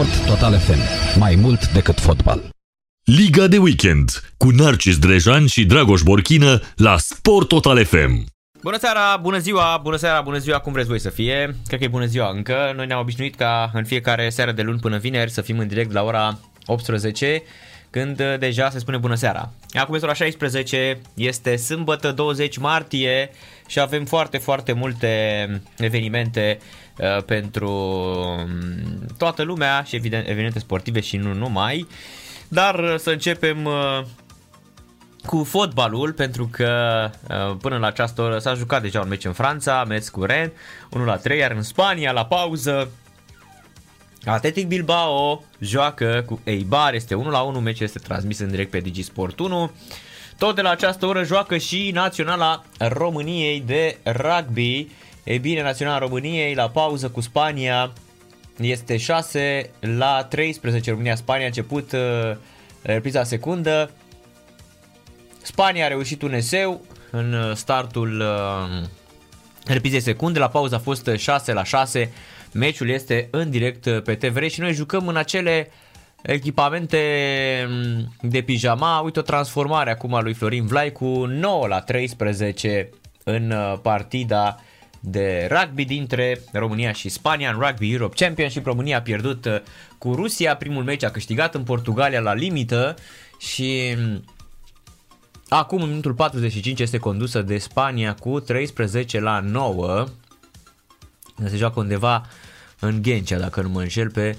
Sport Total FM. Mai mult decât fotbal. Liga de weekend cu Narcis Drejan și Dragoș Borchină la Sport Total FM. Bună seara, bună ziua, bună seara, bună ziua, cum vreți voi să fie? Cred că e bună ziua încă. Noi ne-am obișnuit ca în fiecare seară de luni până vineri să fim în direct la ora 18 când uh, deja se spune bună seara. Acum este ora 16, este sâmbătă 20 martie și avem foarte, foarte multe evenimente uh, pentru um, toată lumea și evident evenimente sportive și nu numai. Dar uh, să începem uh, cu fotbalul, pentru că uh, până la această oră s-a jucat deja un meci în Franța, meci cu Ren, 1 la 3, iar în Spania, la pauză, Atletic Bilbao joacă cu Eibar, este 1 la 1, meciul este transmis în direct pe Digisport 1. Tot de la această oră joacă și Naționala României de rugby. Ei bine, Naționala României la pauză cu Spania este 6 la 13 România-Spania a început uh, repriza secundă. Spania a reușit un eseu în uh, startul uh, reprizei secunde, la pauză a fost 6 la 6. Meciul este în direct uh, pe TVR și noi jucăm în acele echipamente mm, de pijama. Uite o transformare acum a lui Florin Vlai cu 9 la 13 în uh, partida de rugby dintre România și Spania în Rugby Europe Championship. România a pierdut uh, cu Rusia, primul meci a câștigat în Portugalia la limită și mm, acum în minutul 45 este condusă de Spania cu 13 la 9. Se joacă undeva în Ghencea, dacă nu mă înșel, pe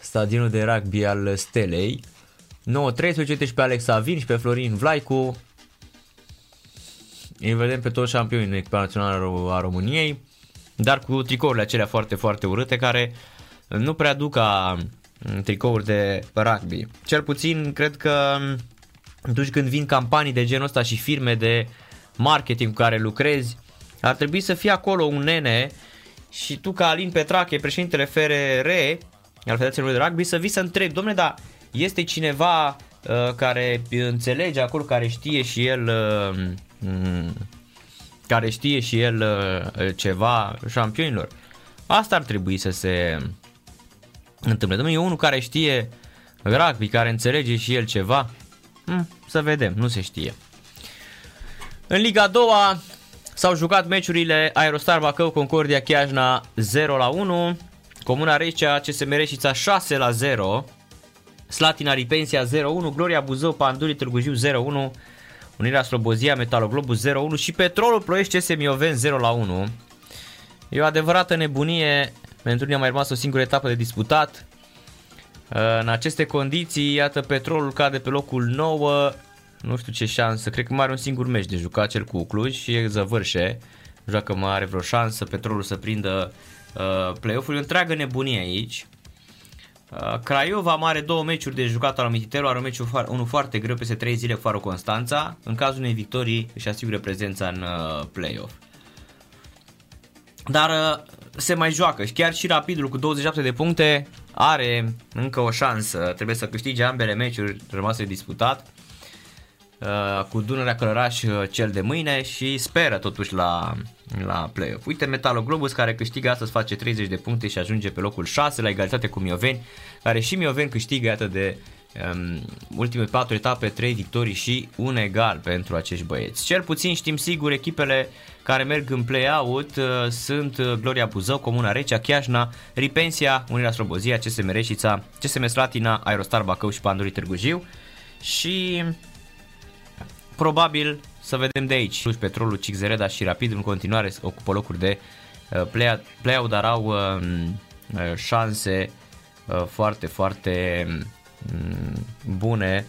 stadionul de rugby al Stelei. 9-13 și pe Alex Avin și pe Florin Vlaicu. Îi vedem pe toți șampioni în echipa națională a României, dar cu tricourile acelea foarte, foarte urâte care nu prea duc ca tricouri de rugby. Cel puțin cred că atunci când vin campanii de genul ăsta și firme de marketing cu care lucrezi, ar trebui să fie acolo un nene și tu ca Alin Petrache, președintele FRR al Federației de Rugby, să vii să întrebi, domne, dar este cineva uh, care înțelege acolo, care știe și el uh, care știe și el uh, ceva șampionilor. Asta ar trebui să se întâmple. Domnule, e unul care știe rugby, care înțelege și el ceva. Hm, să vedem, nu se știe. În Liga 2 s-au jucat meciurile Aerostar Bacău, Concordia Chiajna 0 la 1, Comuna Reșcea, CSM Reșița 6 la 0, Slatina Ripensia 0-1, Gloria Buzău, Panduri Târgu Jiu 0-1, Unirea Slobozia, Metaloglobus 0-1 și Petrolul Ploiești CS Mioven 0-1. E o adevărată nebunie, pentru ne a mai rămas o singură etapă de disputat. În aceste condiții, iată, Petrolul cade pe locul 9, nu știu ce șansă, cred că mai are un singur meci de jucat cel cu Cluj și e zăvârșe. Joacă mai are vreo șansă Petrolul să prindă uh, play-off-ul, întreagă nebunie aici. Uh, Craiova mai are două meciuri de jucat al Mititelu, are un meci unul foarte greu peste 3 zile cu Faro Constanța. În cazul unei victorii își asigură prezența în uh, play-off. Dar uh, se mai joacă și chiar și Rapidul cu 27 de puncte are încă o șansă. Trebuie să câștige ambele meciuri rămase de disputat. Uh, cu Dunărea Călăraș uh, cel de mâine și speră totuși la, la play-off. Uite Metaloglobus care câștigă astăzi face 30 de puncte și ajunge pe locul 6 la egalitate cu Mioveni, care și Mioveni câștigă iată de um, ultime 4 etape, 3 victorii și un egal pentru acești băieți. Cel puțin știm sigur echipele care merg în play-out uh, sunt uh, Gloria Buzău, Comuna Recea, Chiajna, Ripensia, Unirea Slobozia, CSM Reșița, CSM Slatina, Aerostar Bacău și Pandurii Târgu Jiu și probabil să vedem de aici. Cluj, Petrolul, Cixereda și Rapid în continuare ocupă locuri de uh, play-out, dar au um, uh, șanse uh, foarte, foarte um, bune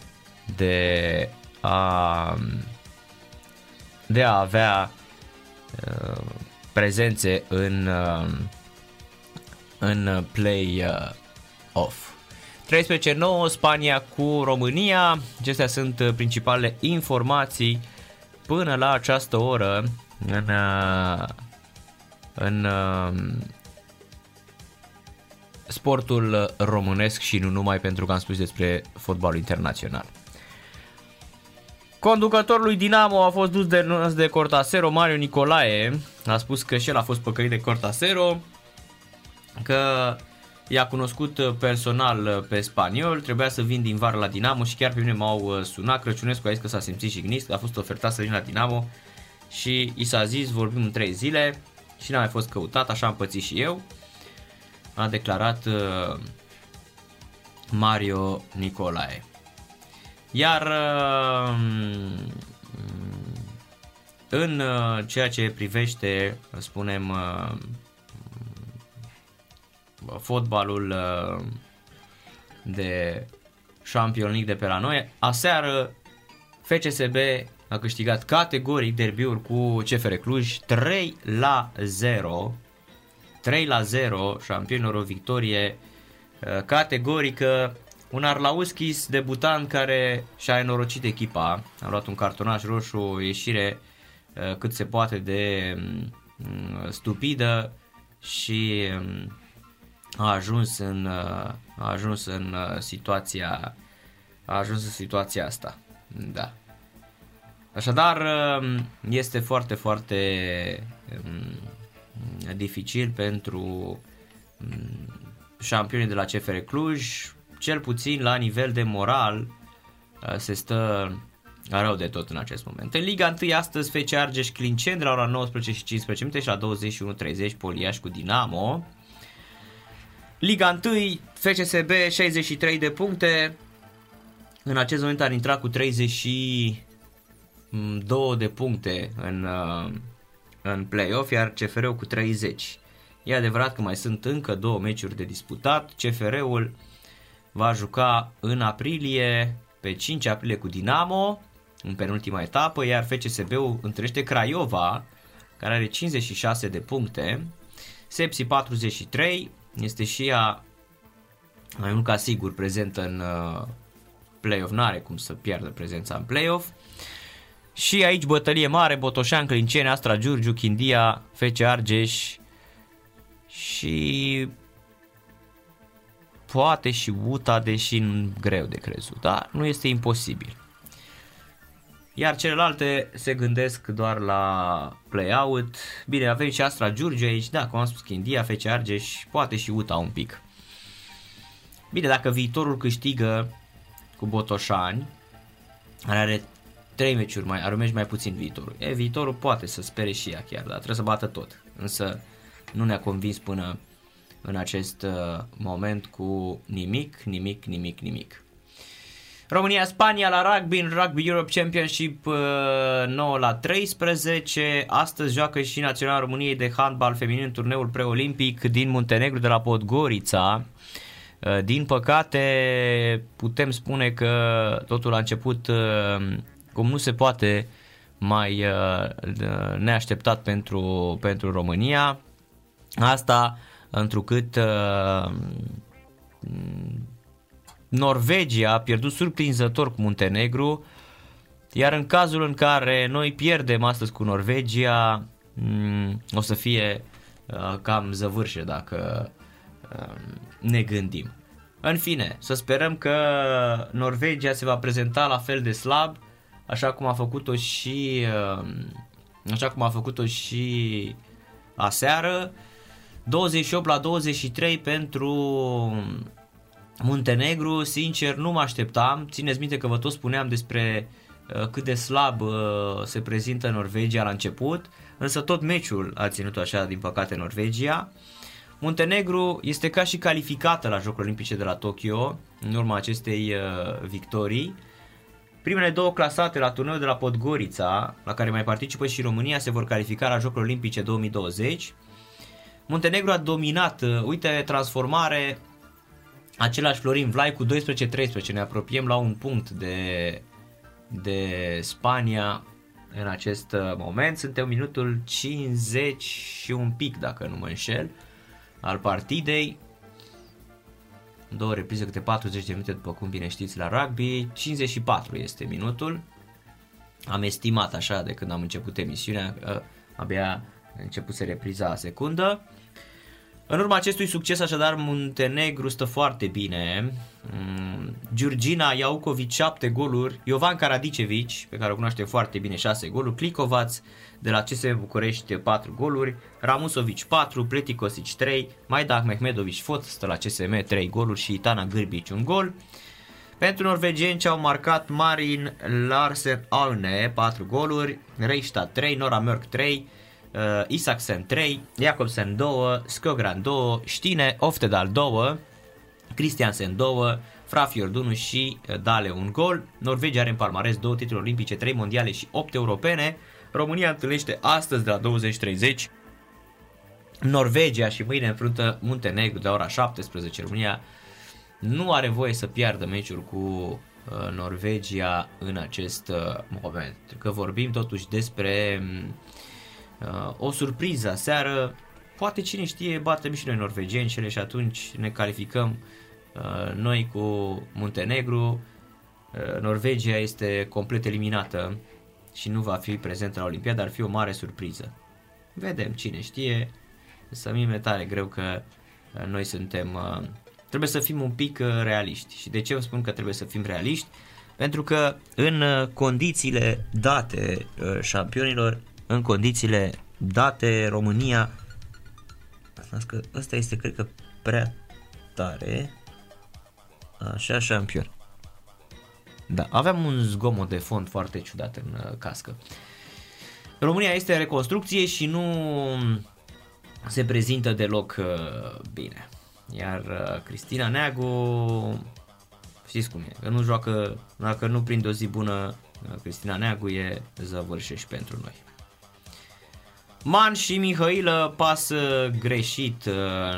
de a, de a avea prezențe în, în play-off. 13-9 Spania cu România. Acestea sunt uh, principalele informații până la această oră în, uh, în uh, sportul românesc și nu numai pentru că am spus despre fotbalul internațional. Conducătorul lui Dinamo a fost dus de, de Cortasero, Mario Nicolae, a spus că și el a fost păcălit de Cortasero, că i-a cunoscut uh, personal uh, pe spaniol, trebuia să vin din vară la Dinamo și chiar pe mine m-au uh, sunat. Crăciunescu a zis că s-a simțit și gnist, a fost ofertat să vin la Dinamo și i s-a zis vorbim în 3 zile și n-a mai fost căutat, așa am pățit și eu. A declarat uh, Mario Nicolae. Iar uh, în uh, ceea ce privește, spunem, uh, fotbalul uh, de Champions League de pe la noi, aseară FCSB a câștigat categoric derbiul cu CFR Cluj 3 la 0. 3 la 0, șampionilor o victorie categorică. Un Arlauskis debutant care și-a enorocit echipa, a luat un cartonaș roșu, ieșire cât se poate de mm, stupidă și mm, a ajuns în, a ajuns în situația a ajuns în situația asta. Da. Așadar, este foarte, foarte dificil pentru șampionii de la CFR Cluj, cel puțin la nivel de moral se stă rău de tot în acest moment. În Liga 1 astăzi FC Argeș Clincen de la ora 19 și 15 minute și la 21.30 Poliaș cu Dinamo. Liga 1, FCSB 63 de puncte. În acest moment ar intra cu 32 de puncte în, uh, în play-off, iar CFR-ul cu 30. E adevărat că mai sunt încă două meciuri de disputat. CFR-ul va juca în aprilie, pe 5 aprilie cu Dinamo, în penultima etapă, iar FCSB-ul întâlnește Craiova, care are 56 de puncte, Sepsi 43, este și ea mai mult ca sigur prezentă în uh, play-off, n-are cum să piardă prezența în play-off. Și aici bătălie mare, Botoșan, Clinceni, Astra Giurgiu, Chindia, FC Argeș și poate și UTA, deși greu de crezut, dar nu este imposibil. Iar celelalte se gândesc doar la play-out. Bine, avem și Astra Giurgiu aici, da, cum am spus, Chindia, FC Argeș, poate și UTA un pic. Bine, dacă viitorul câștigă cu Botoșani, care are 3 meciuri mai, are un meci mai puțin viitorul. E, viitorul poate să spere și ea chiar, dar trebuie să bată tot. Însă nu ne-a convins până în acest uh, moment cu nimic, nimic, nimic, nimic. România-Spania la rugby în Rugby Europe Championship 9 uh, la 13. Astăzi joacă și Naționala României de handbal feminin în turneul preolimpic din Muntenegru de la Podgorița. Uh, din păcate putem spune că totul a început uh, cum nu se poate mai neașteptat pentru, pentru România. Asta întrucât Norvegia a pierdut surprinzător cu Muntenegru, iar în cazul în care noi pierdem astăzi cu Norvegia, mm, o să fie uh, cam zăvârșe dacă uh, ne gândim. În fine, să sperăm că Norvegia se va prezenta la fel de slab, așa cum a făcut-o și uh, așa cum a făcut-o și aseară. 28 la 23 pentru Muntenegru, sincer, nu mă așteptam. Țineți minte că vă tot spuneam despre uh, cât de slab uh, se prezintă Norvegia la început, însă tot meciul a ținut așa, din păcate, Norvegia. Muntenegru este ca și calificată la Jocurile Olimpice de la Tokyo, în urma acestei uh, victorii. Primele două clasate la turneul de la Podgorița, la care mai participă și România, se vor califica la Jocurile Olimpice 2020. Muntenegru a dominat, uite, transformare același Florin Vlai cu 12-13. Ne apropiem la un punct de, de Spania în acest uh, moment. Suntem minutul 50 și un pic, dacă nu mă înșel, al partidei. Două reprize câte 40 de minute, după cum bine știți, la rugby. 54 este minutul. Am estimat așa de când am început emisiunea, abia început să repriza a secundă. În urma acestui succes, așadar, Muntenegru stă foarte bine. Mm, Giurgina Iaucovic 7 goluri, Iovan Karadicevic, pe care o cunoaște foarte bine, 6 goluri, Clicovaț de la CS București 4 goluri, Ramusovic 4, Pleticosic 3, Maidak Mehmedovic fost la CSM 3 goluri. Și Itana Gârbici 1 gol. Pentru norvegieni ce au marcat Marin Larsen Alne 4 goluri, Reistad 3, Nora Mörk 3, uh, Isaksen 3, Jakobsen 2, Skogran 2, Stine Oftedal 2, Christiansen 2, Frafiord 1 și uh, Dale un gol. Norvegia are în palmares 2 titluri olimpice, 3 mondiale și 8 europene. România întâlnește astăzi de la 20.30 Norvegia și mâine înfruntă Muntenegru de la ora 17. România nu are voie să piardă meciul cu uh, Norvegia în acest uh, moment. Că vorbim totuși despre uh, o surpriză seară. Poate cine știe, batem și noi norvegieni și atunci ne calificăm uh, noi cu Muntenegru. Uh, Norvegia este complet eliminată și nu va fi prezentă la Olimpiadă, ar fi o mare surpriză. Vedem, cine știe, să mie tare greu că uh, noi suntem, uh, trebuie să fim un pic uh, realiști. Și de ce vă spun că trebuie să fim realiști? Pentru că în condițiile date șampionilor, în condițiile date România, că ăsta este cred că prea tare, așa șampion. Da, aveam un zgomot de fond foarte ciudat în uh, cască. România este în reconstrucție și nu se prezintă deloc uh, bine. Iar uh, Cristina Neagu, știți cum e, că nu joacă, dacă nu prinde o zi bună, Cristina Neagu e zăvârșeș pentru noi. Man și Mihailă pasă greșit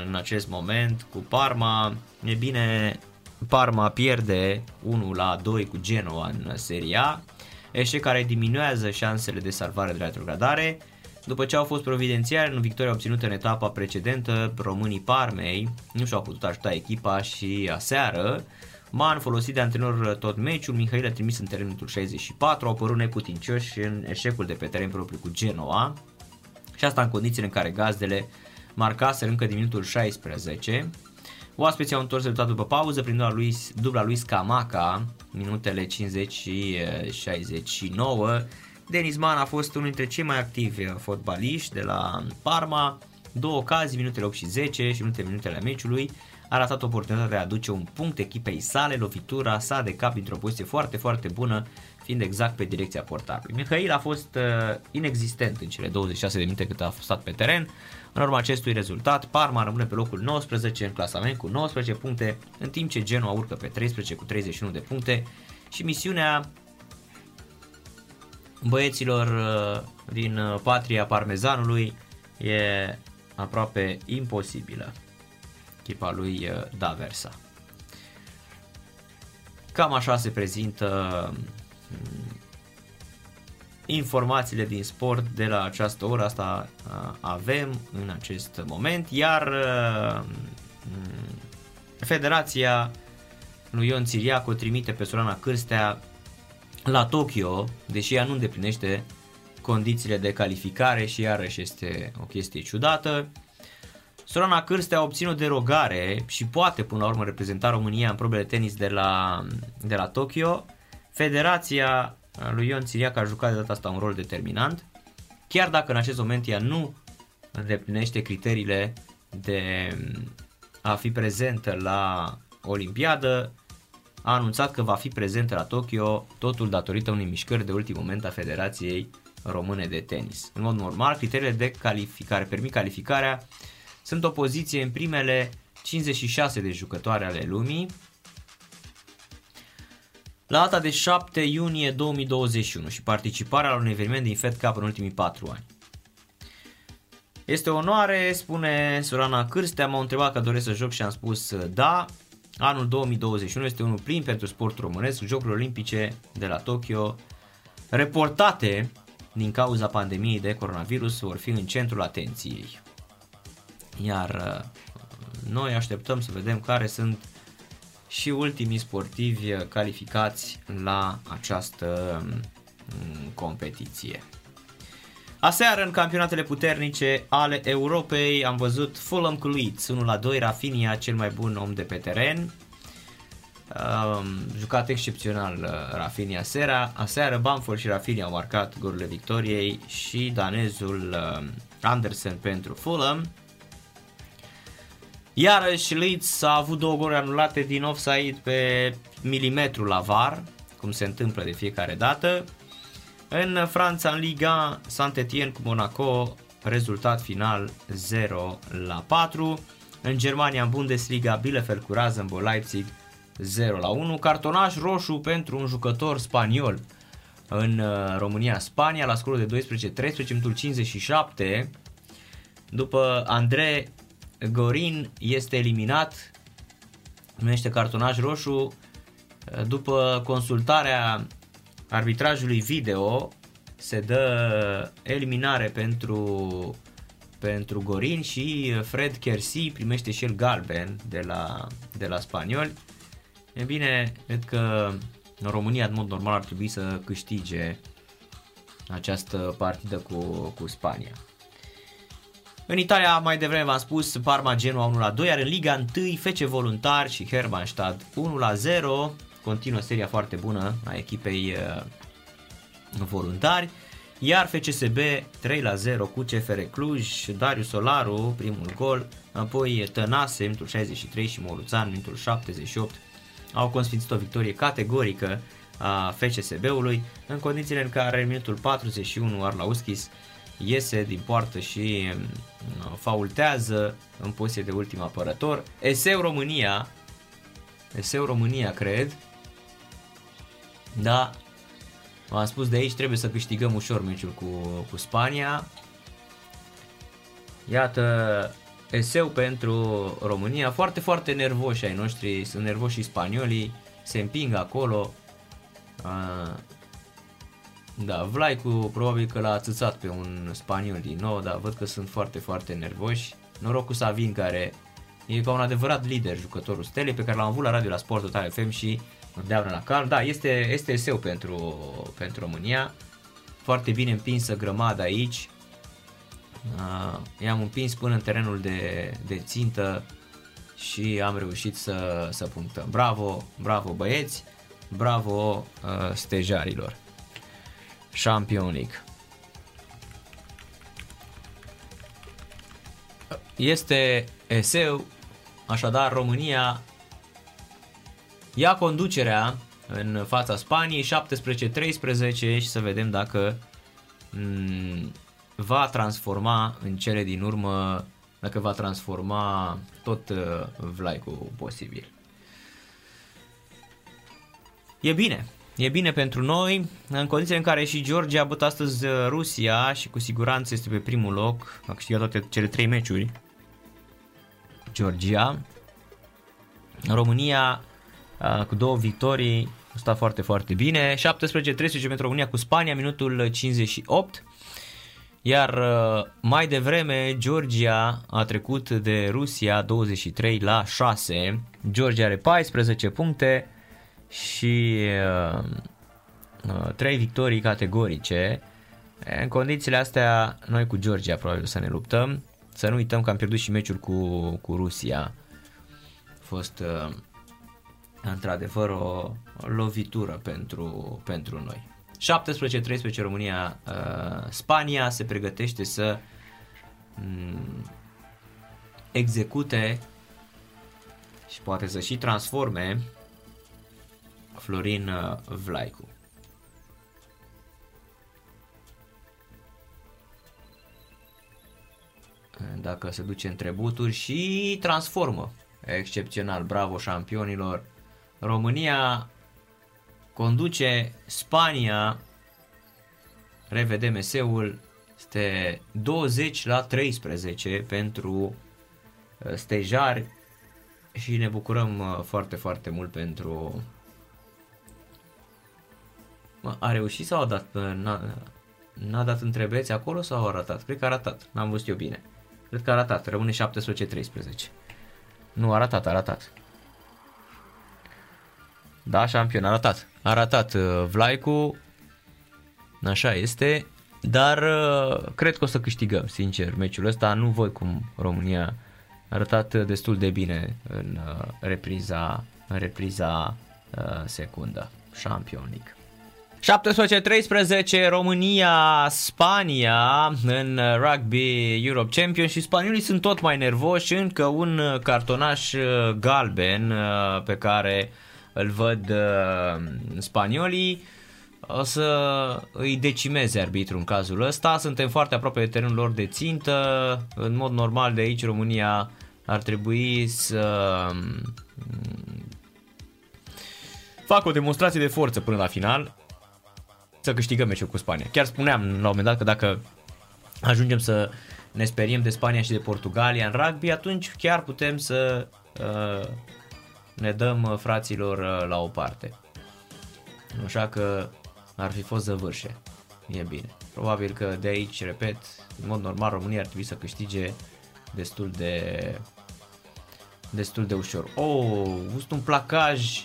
în acest moment cu Parma. E bine, Parma pierde 1 la 2 cu Genoa în Serie A, eșec care diminuează șansele de salvare de retrogradare. După ce au fost providențiali în victoria obținută în etapa precedentă, românii Parmei nu și-au putut ajuta echipa și aseară Man, folosit de antrenor tot meciul, Mihail a trimis în terenul 64, au apărut neputincioși în eșecul de pe teren propriu cu Genoa și asta în condițiile în care gazdele marcaseră încă din minutul 16 Oaspeții au întors rezultatul după pauză prin dubla lui, dubla lui Scamaca, minutele 50 și 69. Denis Man a fost unul dintre cei mai activi fotbaliști de la Parma, două ocazii, minutele 8 și 10 și minutele minutele meciului, a ratat oportunitatea de a aduce un punct echipei sale, lovitura sa de cap dintr-o poziție foarte, foarte bună, fiind exact pe direcția portarului. Mihail a fost uh, inexistent în cele 26 de minute cât a stat pe teren, în urma acestui rezultat, Parma rămâne pe locul 19 în clasament cu 19 puncte, în timp ce Genoa urcă pe 13 cu 31 de puncte și misiunea băieților uh, din uh, patria parmezanului e aproape imposibilă. Echipa lui uh, Daversa. Cam așa se prezintă informațiile din sport de la această oră, asta avem în acest moment, iar Federația lui Ion Țiriacu trimite pe Sorana Cârstea la Tokyo, deși ea nu îndeplinește condițiile de calificare și iarăși este o chestie ciudată. Sorana Cârstea a obținut derogare și poate până la urmă reprezenta România în probele tenis de la, de la Tokyo. Federația lui Ion Țiriac a jucat de data asta un rol determinant, chiar dacă în acest moment ea nu îndeplinește criteriile de a fi prezentă la Olimpiadă, a anunțat că va fi prezentă la Tokyo, totul datorită unei mișcări de ultim moment a Federației Române de Tenis. În mod normal, criteriile de calificare, permit calificarea, sunt o poziție în primele 56 de jucătoare ale lumii, la data de 7 iunie 2021 și participarea la un eveniment din Fed Cup în ultimii 4 ani. Este o onoare, spune Sorana Cârstea, m-au întrebat că doresc să joc și am spus da. Anul 2021 este unul plin pentru sportul românesc, Jocurile Olimpice de la Tokyo, reportate din cauza pandemiei de coronavirus, vor fi în centrul atenției. Iar uh, noi așteptăm să vedem care sunt și ultimii sportivi calificați la această mm, competiție. Aseară în campionatele puternice ale Europei am văzut Fulham cu Leeds 1 la 2, Rafinha cel mai bun om de pe teren. Um, jucat excepțional uh, Rafinha seara. Aseară Bamford și Rafinha au marcat golurile victoriei și danezul uh, Andersen pentru Fulham. Iarăși Leeds a avut două goluri anulate din offside pe milimetru la VAR, cum se întâmplă de fiecare dată. În Franța, în Liga, Saint-Étienne cu Monaco, rezultat final 0 la 4. În Germania, în Bundesliga, Bielefeld cu Rasenburg Leipzig 0 la 1. Cartonaj roșu pentru un jucător spaniol în uh, România, Spania, la scorul de 12-13, minutul 57. După Andrei Gorin este eliminat, numește cartonaj roșu, după consultarea arbitrajului video se dă eliminare pentru, pentru Gorin și Fred Kersi primește și el galben de la, de la spanioli. E bine, cred că în România în mod normal ar trebui să câștige această partidă cu, cu Spania. În Italia, mai devreme v-am spus, Parma Genoa 1 la 2, iar în Liga 1, Fece Voluntar și Hermannstadt 1 la 0. Continuă seria foarte bună a echipei uh, voluntari. Iar FCSB 3 la 0 cu CFR Cluj, Darius Solaru primul gol, apoi Tănase minutul 63 și Moluțan minutul 78 au consfințit o victorie categorică a FCSB-ului în condițiile în care în minutul 41 Arlauskis iese din poartă și mm, faultează în poziție de ultim apărător. Eseu România, Eseu România cred, da, v-am spus de aici, trebuie să câștigăm ușor meciul cu, cu Spania. Iată, eseu pentru România, foarte, foarte nervoși ai noștri, sunt nervoși și spaniolii, se împing acolo. Da, Vlaicu probabil că l-a atâțat pe un spaniol din nou, dar văd că sunt foarte, foarte nervoși. Noroc cu Savin care e ca un adevărat lider jucătorul Stelei pe care l-am avut la radio la Sport Total FM și îndeamnă la calm. Da, este, este eseu pentru, pentru România. Foarte bine împinsă grămada aici. Uh, i-am împins până în terenul de, de țintă și am reușit să, să punctăm. Bravo, bravo băieți, bravo uh, stejarilor. Champion League. Este eseu, așadar România ia conducerea în fața Spaniei 17-13 și să vedem dacă m- va transforma în cele din urmă, dacă va transforma tot uh, Vlaicu posibil. E bine, E bine pentru noi, în condițiile în care și Georgia a bătut astăzi uh, Rusia și cu siguranță este pe primul loc, a câștigat toate cele trei meciuri. Georgia. România uh, cu două victorii, stat foarte, foarte bine. 17-13 pentru România cu Spania, minutul 58. Iar uh, mai devreme Georgia a trecut de Rusia 23 la 6. Georgia are 14 puncte, și uh, uh, trei victorii categorice. În condițiile astea, noi cu Georgia probabil să ne luptăm. Să nu uităm că am pierdut și meciul cu, cu Rusia. A fost uh, într-adevăr o, o lovitură pentru, pentru noi. 17-13 România, uh, Spania se pregătește să um, execute și poate să și transforme Florin uh, Vlaicu. Dacă se duce în trebuturi și transformă. Excepțional, bravo șampionilor. România conduce Spania. Revedem eseul. Este 20 la 13 pentru uh, stejari și ne bucurăm uh, foarte, foarte mult pentru a reușit sau a dat, n-a, n-a dat întrebeți acolo sau a ratat? Cred că a ratat, n-am văzut eu bine. Cred că a ratat, rămâne 17-13. Nu, a ratat, a ratat. Da, șampion, a ratat. A ratat uh, Vlaicu, așa este. Dar uh, cred că o să câștigăm, sincer, meciul ăsta. Nu văd cum România a arătat destul de bine în uh, repriza, în repriza uh, secundă. Champion League. 17-13 România, Spania în Rugby Europe Champion și spaniolii sunt tot mai nervoși, încă un cartonaș galben pe care îl văd spaniolii o să îi decimeze arbitru în cazul ăsta. Suntem foarte aproape de terenul lor de țintă. În mod normal de aici România ar trebui să mm, facă o demonstrație de forță până la final să câștigăm meciul cu Spania. Chiar spuneam la un moment dat că dacă ajungem să ne speriem de Spania și de Portugalia în rugby, atunci chiar putem să uh, ne dăm uh, fraților uh, la o parte. Așa că ar fi fost zăvârșe. E bine. Probabil că de aici, repet, în mod normal România ar trebui să câștige destul de destul de ușor. Oh, gust un placaj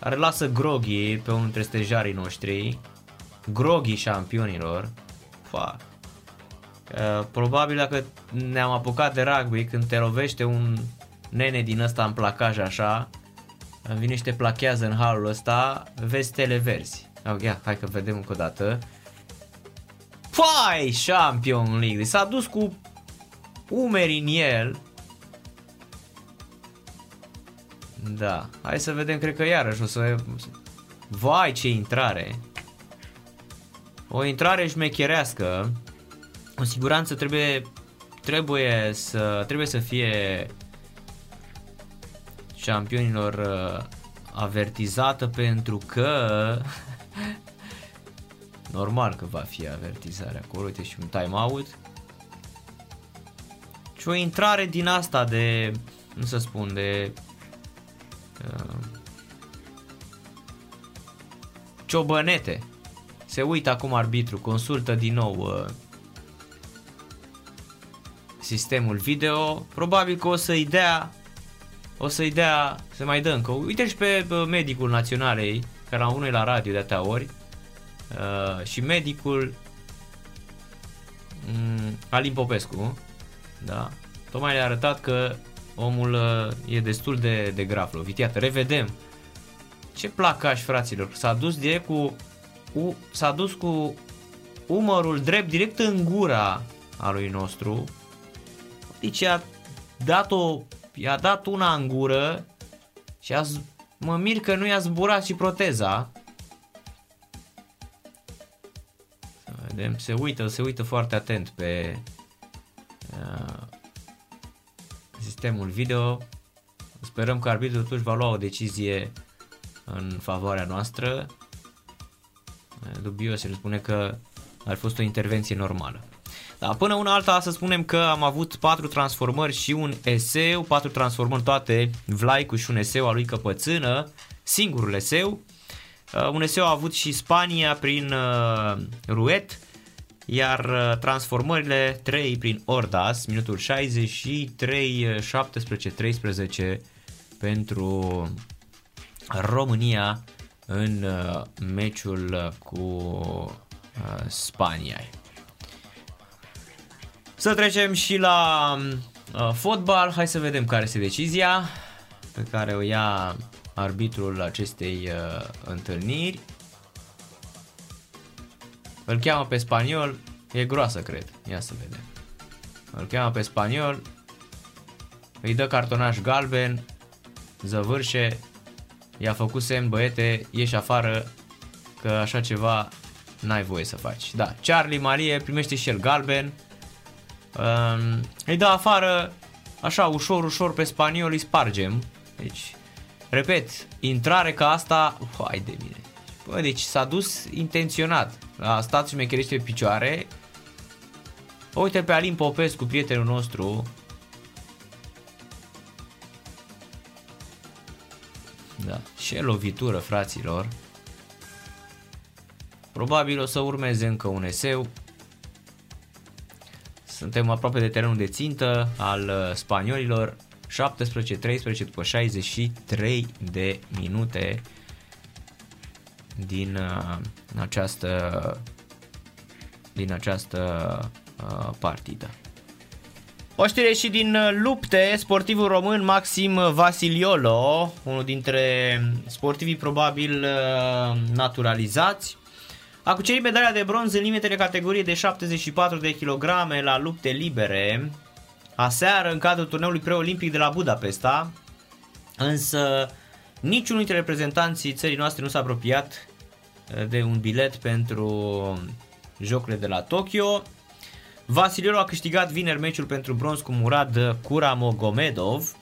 care lasă Groghi pe unul dintre stejarii noștri. Groghi șampionilor. Fuck. Uh, probabil dacă ne-am apucat de rugby când te lovește un nene din ăsta în placaj așa, vine și te plachează în halul ăsta, vezi tele verzi. Oh, ia, hai că vedem încă o dată. Fai, Champion League. S-a dus cu umeri în el. Da, hai să vedem, cred că iarăși o să... Vai, ce intrare! O intrare șmecherească. Cu siguranță trebuie, trebuie, să, trebuie să fie campionilor uh, avertizată pentru că Normal că va fi avertizare acolo, uite și un timeout. Și o intrare din asta de, nu să spun, de uh, ciobănete. Se uită acum arbitru, consultă din nou uh, sistemul video. Probabil că o să-i dea o să-i dea, să mai dă încă. Uite și pe medicul naționalei, care am unul la radio de atâtea ori, uh, și medicul um, Alin Popescu, da, tocmai le-a arătat că omul uh, e destul de, de grav lovit. Iată, revedem. Ce placaș, fraților. S-a dus direct cu, cu s-a dus cu umărul drept direct în gura a lui nostru. Deci a dat o i-a dat una în gură și a, mă mir că nu i-a zburat și proteza. Să vedem, se uită, se uită foarte atent pe uh, sistemul video. Sperăm că arbitrul totuși va lua o decizie în favoarea noastră. Dubios, el spune că ar fost o intervenție normală. Da, până una alta să spunem că am avut patru transformări și un eseu, patru transformări toate, Vlaicu și un eseu al lui Căpățână, singurul eseu. Uh, un eseu a avut și Spania prin uh, Ruet, iar uh, transformările 3 prin Ordas, minutul 63, 17, 13 pentru România în uh, meciul cu uh, Spania. Să trecem și la uh, fotbal. Hai să vedem care este decizia pe care o ia arbitrul acestei uh, întâlniri. Îl cheamă pe spaniol, e groasă cred, ia să vedem. Îl cheamă pe spaniol, îi dă cartonaș galben, zăvârșe, i-a făcut semn, băiete, ieși afară, că așa ceva n-ai voie să faci. Da, Charlie Marie primește și el galben, Um, îi dă afară așa ușor, ușor pe spaniol, îi spargem. Deci, repet, intrare ca asta, hai de mine. Bă, deci s-a dus intenționat. A stat și mecherește pe picioare. Uite pe Alin Popescu, prietenul nostru. Ce lovitură, fraților. Probabil o să urmeze încă un eseu. Suntem aproape de terenul de țintă al uh, spaniolilor. 17-13 după 63 de minute din uh, această din această uh, partidă. O știre și din lupte, sportivul român Maxim Vasiliolo, unul dintre sportivii probabil naturalizați, a cucerit medalia de bronz în limitele categoriei de 74 de kg la lupte libere aseară în cadrul turneului preolimpic de la Budapesta, însă niciunul dintre reprezentanții țării noastre nu s-a apropiat eh, de un bilet pentru jocurile de la Tokyo. Vasiliolu a câștigat vineri meciul pentru bronz cu Murad Kuramogomedov.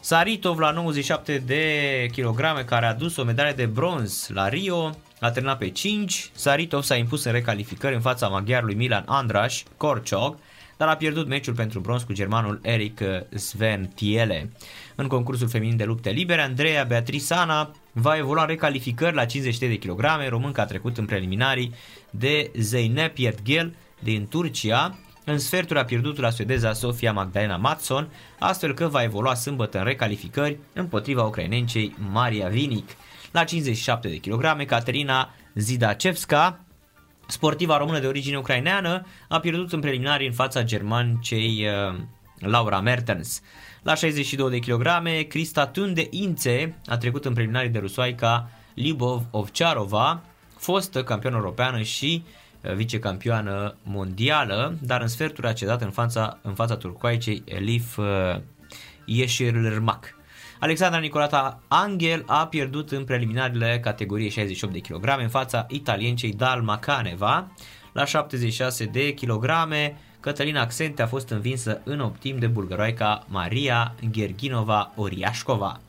Saritov la 97 de kilograme care a dus o medalie de bronz la Rio a terminat pe 5. Saritov s-a impus în recalificări în fața maghiarului Milan Andras Korchog dar a pierdut meciul pentru bronz cu germanul Eric Sven Tiele. În concursul feminin de lupte libere, Andreea Beatrisana va evolua în recalificări la 50 de kg, românca a trecut în preliminarii de Zeynep Yetgel din Turcia, în sferturi a pierdut la suedeza Sofia Magdalena Matson, astfel că va evolua sâmbătă în recalificări împotriva ucrainencei Maria Vinic. La 57 de kg, Caterina Zidacevska sportiva română de origine ucraineană, a pierdut în preliminari în fața germancei uh, Laura Mertens. La 62 de kg, Crista Tunde Ințe a trecut în preliminarii de rusoaica Libov Ovcharova, fostă campioană europeană și uh, vicecampioană mondială, dar în sferturi a cedat în fața, în fața turcoaicei Elif uh, Yeşilırmak. Alexandra Nicolata Angel a pierdut în preliminarele categoriei 68 de kg în fața italiencei Dalma Caneva. La 76 de kg, Cătălina Accente a fost învinsă în optim de bulgăroaica Maria Gerginova Oriașcova.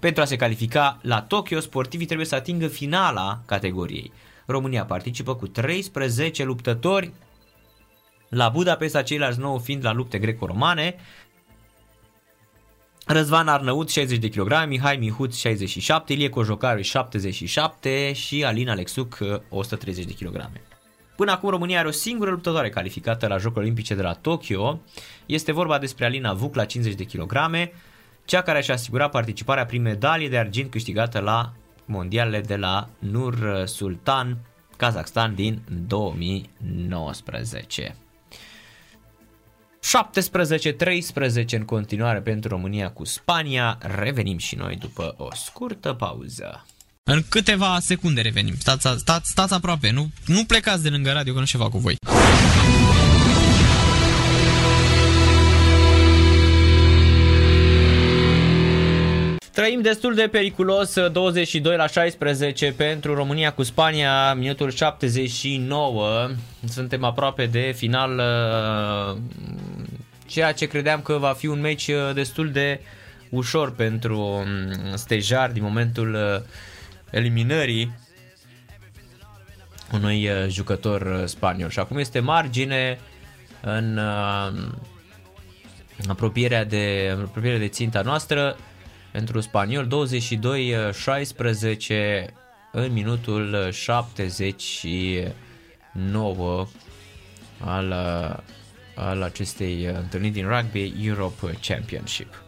Pentru a se califica la Tokyo, sportivii trebuie să atingă finala categoriei. România participă cu 13 luptători, la Budapesta ceilalți 9 fiind la lupte greco-romane, Răzvan Arnăut 60 de kg, Mihai Mihuț 67, Ilie Cojocaru 77 și Alina Alexuc 130 de kg. Până acum România are o singură luptătoare calificată la Jocurile Olimpice de la Tokyo. Este vorba despre Alina Vuc la 50 de kg, cea care și-a asigurat participarea prin medalie de argint câștigată la mondialele de la Nur Sultan, Kazakhstan din 2019. 17-13 în continuare pentru România cu Spania. Revenim și noi după o scurtă pauză. În câteva secunde revenim. Stați, stați, stați aproape, nu, nu plecați de lângă radio că nu ceva cu voi. Trăim destul de periculos 22 la 16 pentru România cu Spania, minutul 79. Suntem aproape de final uh, ceea ce credeam că va fi un meci uh, destul de ușor pentru um, Stejar din momentul uh, eliminării unui jucător spaniol. Și acum este margine în apropierea de, apropierea de ținta noastră pentru spaniol, 22-16 în minutul 79 al, al acestei întâlniri din rugby Europe Championship.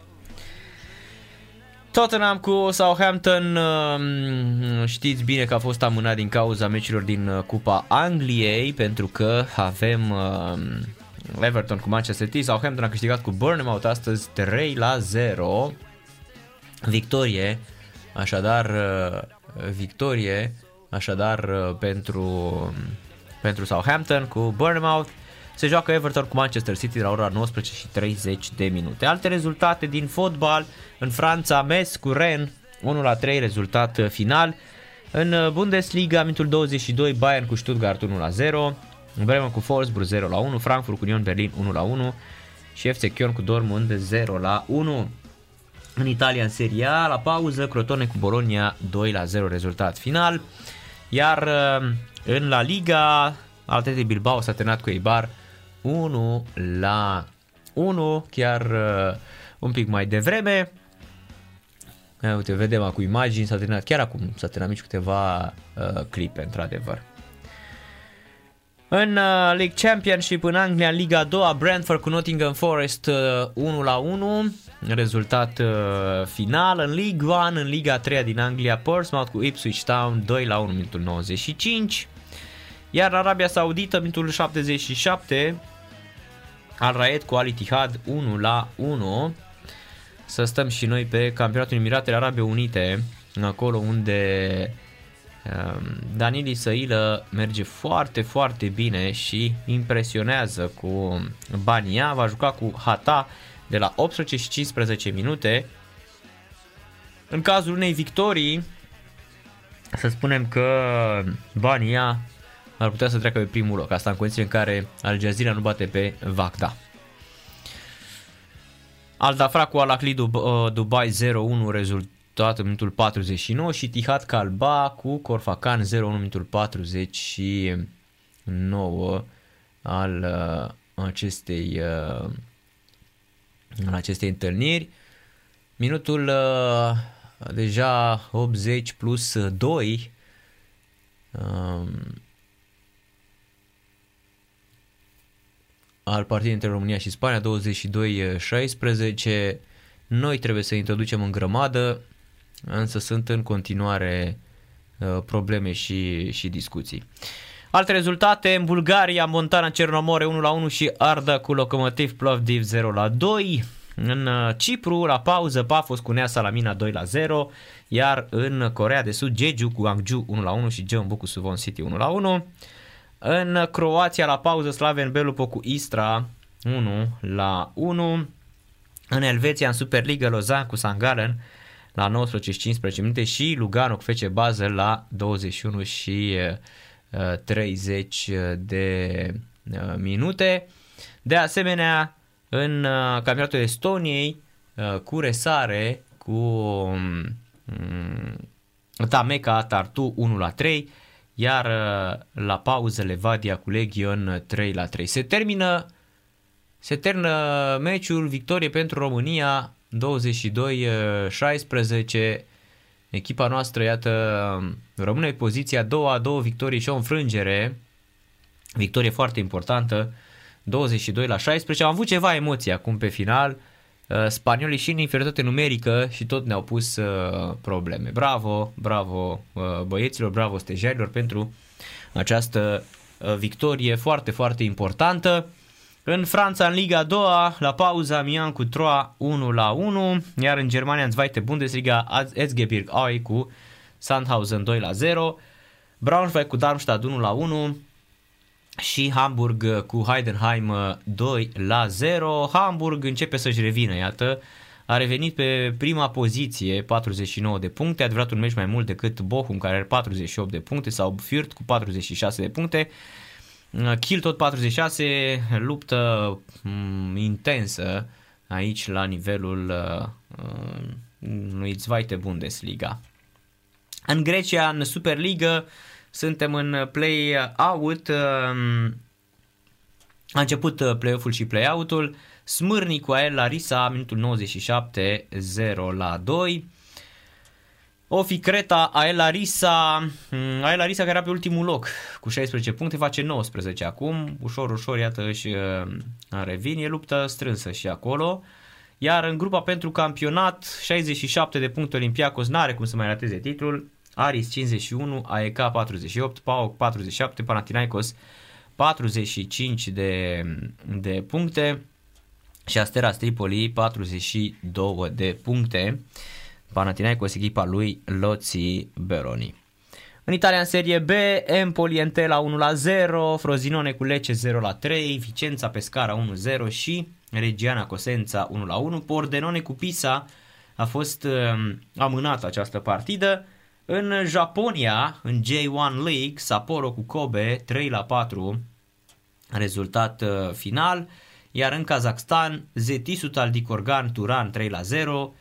Tottenham cu Southampton um, știți bine că a fost amânat din cauza meciurilor din Cupa Angliei pentru că avem um, Everton cu Manchester City, Southampton a câștigat cu Bournemouth astăzi 3 la 0 Victorie, așadar uh, victorie, așadar uh, pentru, pentru Southampton cu Bournemouth. Se joacă Everton cu Manchester City la ora 19 și 30 de minute. Alte rezultate din fotbal în Franța, Metz cu Rennes 1 la 3 rezultat uh, final. În Bundesliga, minutul 22, Bayern cu Stuttgart 1 la 0, Bremen cu Wolfsburg 0 la 1, Frankfurt cu Union Berlin 1 la 1 și FC Köln cu Dortmund 0 la 1. În Italia, în Serie A, la pauză, Crotone cu Bologna 2 la 0 rezultat final. Iar uh, în La Liga, Atleti Bilbao s-a terminat cu Eibar 1 la 1, chiar uh, un pic mai devreme. Uite, vedem acum imagini, s-a terminat chiar acum, s-a terminat mici câteva uh, clipe, într-adevăr. În uh, League Championship în Anglia, în Liga 2, Brentford cu Nottingham Forest uh, 1 la 1 rezultat uh, final în League 1, în Liga 3 din Anglia, Portsmouth cu Ipswich Town 2 la 1 minutul 95. Iar Arabia Saudită, minutul 77, Al Raed cu Al Ittihad 1 la 1. Să stăm și noi pe campionatul Emiratele Arabe Unite, acolo unde um, Danili Săilă merge foarte, foarte bine și impresionează cu Bania. Va juca cu Hata de la 18 și 15 minute. În cazul unei victorii, să spunem că Bania ar putea să treacă pe primul loc. Asta în condiții în care Al Jazeera nu bate pe Vacda. Al Dafra cu Al Ahly uh, Dubai 0-1 rezultat în minutul 49 și Tihad Kalba cu Corfacan 0-1 în minutul 49 al uh, acestei uh, al acestei întâlniri. Minutul uh, deja 80 plus 2 um, al partidei între România și Spania, 22-16. Noi trebuie să introducem în grămadă, însă sunt în continuare uh, probleme și, și discuții. Alte rezultate, în Bulgaria, Montana Cernomore 1-1 și Arda cu Locomotiv Plovdiv 0-2. În uh, Cipru, la pauză, Pafos cu Nea Salamina 2-0, iar în Corea de Sud, Jeju cu Angju 1-1 și Jeonbu cu Suwon City 1-1. În Croația, la pauză, Slaven Belupo cu Istra 1 la 1. În Elveția, în Superliga, Lozan cu Sangalen la 19 și 15 minute și Lugano cu FC Basel la 21 și 30 de minute. De asemenea, în campionatul Estoniei, cu resare cu um, Tameca Tartu 1 la 3, iar la pauză Levadia cu Legion 3 la 3. Se termină se termină meciul, victorie pentru România 22-16. Echipa noastră, iată, rămâne poziția a doua, două victorii și o înfrângere. Victorie foarte importantă, 22 la 16. Am avut ceva emoții acum pe final. Uh, spaniolii și în inferioritate numerică și tot ne-au pus uh, probleme. Bravo, bravo uh, băieților, bravo stejarilor pentru această victorie foarte, foarte importantă. În Franța, în Liga 2, la pauza Mian cu Troa 1 la 1, iar în Germania, în Zweite Bundesliga, Erzgebirge Aue cu Sandhausen 2 la 0, Braunschweig cu Darmstadt 1 la 1 și Hamburg cu Heidenheim 2 la 0. Hamburg începe să-și revină, iată, a revenit pe prima poziție, 49 de puncte, adevărat un meci mai mult decât Bochum care are 48 de puncte sau Fürth cu 46 de puncte. Kill tot 46, luptă mm, intensă aici la nivelul uh, lui Zweite Bundesliga. În Grecia, în Superliga, suntem în play-out. Uh, a început uh, play-off-ul și play-out-ul. Smârni cu Ael Larisa, minutul 97, 0 la 2. Ofi Creta, Ael Larisa, mm, Ael Larisa care era pe ultimul loc cu 16 puncte, face 19 acum, ușor, ușor, iată, își uh, revine, e luptă strânsă și acolo. Iar în grupa pentru campionat, 67 de puncte Olimpiacos, n-are cum să mai rateze titlul, Aris 51, AEK 48, PAOK 47, Panathinaikos 45 de, de puncte și Astera Tripoli 42 de puncte. Panathinaikos echipa lui Loții Beroni. În Italia în Serie B, Empoli Entela 1 la 0, Frosinone cu Lecce 0 la 3, Vicența Pescara 1-0 și Regiana Cosența 1 la 1. Pordenone cu Pisa a fost um, amânată această partidă. În Japonia, în J1 League, Sapporo cu Kobe 3 la 4, rezultat uh, final. Iar în Kazakhstan, Zetisut al Dicorgan Turan 3 la 0,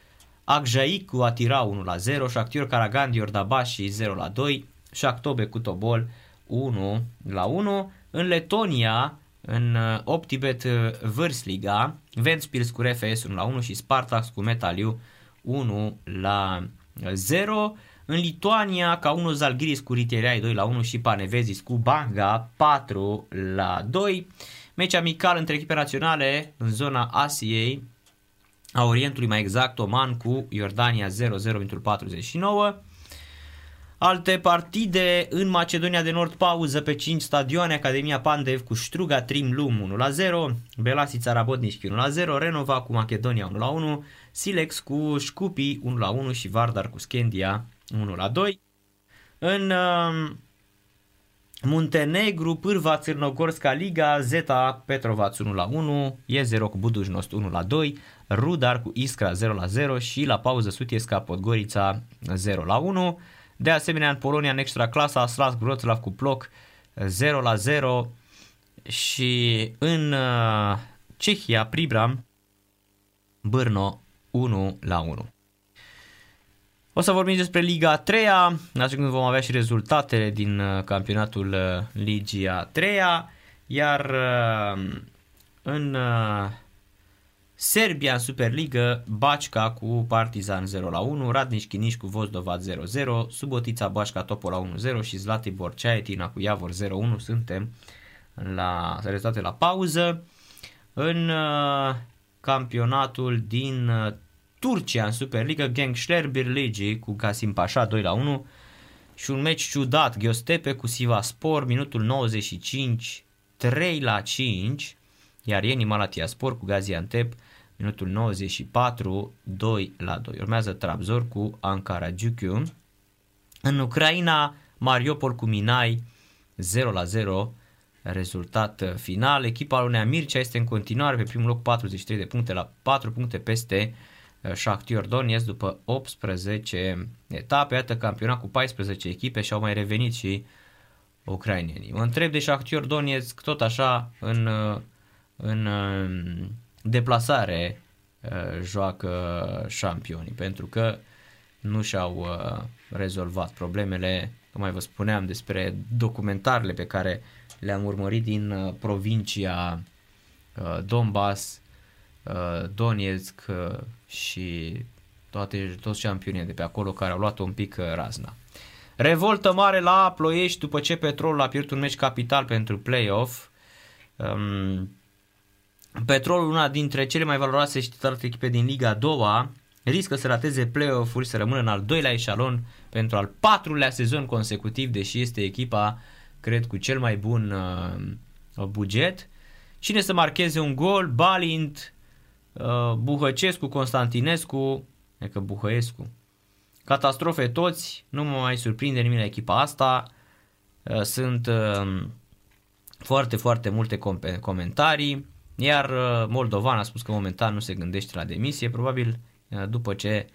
Akjai cu Atira 1 la 0, Shakhtyor Karagandi Ordabashi 0 la 2, Shakhtobe cu Tobol 1 la 1. În Letonia, în uh, Optibet uh, Vârsliga, Ventspils cu RFS 1 la 1 și Spartax cu Metaliu 1 la 0. În Lituania, ca 1 Zalgiris cu Ritereai 2 la 1 și Panevezis cu Banga 4 la 2. Meci amical între echipe naționale în zona Asiei, a Orientului mai exact, Oman cu Iordania 0-0 pentru 49. Alte partide în Macedonia de Nord pauză pe 5 stadioane, Academia Pandev cu Struga Trim Lum 1-0, Belasița Rabotnici 1-0, Renova cu Macedonia 1-1, Silex cu Șcupi 1-1 și Vardar cu Skendia 1-2. În uh, Muntenegru, Pârva Țârnogorska Liga, Zeta Petrovac 1-1, E0 cu Budujnost 1-2, Rudar cu Iskra 0-0 și la pauză Sutiesca Podgorița 0-1. De asemenea, în Polonia, în extra clasa, Slask Wroclaw cu Ploc 0 la 0 și în uh, Cehia, Pribram, Brno 1 la 1. O să vorbim despre Liga 3 atunci când vom avea și rezultatele din uh, campionatul uh, Ligia 3 iar în Serbia în Superliga, Bačka cu Partizan 0 la 1, Radnički Chiniș cu Vozdova 0-0, Subotica Bașca Topola 1-0 și Zlatibor Ceaetina cu Iavor 0-1 suntem la rezultate la pauză. În uh, campionatul din uh, Turcia în Superliga, Gençler Birlici cu Kasim Pașa 2 la 1 și un meci ciudat, Gheostepe cu Sivaspor, minutul 95, 3 la 5, iar Ieni Malatia Spor cu Gaziantep minutul 94, 2 la 2. Urmează Trabzor cu Ankara Giuciu. În Ucraina, Mariupol cu Minai 0 la 0, rezultat final. Echipa lui Mircea este în continuare pe primul loc 43 de puncte la 4 puncte peste uh, Shakhtar Donetsk după 18 etape. Iată campionat cu 14 echipe și au mai revenit și ucrainenii. Mă întreb de Shakhtar Donetsk tot așa în, uh, în uh, deplasare uh, joacă șampionii, pentru că nu și-au uh, rezolvat problemele, cum mai vă spuneam despre documentarele pe care le-am urmărit din uh, provincia Donbass, Donetsk și toate, toți campionii de pe acolo care au luat un pic razna. Revoltă mare la Ploiești după ce Petrolul a pierdut un meci capital pentru play-off. Um, Petrolul, una dintre cele mai valoroase și titulate echipe din Liga a doua, riscă să rateze play-off-uri, să rămână în al doilea eșalon pentru al patrulea sezon consecutiv, deși este echipa, cred, cu cel mai bun uh, buget. Cine să marcheze un gol? Balint, uh, Buhăcescu, Constantinescu, e că Buhăescu. Catastrofe toți, nu mă mai surprinde nimic la echipa asta. Uh, sunt uh, foarte, foarte multe com- comentarii. Iar uh, Moldovan a spus că momentan nu se gândește la demisie, probabil uh, după ce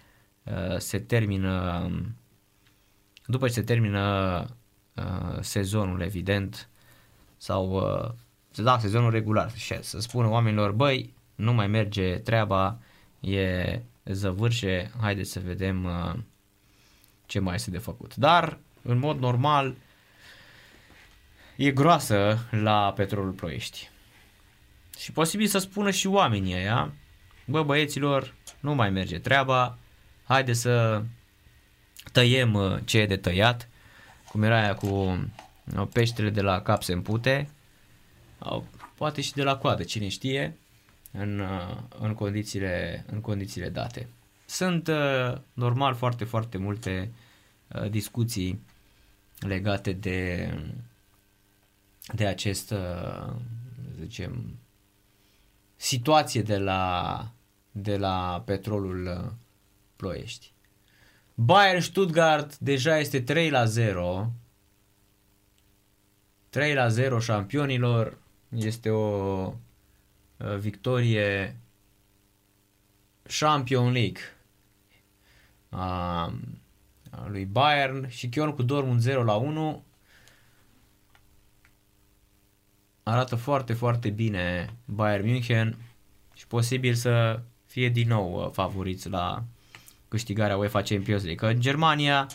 uh, se termină um, după ce se termină sezonul evident sau da, sezonul regular și să spună oamenilor, băi, nu mai merge treaba, e zăvârșe, haideți să vedem ce mai este de făcut. Dar, în mod normal, e groasă la Petrolul Ploiești. Și posibil să spună și oamenii ăia, bă băieților, nu mai merge treaba, haide să tăiem uh, ce e de tăiat, cum era aia cu uh, peștele de la cap se împute, poate și de la coadă, cine știe, în, uh, în, condițiile, în condițiile date. Sunt normal foarte, foarte multe discuții legate de, de acest, zicem, situație de la, de la petrolul uh, Ploiești. Bayern Stuttgart deja este 3 la 0. 3 la 0 șampionilor. Este o uh, victorie Champion League a, lui Bayern și Kion cu Dortmund 0 la 1 arată foarte, foarte bine Bayern München și posibil să fie din nou uh, favoriți la câștigarea UEFA Champions League. Că în Germania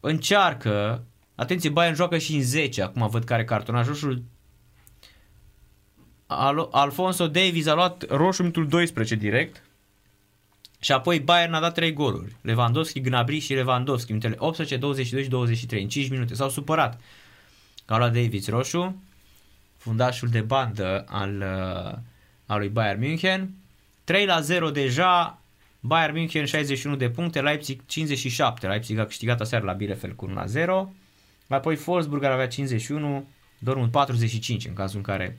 încearcă, atenție, Bayern joacă și în 10, acum văd care cartonaj roșu. Al- Alfonso Davies a luat roșu minutul 12 direct și apoi Bayern a dat 3 goluri. Lewandowski, Gnabry și Lewandowski, minutele 18, 22 și 23, în 5 minute. S-au supărat că a luat Davies roșu fundașul de bandă al, uh, al lui Bayern München. 3 la 0 deja, Bayern München 61 de puncte, Leipzig 57. Leipzig a câștigat aseară la Bielefeld cu 1-0. Apoi Wolfsburg ar avea 51, Dortmund 45 în cazul în care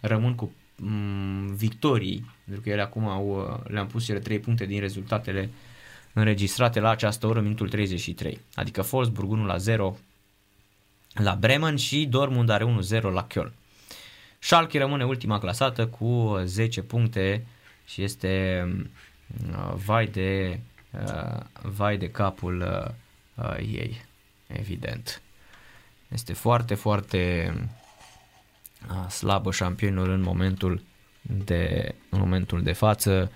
rămân cu mm, victorii, pentru că ele acum au, le-am pus cele 3 puncte din rezultatele înregistrate la această oră, minutul 33. Adică Wolfsburg 1 la 0 la Bremen și Dortmund are 1-0 la Köln. Schalke rămâne ultima clasată cu 10 puncte și este uh, vai de, uh, vai de capul uh, uh, ei, evident. Este foarte, foarte uh, slabă șampionul în momentul de, în momentul de față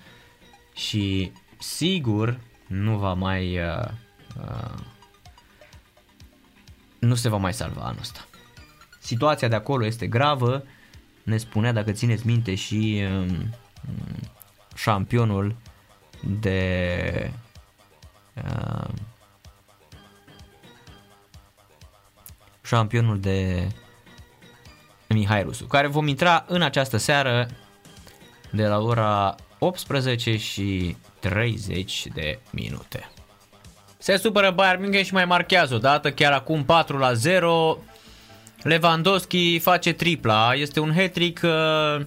și sigur nu va mai uh, uh, nu se va mai salva anul ăsta. Situația de acolo este gravă, ne spunea, dacă țineți minte, și um, șampionul de uh, șampionul de Mihai Rusu, care vom intra în această seară de la ora 18 și 30 de minute. Se supără Bayern München și mai marchează o dată, chiar acum 4 la 0. Lewandowski face tripla, este un hat-trick uh,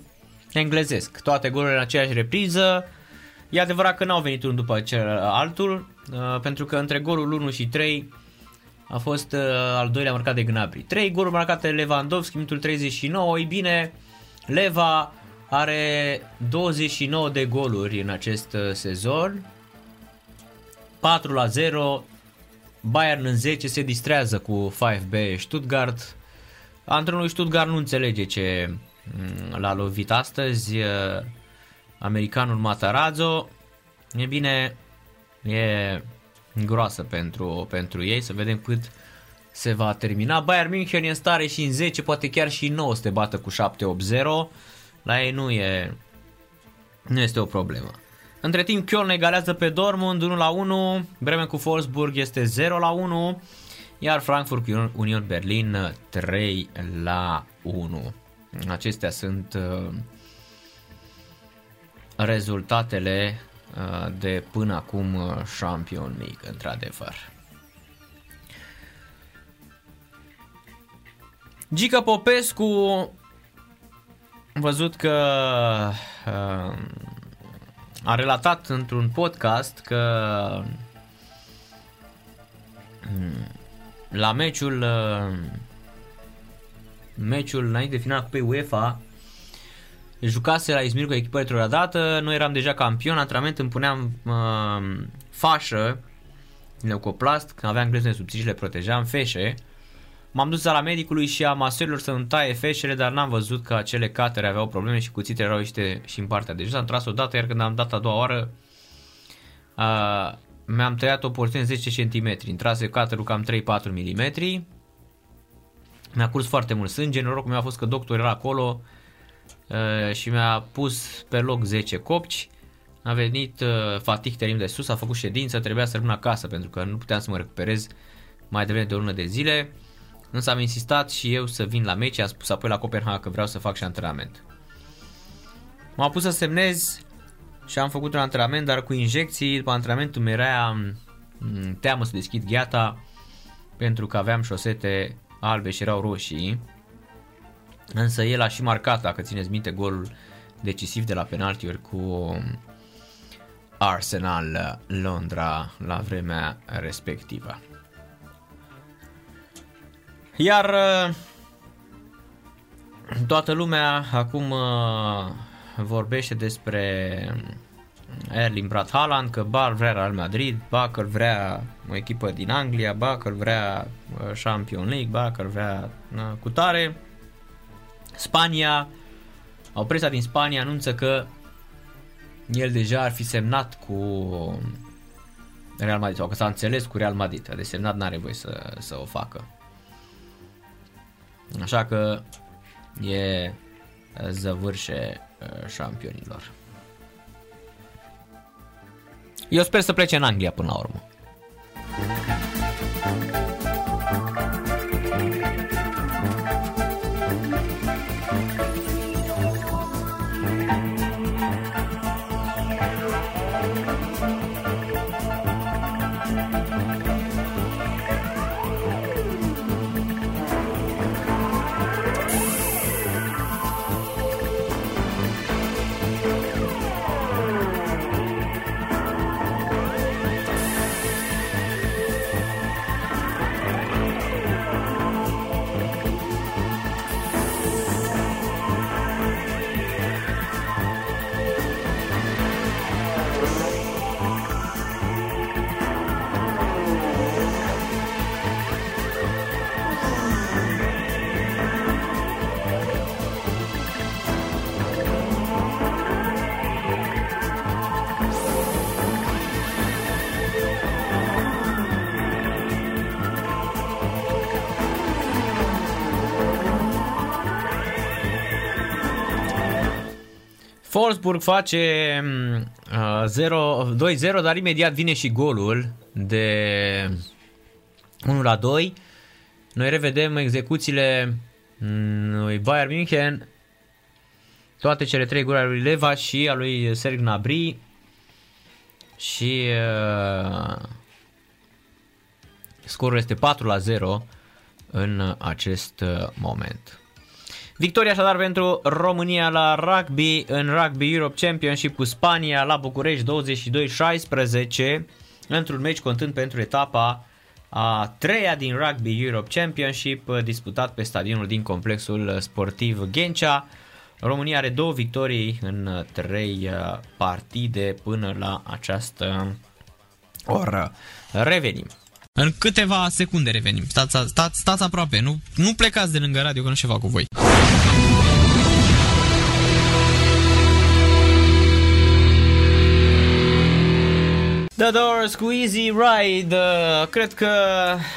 englezesc. Toate golurile în aceeași repriză. E adevărat că n-au venit unul după altul, uh, pentru că între golul 1 și 3 a fost uh, al doilea marcat de Gnabry. 3 goluri marcate de Lewandowski, minutul 39. Ei bine, Leva are 29 de goluri în acest uh, sezon. 4 la 0. Bayern în 10 se distrează cu 5B Stuttgart. Antrenorul Stuttgart nu înțelege ce mm, l-a lovit astăzi uh, americanul Matarazzo. E bine, e groasă pentru, pentru ei, să vedem cât se va termina. Bayern München e în stare și în 10, poate chiar și în 9 să te bată cu 7-8-0. La ei nu e nu este o problemă. Între timp Köln egalează pe Dortmund 1 la 1, Bremen cu Wolfsburg este 0 la 1, iar Frankfurt cu Union Berlin 3 la 1. Acestea sunt uh, rezultatele uh, de până acum uh, Champion League, într-adevăr. Gica Popescu am văzut că uh, a relatat într-un podcast că um, la meciul uh, meciul înainte de final pe UEFA jucase la Izmir cu echipa retrogradată, noi eram deja campion, antrenament îmi puneam uh, fașă leucoplast, când aveam glezne subțiri le protejam, feșe M-am dus la medicului și a masorilor să-mi taie feșele, dar n-am văzut că acele catere aveau probleme și cuțitele erau ieșite și în partea de jos. Am tras o dată, iar când am dat a doua oară, a, mi-am tăiat o porțiune 10 cm. Intrase caterul cam 3-4 mm. Mi-a curs foarte mult sânge, norocul meu a fost că doctorul era acolo a, și mi-a pus pe loc 10 copci. A venit uh, fatig terim de sus, a făcut ședință, trebuia să rămân acasă pentru că nu puteam să mă recuperez mai devreme de o lună de zile. Însă am insistat și eu să vin la meci, am spus apoi la Copenhaga că vreau să fac și antrenament. M-am pus să semnez și am făcut un antrenament, dar cu injecții, după antrenamentul mi era teamă să deschid gheata pentru că aveam șosete albe și erau roșii. Însă el a și marcat, dacă țineți minte, golul decisiv de la penaltiuri cu Arsenal Londra la vremea respectivă. Iar uh, toată lumea acum uh, vorbește despre Erling Brat Haaland, că Bar vrea Real Madrid, ba că vrea o echipă din Anglia, ba că vrea uh, Champion League, ba că vrea cu tare. Spania, au presa din Spania anunță că el deja ar fi semnat cu Real Madrid sau că s-a înțeles cu Real Madrid, a de semnat n-are voie să, să o facă. Așa că e zăvârșe uh, șampionilor. Eu sper să plece în Anglia până la urmă. Wolfsburg face uh, 0, 2-0, dar imediat vine și golul de 1 la 2. Noi revedem execuțiile lui Bayern München, toate cele trei goluri ale lui Leva și a lui Serg Gnabry și uh, scorul este 4 la 0 în acest uh, moment. Victoria așadar pentru România la rugby în Rugby Europe Championship cu Spania la București 22-16 într-un meci contând pentru etapa a treia din Rugby Europe Championship disputat pe stadionul din complexul sportiv Ghencea. România are două victorii în trei partide până la această oră. Revenim. În câteva secunde revenim. Stați, stați, stați aproape, nu, nu plecați de lângă radio că nu ceva cu voi. The Doors cu Easy Ride cred că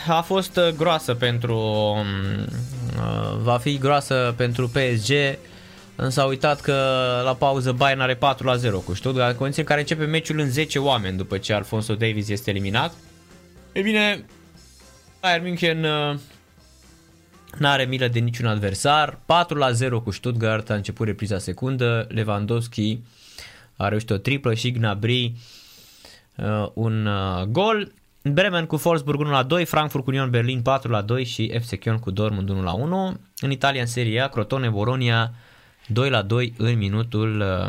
a fost groasă pentru uh, va fi groasă pentru PSG însă a uitat că la pauză Bayern are 4 la 0 cu Stuttgart, condiții în care începe meciul în 10 oameni după ce Alfonso Davies este eliminat. E bine, Bayern München uh, n-are milă de niciun adversar, 4 la 0 cu Stuttgart, a început repriza secundă, Lewandowski a reușit o triplă și Gnabry uh, un uh, gol. Bremen cu Wolfsburg 1 la 2, Frankfurt cu Union Berlin 4 la 2 și FC Köln cu Dortmund 1 la 1. În Italia în Serie A, Crotone Bologna 2 la 2 în minutul uh,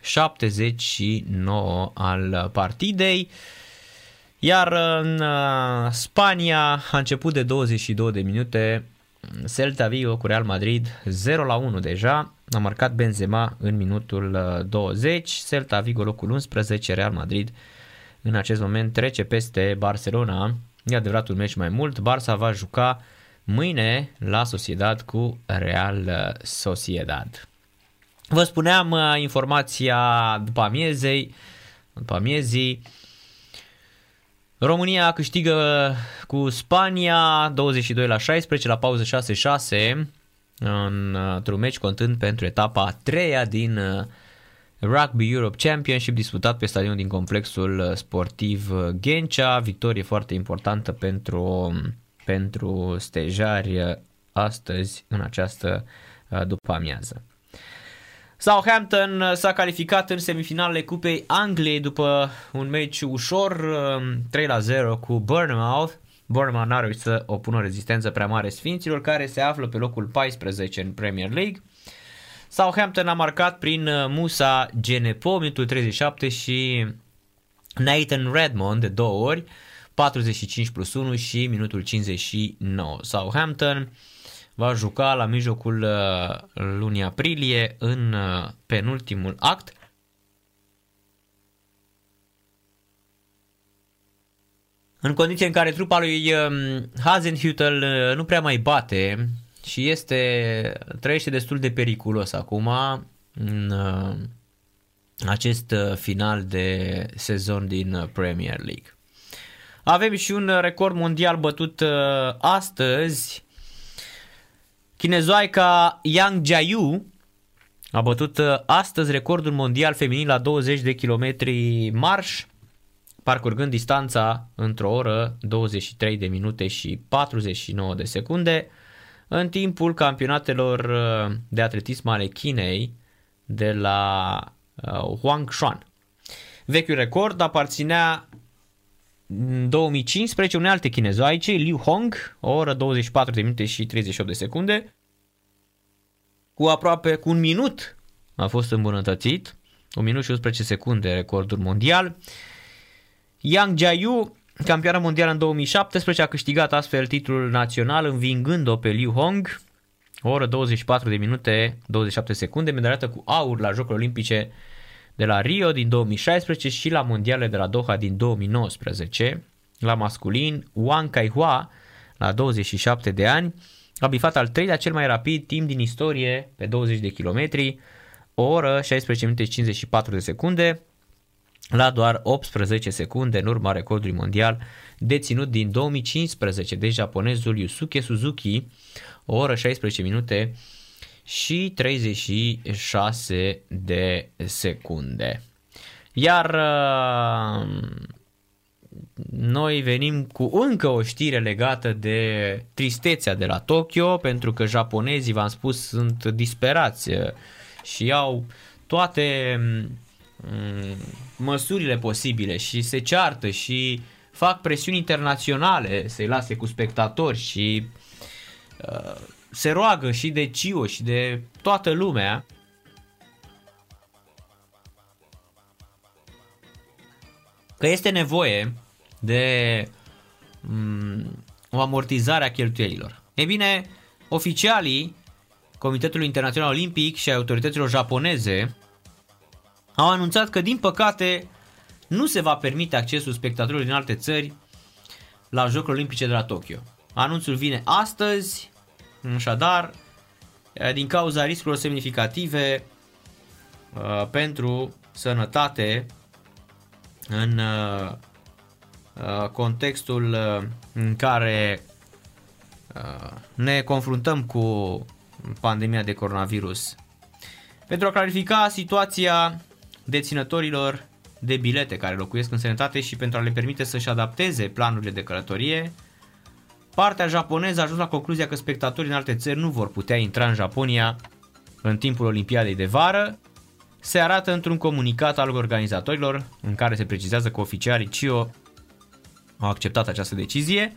79 al partidei. Iar în uh, Spania a început de 22 de minute Celta Vigo cu Real Madrid 0 la 1 deja. A marcat Benzema în minutul 20. Uh, Celta Vigo locul 11, Real Madrid în acest moment trece peste Barcelona. E adevărat un meci mai mult. Barça va juca mâine la Sociedad cu Real Sociedad. Vă spuneam uh, informația după amiezei, după amiezii. România câștigă cu Spania 22 la 16 la pauză 6-6 într-un meci contând pentru etapa a treia din uh, Rugby Europe Championship disputat pe stadionul din complexul uh, sportiv uh, Ghencea, victorie foarte importantă pentru, pentru stejari uh, astăzi în această după amiază. Southampton s-a calificat în semifinalele Cupei Angliei după un meci ușor 3 la 0 cu Bournemouth. Bournemouth n-a reușit să opună rezistență prea mare Sfinților care se află pe locul 14 în Premier League. Southampton a marcat prin uh, Musa Genepo, minutul 37 și Nathan Redmond de două ori, 45 plus 1 și minutul 59. Southampton va juca la mijlocul uh, lunii aprilie în uh, penultimul act. În condiții în care trupa lui um, Hazenhutel nu prea mai bate, și este, trăiește destul de periculos acum în uh, acest uh, final de sezon din uh, Premier League. Avem și un record mondial bătut astăzi. Chinezoaica Yang Jiayu a bătut astăzi recordul mondial feminin la 20 de kilometri marș, parcurgând distanța într-o oră, 23 de minute și 49 de secunde în timpul campionatelor uh, de atletism ale Chinei de la uh, Huangshan. Vechiul record aparținea în 2015 unei alte chinezoaice, Liu Hong, o oră 24 de minute și 38 de secunde, cu aproape cu un minut a fost îmbunătățit, 1 minut și 11 secunde recordul mondial. Yang Jiayu, campioana mondială în 2017, a câștigat astfel titlul național învingând-o pe Liu Hong, o oră 24 de minute 27 secunde, medaliată cu aur la Jocurile Olimpice de la Rio din 2016 și la Mondiale de la Doha din 2019. La masculin, Wang Kaihua, la 27 de ani, a bifat al treilea cel mai rapid timp din istorie pe 20 de kilometri, o oră 16 minute 54 de secunde, la doar 18 secunde în urma recordului mondial deținut din 2015 de japonezul Yusuke Suzuki, o oră 16 minute și 36 de secunde. Iar uh, noi venim cu încă o știre legată de tristețea de la Tokyo, pentru că japonezii, v-am spus, sunt disperați uh, și au toate mm, măsurile posibile și se ceartă și fac presiuni internaționale să-i lase cu spectatori și uh, se roagă și de CIO și de toată lumea că este nevoie de um, o amortizare a cheltuielilor. E bine, oficialii Comitetului Internațional Olimpic și autorităților japoneze au anunțat că, din păcate, nu se va permite accesul spectatorilor din alte țări la Jocurile Olimpice de la Tokyo. Anunțul vine astăzi, așadar, din cauza riscurilor semnificative uh, pentru sănătate în uh, uh, contextul în care ne confruntăm cu pandemia de coronavirus. Pentru a clarifica situația deținătorilor de bilete care locuiesc în sănătate și pentru a le permite să-și adapteze planurile de călătorie, partea japoneză a ajuns la concluzia că spectatorii în alte țări nu vor putea intra în Japonia în timpul Olimpiadei de vară. Se arată într-un comunicat al organizatorilor în care se precizează că oficialii CIO au acceptat această decizie.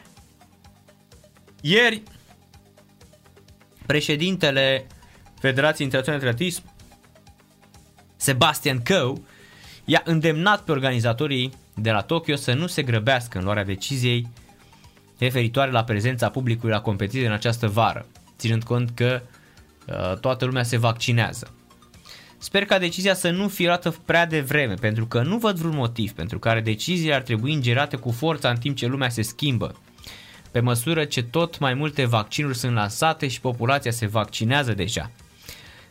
Ieri, președintele Federației Internaționale de Atletism, Sebastian Coe, i-a îndemnat pe organizatorii de la Tokyo să nu se grăbească în luarea deciziei referitoare la prezența publicului la competiție în această vară, ținând cont că uh, toată lumea se vaccinează. Sper ca decizia să nu fie luată prea devreme, pentru că nu văd vreun motiv pentru care deciziile ar trebui ingerate cu forța în timp ce lumea se schimbă, pe măsură ce tot mai multe vaccinuri sunt lansate și populația se vaccinează deja.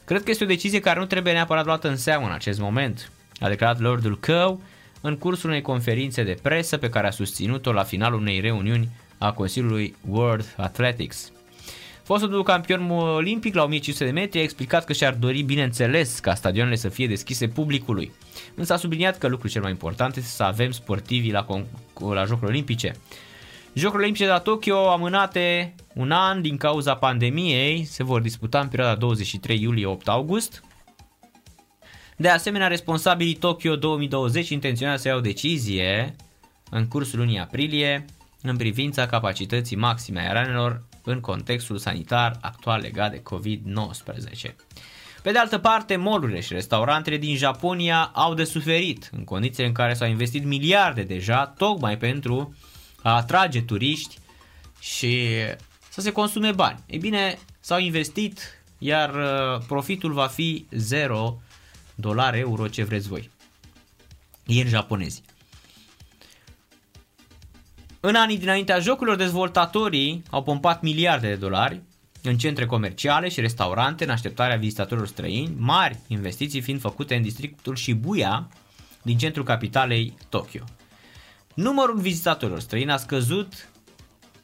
Cred că este o decizie care nu trebuie neapărat luată în seamă în acest moment, a declarat Lordul Coe în cursul unei conferințe de presă pe care a susținut-o la finalul unei reuniuni a Consiliului World Athletics. Fostul campion olimpic la 1500 de metri a explicat că și-ar dori, bineînțeles, ca stadioanele să fie deschise publicului, însă a subliniat că lucrul cel mai important este să avem sportivii la, la Jocurile Olimpice. Jocurile Olimpice de la Tokyo amânate un an din cauza pandemiei se vor disputa în perioada 23 iulie-8 august. De asemenea, responsabilii Tokyo 2020 intenționează să iau decizie în cursul lunii aprilie în privința capacității maxime a aeranelor în contextul sanitar actual legat de COVID-19. Pe de altă parte, molurile și restaurantele din Japonia au de suferit în condițiile în care s-au investit miliarde deja tocmai pentru a atrage turiști și să se consume bani. Ei bine, s-au investit, iar uh, profitul va fi 0 dolari, euro, ce vreți voi. Ieri japonezi. În anii dinaintea jocurilor, dezvoltatorii au pompat miliarde de dolari în centre comerciale și restaurante în așteptarea vizitatorilor străini, mari investiții fiind făcute în districtul Shibuya din centrul capitalei Tokyo. Numărul vizitatorilor străini a scăzut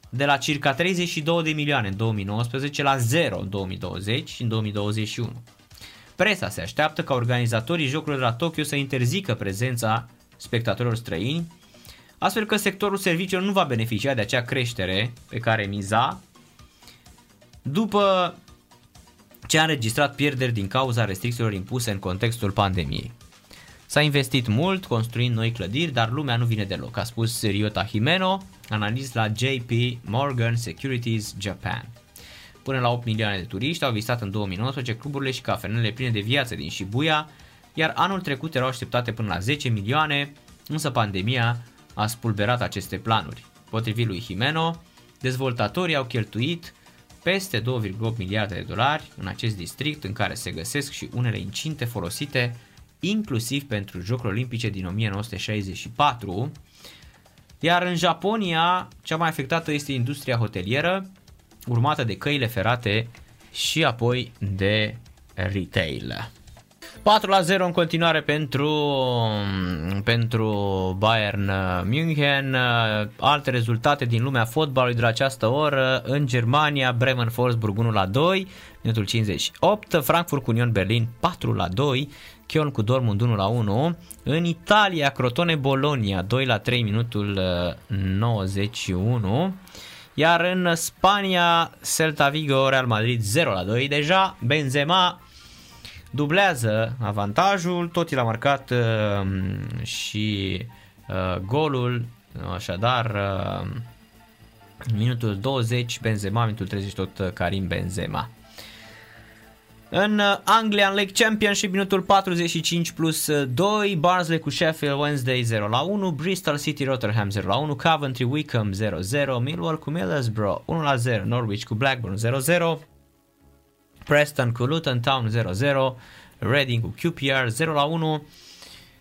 de la circa 32 de milioane în 2019 la 0 în 2020 și în 2021. Presa se așteaptă ca organizatorii jocurilor de la Tokyo să interzică prezența spectatorilor străini, astfel că sectorul serviciilor nu va beneficia de acea creștere pe care miza după ce a înregistrat pierderi din cauza restricțiilor impuse în contextul pandemiei. S-a investit mult construind noi clădiri, dar lumea nu vine deloc, a spus Ryota Himeno, analist la JP Morgan Securities Japan. Până la 8 milioane de turiști au vizitat în 2019 cluburile și cafenele pline de viață din Shibuya, iar anul trecut erau așteptate până la 10 milioane, însă pandemia a spulberat aceste planuri. Potrivit lui Himeno, dezvoltatorii au cheltuit peste 2,8 miliarde de dolari în acest district în care se găsesc și unele incinte folosite inclusiv pentru Jocurile Olimpice din 1964, iar în Japonia cea mai afectată este industria hotelieră, urmată de căile ferate și apoi de retail. 4 la 0 în continuare pentru, pentru Bayern München. Alte rezultate din lumea fotbalului de la această oră. În Germania, Bremen Wolfsburg 1 la 2, minutul 58. Frankfurt cu Union Berlin 4 la 2. Chion cu Dortmund 1 la 1. În Italia, Crotone Bologna 2 la 3, minutul 91. Iar în Spania, Celta Vigo, Real Madrid 0 la 2. Deja Benzema dublează avantajul, tot el a marcat uh, și uh, golul, așadar uh, minutul 20 Benzema, minutul 30 tot uh, Karim Benzema. În uh, Anglia, în League Championship, minutul 45 plus 2, uh, Barnsley cu Sheffield Wednesday 0 la 1, Bristol City Rotherham 0 la 1, Coventry Wickham 0 0, Millwall cu Middlesbrough 1 la 0, Norwich cu Blackburn 0 0, Preston cu Luton Town 0-0, Reading cu QPR 0-1,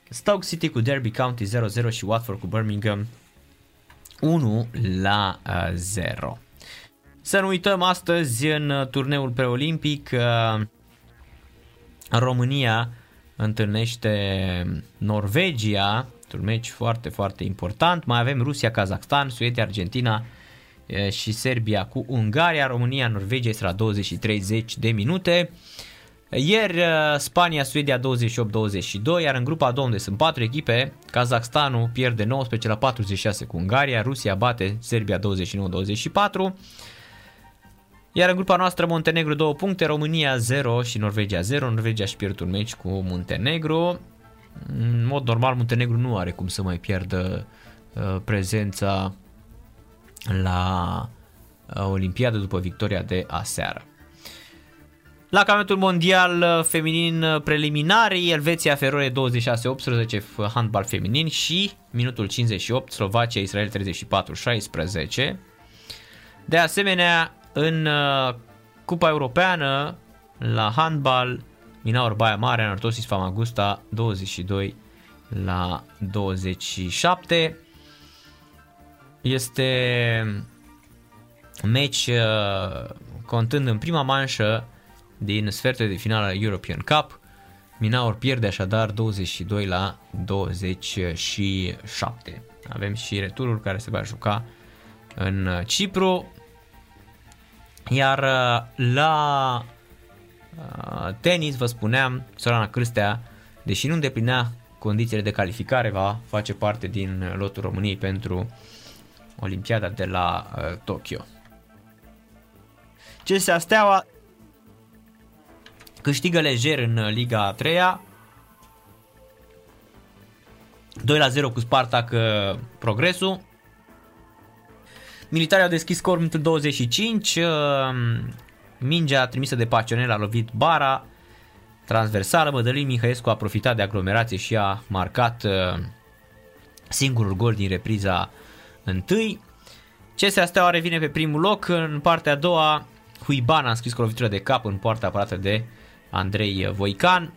Stoke City cu Derby County 0-0 și Watford cu Birmingham 1 la 0. Să nu uităm astăzi în turneul preolimpic România întâlnește Norvegia, un meci foarte, foarte important. Mai avem Rusia, Kazakhstan, Suedia, Argentina, și Serbia cu Ungaria, România, Norvegia este la 20-30 de minute. Ieri Spania, Suedia 28-22, iar în grupa a doua unde sunt 4 echipe, Kazakhstanul pierde 19 la 46 cu Ungaria, Rusia bate Serbia 29-24, iar în grupa noastră Montenegru 2 puncte, România 0 și Norvegia 0, Norvegia și pierd un meci cu Montenegru. În mod normal Montenegru nu are cum să mai pierdă prezența la uh, Olimpiadă după victoria de aseară. La campionatul mondial uh, feminin uh, preliminari, Elveția Ferore 26-18 handbal feminin și minutul 58 Slovacia Israel 34-16. De asemenea, în Cupa Europeană la handbal Minaur Baia Mare, Anartosis Famagusta 22 la 27. Este meci uh, contând în prima manșă din sfertul de finală European Cup. Minaur pierde așadar 22 la 27. Avem și returul care se va juca în Cipru. Iar uh, la uh, tenis, vă spuneam, Sorana Cârstea, deși nu îndeplinea condițiile de calificare, va face parte din lotul României pentru Olimpiada de la uh, Tokyo. CSA Steaua câștigă lejer în uh, Liga a 3 2 la 0 cu Spartak uh, progresul. Militarii au deschis scorul 25, uh, mingea trimisă de Pacionel a lovit bara, transversală, Mădălin Mihăescu a profitat de aglomerație și a marcat uh, singurul gol din repriza întâi. CSA Steaua revine pe primul loc, în partea a doua Huiban a scris cu lovitură de cap în poarta apărată de Andrei Voican.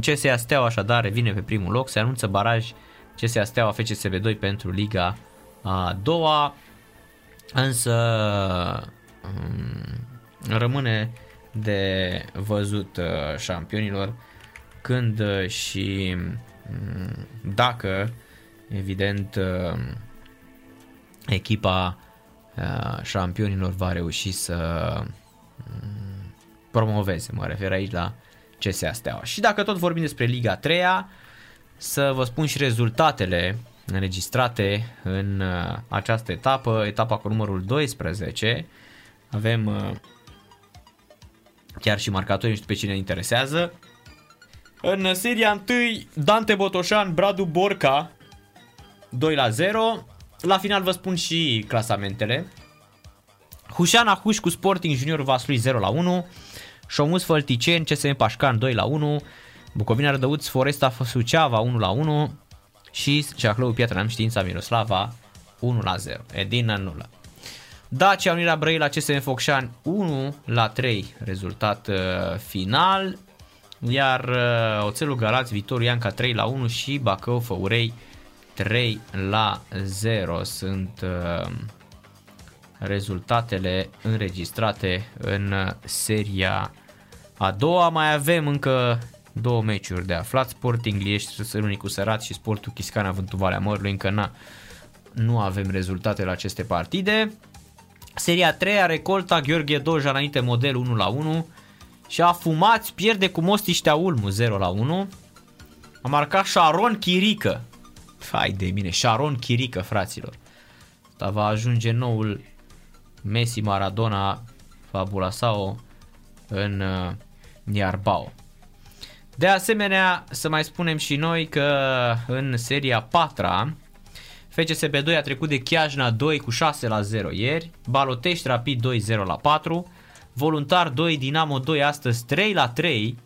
CSA Steaua așadar revine pe primul loc, se anunță baraj CSA Steaua FCSB2 pentru Liga a doua, însă um, rămâne de văzut uh, șampionilor când și um, dacă evident uh, echipa uh, șampionilor va reuși să mm, promoveze, mă refer aici la CSA Steaua. Și dacă tot vorbim despre Liga 3 să vă spun și rezultatele înregistrate în uh, această etapă, etapa cu numărul 12. Avem uh, chiar și marcatorii, nu știu pe cine interesează. În seria 1, Dante Botoșan, Bradu Borca, 2 la 0. La final vă spun și clasamentele. Hușana Huș cu Sporting Junior Vaslui 0 la 1. Șomus Fălticeni, CSM Pașcan 2 la 1. Bucovina Rădăuț Foresta Suceava 1 la 1. Și Ceahlău Piatra Neam Știința Miroslava 1 la 0. Edina 0. Dacia Unirea Brăila CSM Focșani 1 la 3 rezultat uh, final. Iar uh, Oțelul Galați Vitor Ianca 3 la 1 și Bacău Făurei 3 la 0 sunt uh, rezultatele înregistrate în seria a doua. Mai avem încă două meciuri de aflat. Sporting Liești, Sărunicu Sărat și Sportul Chiscana Vântul Valea Mărului. Încă na, nu avem rezultate la aceste partide. Seria 3 recolta Gheorghe Doja înainte model 1 la 1 și a fumat pierde cu Mostiștea Ulmu 0 la 1. A marcat Sharon Chirică. Fai de mine, Sharon Chirică, fraților. Asta va ajunge noul Messi Maradona fabula sau în uh, Iarbao. De asemenea, să mai spunem și noi că în seria 4 FCSB 2 a trecut de Chiajna 2 cu 6 la 0 ieri, Balotești Rapid 2 0 la 4, Voluntar 2 Dinamo 2 astăzi 3 la 3,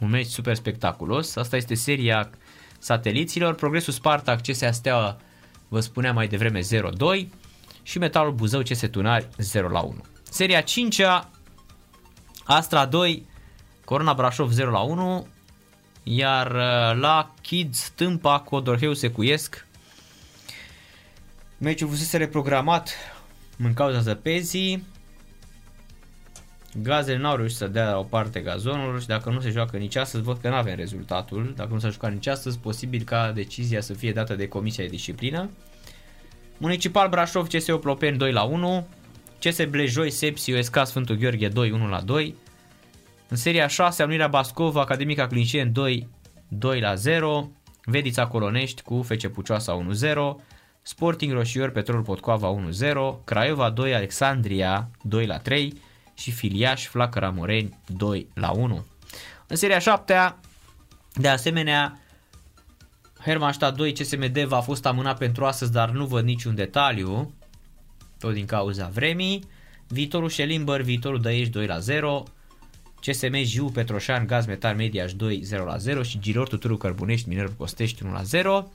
un meci super spectaculos. Asta este seria sateliților. Progresul Spartak CSA Steaua vă spuneam mai devreme 0-2 și Metalul Buzău CS Tunari 0 la 1. Seria 5 Astra 2 Corona Brașov 0 la 1 iar uh, la Kids Tâmpa Codorheu Secuiesc meciul fusese reprogramat în cauza zăpezii Gazele n-au reușit să dea la o parte gazonul și dacă nu se joacă nici astăzi, văd că nu avem rezultatul. Dacă nu s-a jucat nici astăzi, posibil ca decizia să fie dată de Comisia de Disciplină. Municipal Brașov, CSO Plopeni 2 la 1, CS Blejoi, Sepsi, OSK Sfântul Gheorghe 2, 1 la 2. În seria 6, Unirea Bascov, Academica Clincien 2, 2 la 0, Vedița Colonești cu FC Pucioasa 1-0, Sporting Roșior, Petrol Potcoava 1-0, Craiova 2, Alexandria 2 la 3 și Filiaș Flacăra Moreni 2 la 1. În seria 7 de asemenea, Hermannstadt 2 CSM Deva a fost amânat pentru astăzi, dar nu văd niciun detaliu, tot din cauza vremii. Viitorul Șelimber, viitorul Dăiești 2 la 0, CSM Jiu Petroșan Gaz Metal Mediaș 2 0 la 0 și Giror Tuturu Cărbunești Miner Costești 1 la 0.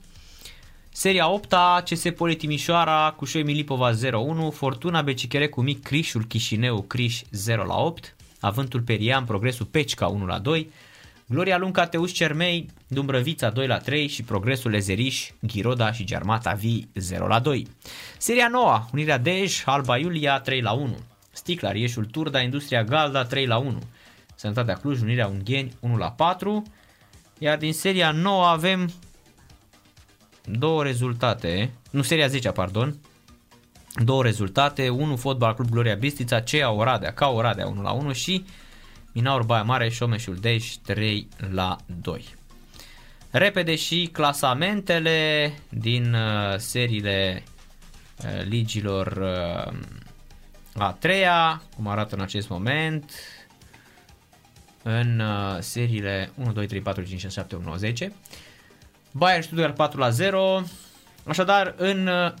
Seria 8 CS Poli Timișoara cu Șoi Milipova 0-1, Fortuna Becichere cu Mic Crișul Chișineu Criș 0-8, Avântul Perian Progresul Pecica 1-2, Gloria Lunca Teuș Cermei, Dumbrăvița 2-3 și Progresul Lezeriș, Ghiroda și Germata Vi 0-2. Seria 9, Unirea Dej, Alba Iulia 3-1, Sticlar Ieșul Turda, Industria Galda 3-1, Sănătatea Cluj, Unirea Ungheni 1-4, iar din seria 9 avem două rezultate, nu seria 10, pardon, două rezultate, 1 Fotbal Club Gloria Bistița, CEA Oradea, ca Oradea 1 la 1 și Minaur Baia Mare, Șomeșul Dej 3 la 2. Repede și clasamentele din uh, seriile uh, ligilor uh, a treia, cum arată în acest moment, în uh, seriile 1, 2, 3, 4, 5, 6, 7, 8, 9, 10. Bayern Stuttgart 4 la 0. Așadar, în uh,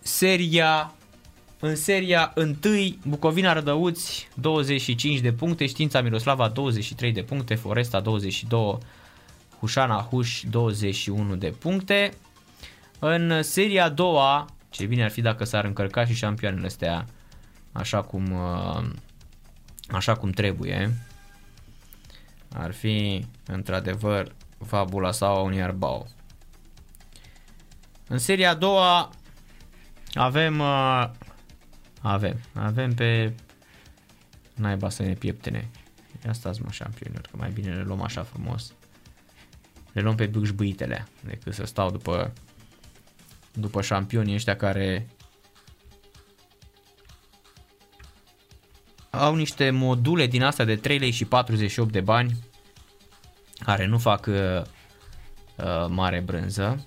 seria în seria 1, Bucovina Rădăuți 25 de puncte, Știința Miroslava 23 de puncte, Foresta 22, Hușana Huș 21 de puncte. În seria a doua, ce bine ar fi dacă s-ar încărca și șampioanele astea așa cum, uh, așa cum trebuie. Ar fi într-adevăr fabula sau unui arbau. În seria a doua avem uh, avem, avem pe naiba să ne pieptene. Ia stați mă șampionilor, că mai bine le luăm așa frumos. Le luăm pe bușbuitele decât să stau după după șampionii ăștia care au niște module din astea de 3 lei și 48 de bani care nu fac uh, uh, mare brânză.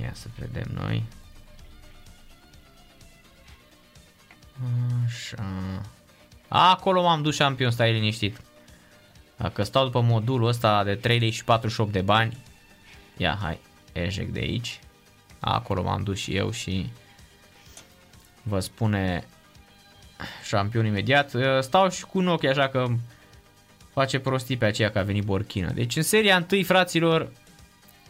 Ia să vedem noi. Așa. Acolo m-am dus șampion, stai liniștit. Dacă stau după modulul ăsta de 3 lei și 48 de bani, ia hai, ejec de aici. Acolo m-am dus și eu și vă spune șampion imediat. Stau și cu un ochi așa că face prostii pe aceea că a venit Borchina. Deci în seria întâi, fraților,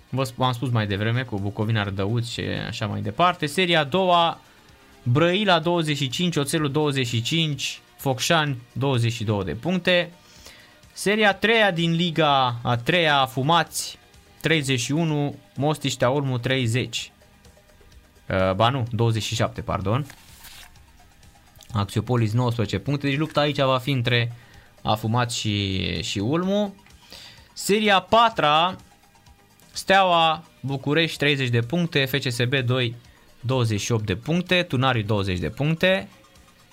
vă am spus mai devreme cu Bucovina Rădăuți și așa mai departe. Seria a doua, Brăila 25, Oțelul 25, Focșani 22 de puncte. Seria a treia din Liga a treia, Fumați 31, Mostiștea Olmu 30. Uh, ba nu, 27, pardon. Axiopolis 19 puncte, deci lupta aici va fi între Afumați și, și Ulmu. Seria 4 Steaua București 30 de puncte, FCSB 2 28 de puncte, Tunari 20 de puncte.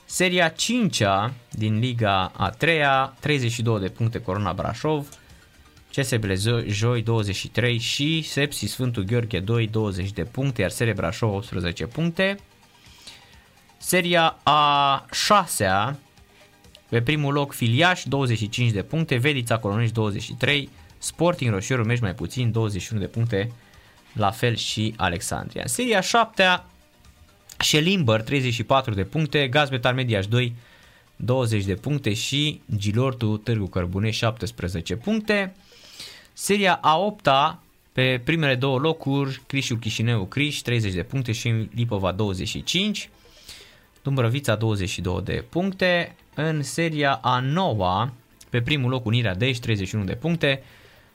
Seria 5 din Liga a 3 32 de puncte Corona Brașov, CSB Joi 23 și Sepsi Sfântul Gheorghe 2 20 de puncte, iar Seria Brașov 18 puncte. Seria a 6 pe primul loc Filiaș 25 de puncte, Vedița Colonești 23, Sporting Roșiorul Mești mai puțin 21 de puncte, la fel și Alexandria. În seria 7 Shelimber 34 de puncte, Gazmetar Mediaș 2 20 de puncte și Gilortu Târgu Cărbune 17 puncte. Seria a 8 pe primele două locuri, Crișul Chișineu Criș 30 de puncte și Lipova 25. Dumbrăvița 22 de puncte. În seria a 9 pe primul loc Unirea Dej 31 de puncte.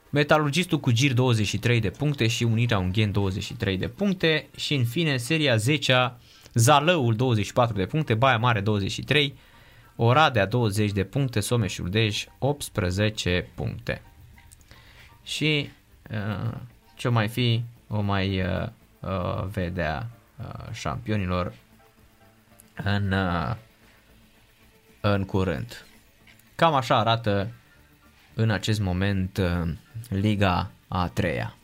Metalurgistul cu Gir 23 de puncte și Unirea Unghen 23 de puncte. Și în fine în seria 10 Zalăul 24 de puncte, Baia Mare 23, Oradea 20 de puncte, Someșul Dej 18 puncte. Și uh, ce mai fi, o mai uh, uh, vedea uh, șampionilor în, uh, în curând. Cam așa arată în acest moment uh, Liga a treia.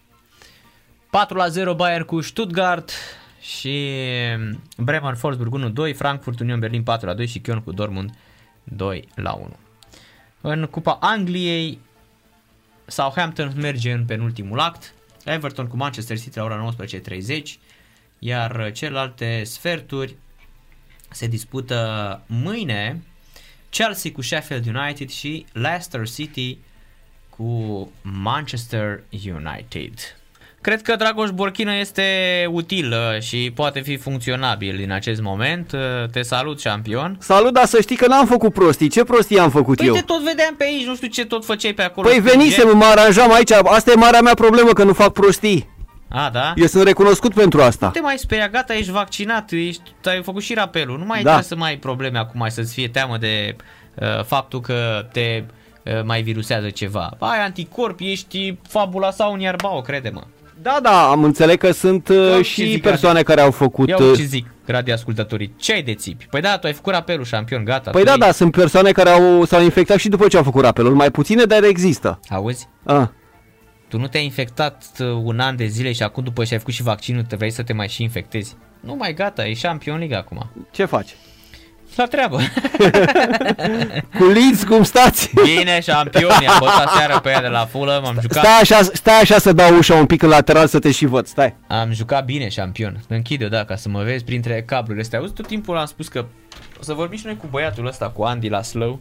4 la 0 Bayern cu Stuttgart și Bremen Wolfsburg 1-2, Frankfurt Union Berlin 4 la 2 și Köln cu Dortmund 2 la 1. În Cupa Angliei Southampton merge în penultimul act, Everton cu Manchester City la ora 19.30, iar celelalte sferturi se dispută mâine Chelsea cu Sheffield United și Leicester City cu Manchester United. Cred că Dragoș Borchină este util uh, și poate fi funcționabil în acest moment. Uh, te salut, șampion. Salut, dar să știi că n-am făcut prostii. Ce prostii am făcut păi eu? te tot vedeam pe aici, nu știu ce tot făceai pe acolo. Păi venisem, mă aranjam aici. Asta e marea mea problemă, că nu fac prostii. A, da? Eu sunt recunoscut pentru asta. Nu te mai speria, gata, ești vaccinat, ești, ai făcut și rapelul. Nu mai da. trebuie să mai ai probleme acum, mai să-ți fie teamă de uh, faptul că te uh, mai virusează ceva. Ai anticorpi, ești fabula sau un ierbao, crede-mă. Da, da, am înțeles că sunt uh, și zic, persoane care au făcut... Ia uh, ce zic, radio ascultătorii. Ce ai de țipi? Păi da, tu ai făcut apelul șampion, gata. Păi da, ai... da, sunt persoane care au, s-au infectat și după ce au făcut apelul. Mai puține, dar există. Auzi? A. Tu nu te-ai infectat uh, un an de zile și acum după ce ai făcut și vaccinul te vrei să te mai și infectezi. Nu mai gata, e șampion liga acum. Ce faci? La treabă. cu Leeds, cum stați? Bine, șampioni, am bătut seara pe ea de la Fulham, am jucat... Stai așa, stai așa să dau ușa un pic în lateral să te și văd, stai. Am jucat bine, șampion. Închide-o, da, ca să mă vezi printre cablurile astea. Auzi, tot timpul am spus că o să vorbim și noi cu băiatul ăsta, cu Andy la Slow.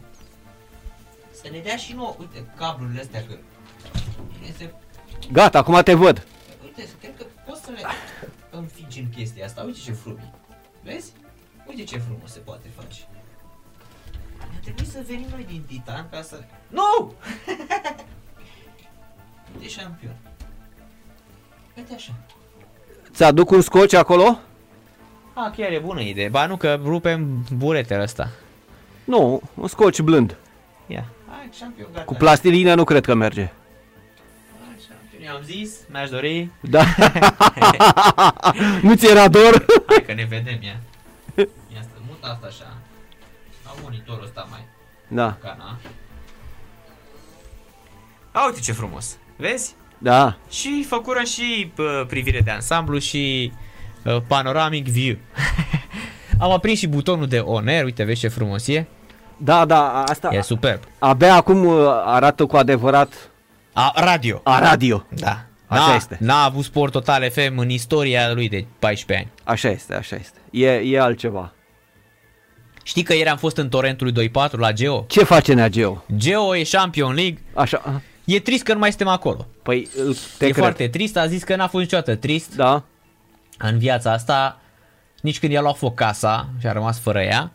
Să ne dea și nouă, uite, cablurile astea, că... Este... Gata, acum te văd. Uite, cred că poți să le înfigi în chestia asta. Uite ce frumi. Vezi? Uite ce frumos se poate face. Ar trebui să venim noi din Titan ca să... Nu! Uite șampion. Uite așa. Ți-aduc un scoci acolo? A, chiar e bună idee. Ba nu, că rupem buretele ăsta. Nu, un scoci blând. Ia. Hai, șampion, gata. Cu plastilină nu cred că merge. Hai, șampion, am zis, mi-aș dori. Da. nu ți era dor? Hai că ne vedem, ia. Ia să mut asta așa. La monitorul ăsta mai. Da. Cana. A, uite ce frumos. Vezi? Da. Și făcură și uh, privire de ansamblu și uh, panoramic view. Am aprins și butonul de on air, uite, vezi ce frumos e. Da, da, asta E superb. abia acum uh, arată cu adevărat A, radio. a radio. Da. Așa N-a, este. N-a avut Sport Total FM în istoria lui de 14 ani. Așa este, așa este. E, e altceva. Știi că ieri am fost în Torentul lui 2-4 la Geo? Ce face Neageo? Geo e Champion League. Așa, a, E trist că nu mai suntem acolo. păi îl- te e cred. foarte trist. A zis că n-a fost niciodată trist Da? în viața asta. Nici când i-a luat foc casa și a rămas fără ea.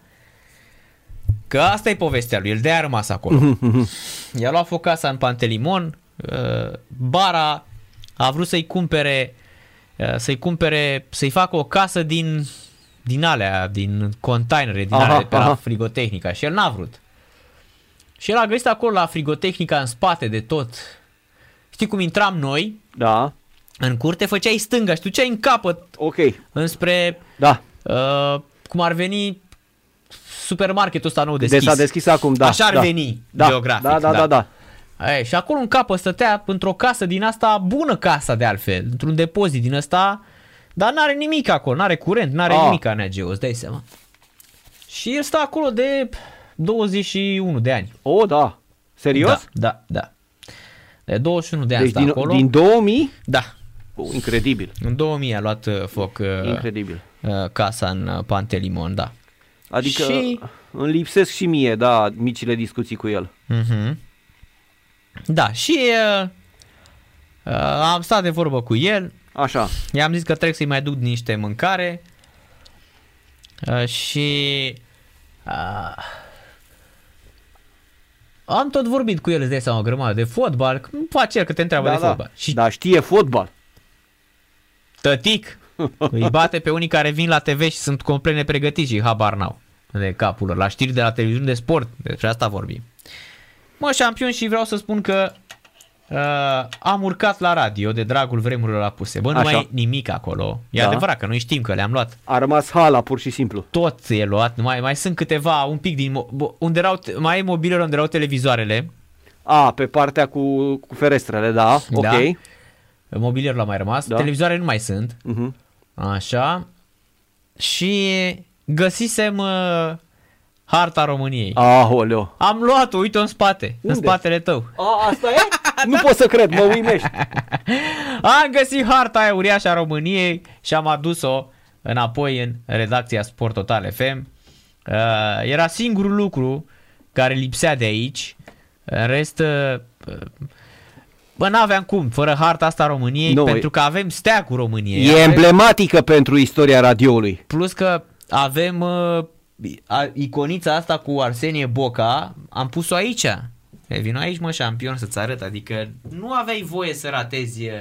Că asta e povestea lui. El de a rămas acolo. I-a luat foc casa în Pantelimon. Uh, Bara a vrut să-i cumpere uh, să-i cumpere, să-i facă o casă din din alea, din containere, din Aha, alea de pe la aha. frigotehnica și el n-a vrut. Și el a găsit acolo la frigotehnica în spate de tot. Știi cum intram noi Da. în curte, făceai stânga și tu duceai în capăt Ok. înspre Da. uh, cum ar veni supermarketul ăsta nou De deschis. s-a deschis acum, da. Așa ar da. veni da. geografic. Da, da, da, da. Ei, și acolo în capă stătea într-o casă din asta, bună casa de altfel, într-un depozit din ăsta, dar n-are nimic acolo, n-are curent, n-are Ah. nimic ANGO, îți dai seama. Și el stă acolo de 21 de ani. O, da. Serios? Da, da, da. De 21 de ani Deci stă din, acolo. din 2000? Da. Oh, incredibil. În 2000 a luat uh, foc uh, Incredibil. uh, casa în uh, Pantelimon, da. Adică Și- îmi lipsesc și mie, da, micile discuții cu el. Mhm. Da, și uh, uh, am stat de vorbă cu el, Așa. i-am zis că trebuie să-i mai duc niște mâncare uh, și uh, am tot vorbit cu el, îți dai seama, o grămadă de fotbal, că îmi face el că te întreabă Da, de da. fotbal. Și Da, știe fotbal. tătic îi bate pe unii care vin la TV și sunt complet nepregătiți și habar n-au de capul lor. La știri de la televiziune de sport, despre asta vorbim. Mă, șampion și vreau să spun că uh, am urcat la radio de dragul vremurilor apuse. Bă, nu Așa. mai e nimic acolo. E Da. adevărat că noi știm că le-am luat. A rămas hala, pur și simplu. Tot e luat, mai, mai sunt câteva, un pic din... mo- bă, Unde erau, te- mai e mobilele unde erau televizoarele. A, pe partea cu, cu ferestrele, da, ok. Da. Mobilierul a mai rămas. Da. Televizoare nu mai sunt. Mhm. Așa. Și găsisem uh, harta României. Aoleo. Am luat-o, uite-o în spate, Unde? în spatele tău. A, asta e? Nu pot să cred, mă uimești. Am găsit harta aia uriașă a României și am adus-o înapoi în redacția Sport Total FM. Uh, era singurul lucru care lipsea de aici. În rest, uh, bă, n-aveam cum, fără harta asta a României, Nu, pentru că avem steagul României. E Avem- emblematică pentru istoria radioului. Plus că avem uh, a- iconița asta cu Arsenie Boca, am pus-o aici. E, vino aici, mă, șampion, să-ți arăt. Adică nu aveai voie să ratezi... uh,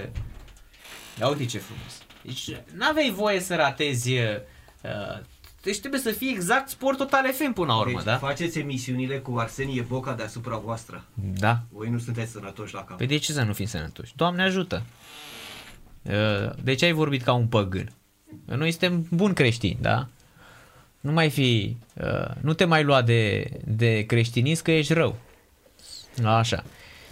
Ia uite ce frumos. Deci nu aveai voie să ratezi... uh, Deci trebuie să fie exact Sport Total FM până la urmă, Deci da? faceți emisiunile cu Arsenie Boca deasupra voastră. Da. Voi nu sunteți sănătoși la cap. Păi de ce să nu fim sănătoși? Doamne ajută! Uh, De ce ai vorbit ca un păgân? Noi suntem buni creștini, da? Nu mai fi, uh, nu te mai lua de, de creștinism că ești rău. Așa.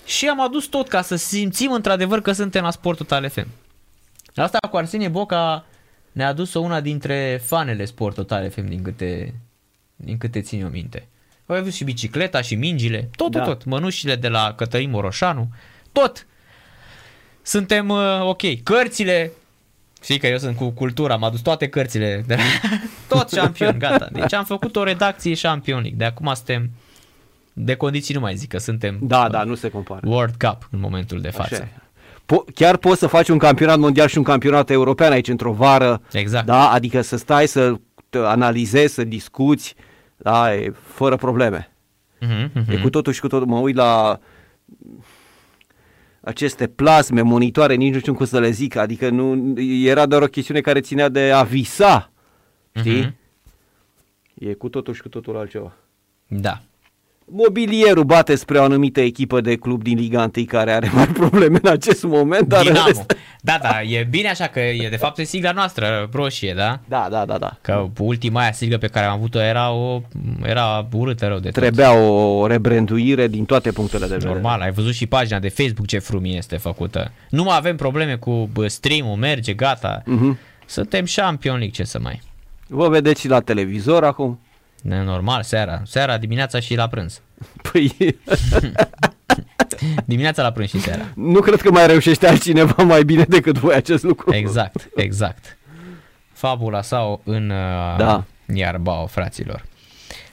Și am adus tot ca să simțim într-adevăr că suntem la Sport Total FM. Asta cu Arsenie Boca ne-a adus-o una dintre fanele Sport Total FM din câte, din câte țin eu minte. Au avut și bicicleta și mingile, tot, tot, Da. tot. Mănușile de la Cătălin Moroșanu, tot. Suntem uh, ok. Cărțile, știi că eu sunt cu cultura, am adus toate cărțile, de la... tot șampion, gata. Deci am făcut o redacție Champion League. De acum suntem, de condiții nu mai zic, că suntem Da, da, nu se compară. World Cup în momentul de față. Așa e. Po- chiar poți să faci un campionat mondial și un campionat european aici într-o vară. Exact. Da, adică să stai să te analizezi, să discuți, da, e fără probleme. Mhm, mhm. E cu totul și cu totul. Mă uit la aceste plasme, monitoare, nici nu știu cum să le zic, adică nu, era doar o chestiune care ținea de a visa, știi? Mhm. E cu totul și cu totul altceva. Da. Mobilierul bate spre o anumită echipă de club din Liga 1 care are mari probleme în acest moment, dar în Dinamo. rest- Da, da, e bine așa că e de fapt e sigla noastră roșie, da? Da, da, da, da. Că ultima aia siglă pe care am avut-o era o era urâtă rău de tot. Trebuia o rebranduire din toate punctele de vedere. Normal, ai văzut și pagina de Facebook ce frumie este făcută. Nu mai avem probleme cu bă, stream-ul, merge, gata. Mhm. Suntem Champion League, ce să mai. Vă vedeți și la televizor acum. Normal, seara. Seara, dimineața și la prânz. Păi, Dimineața la prânz și seara. nu cred că mai reușește altcineva mai bine decât voi acest lucru. Exact, exact. Fabula sau în uh, Da. iarbao, fraților.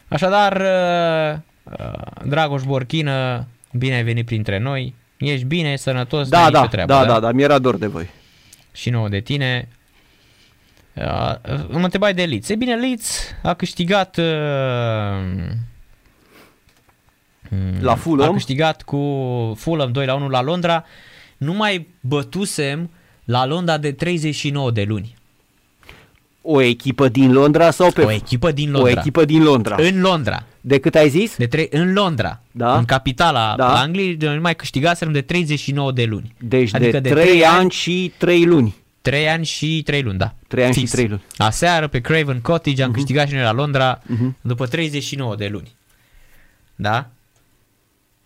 Așadar, uh, uh, Dragoș Borchină, bine ai venit printre noi. Ești bine, sănătos, Da, n-ai da, nicio treabă, da, da, da, mi-era dor de voi. Și nouă de tine. Uh, mă întrebai de Leeds. E bine, Leeds a câștigat uh, La a Fulham, câștigat cu Fulham 2 la 1 la Londra. Nu mai bătusem la Londra de 39 de luni. o echipă din Londra sau pe... O echipă din o Londra. echipă din Londra. În Londra. De cât ai zis? De tre- în Londra. Da. În capitala Da. Angliei, noi nu mai câștigaserăm de 39 de luni. Deci Adică de de 3 trei ani ani- și 3 luni. 3 ani și 3 luni, da. Trei ani și Fix. trei luni. Mhm. Aseară pe Craven Cottage am câștigat și noi la Londra după 39 de luni. Da?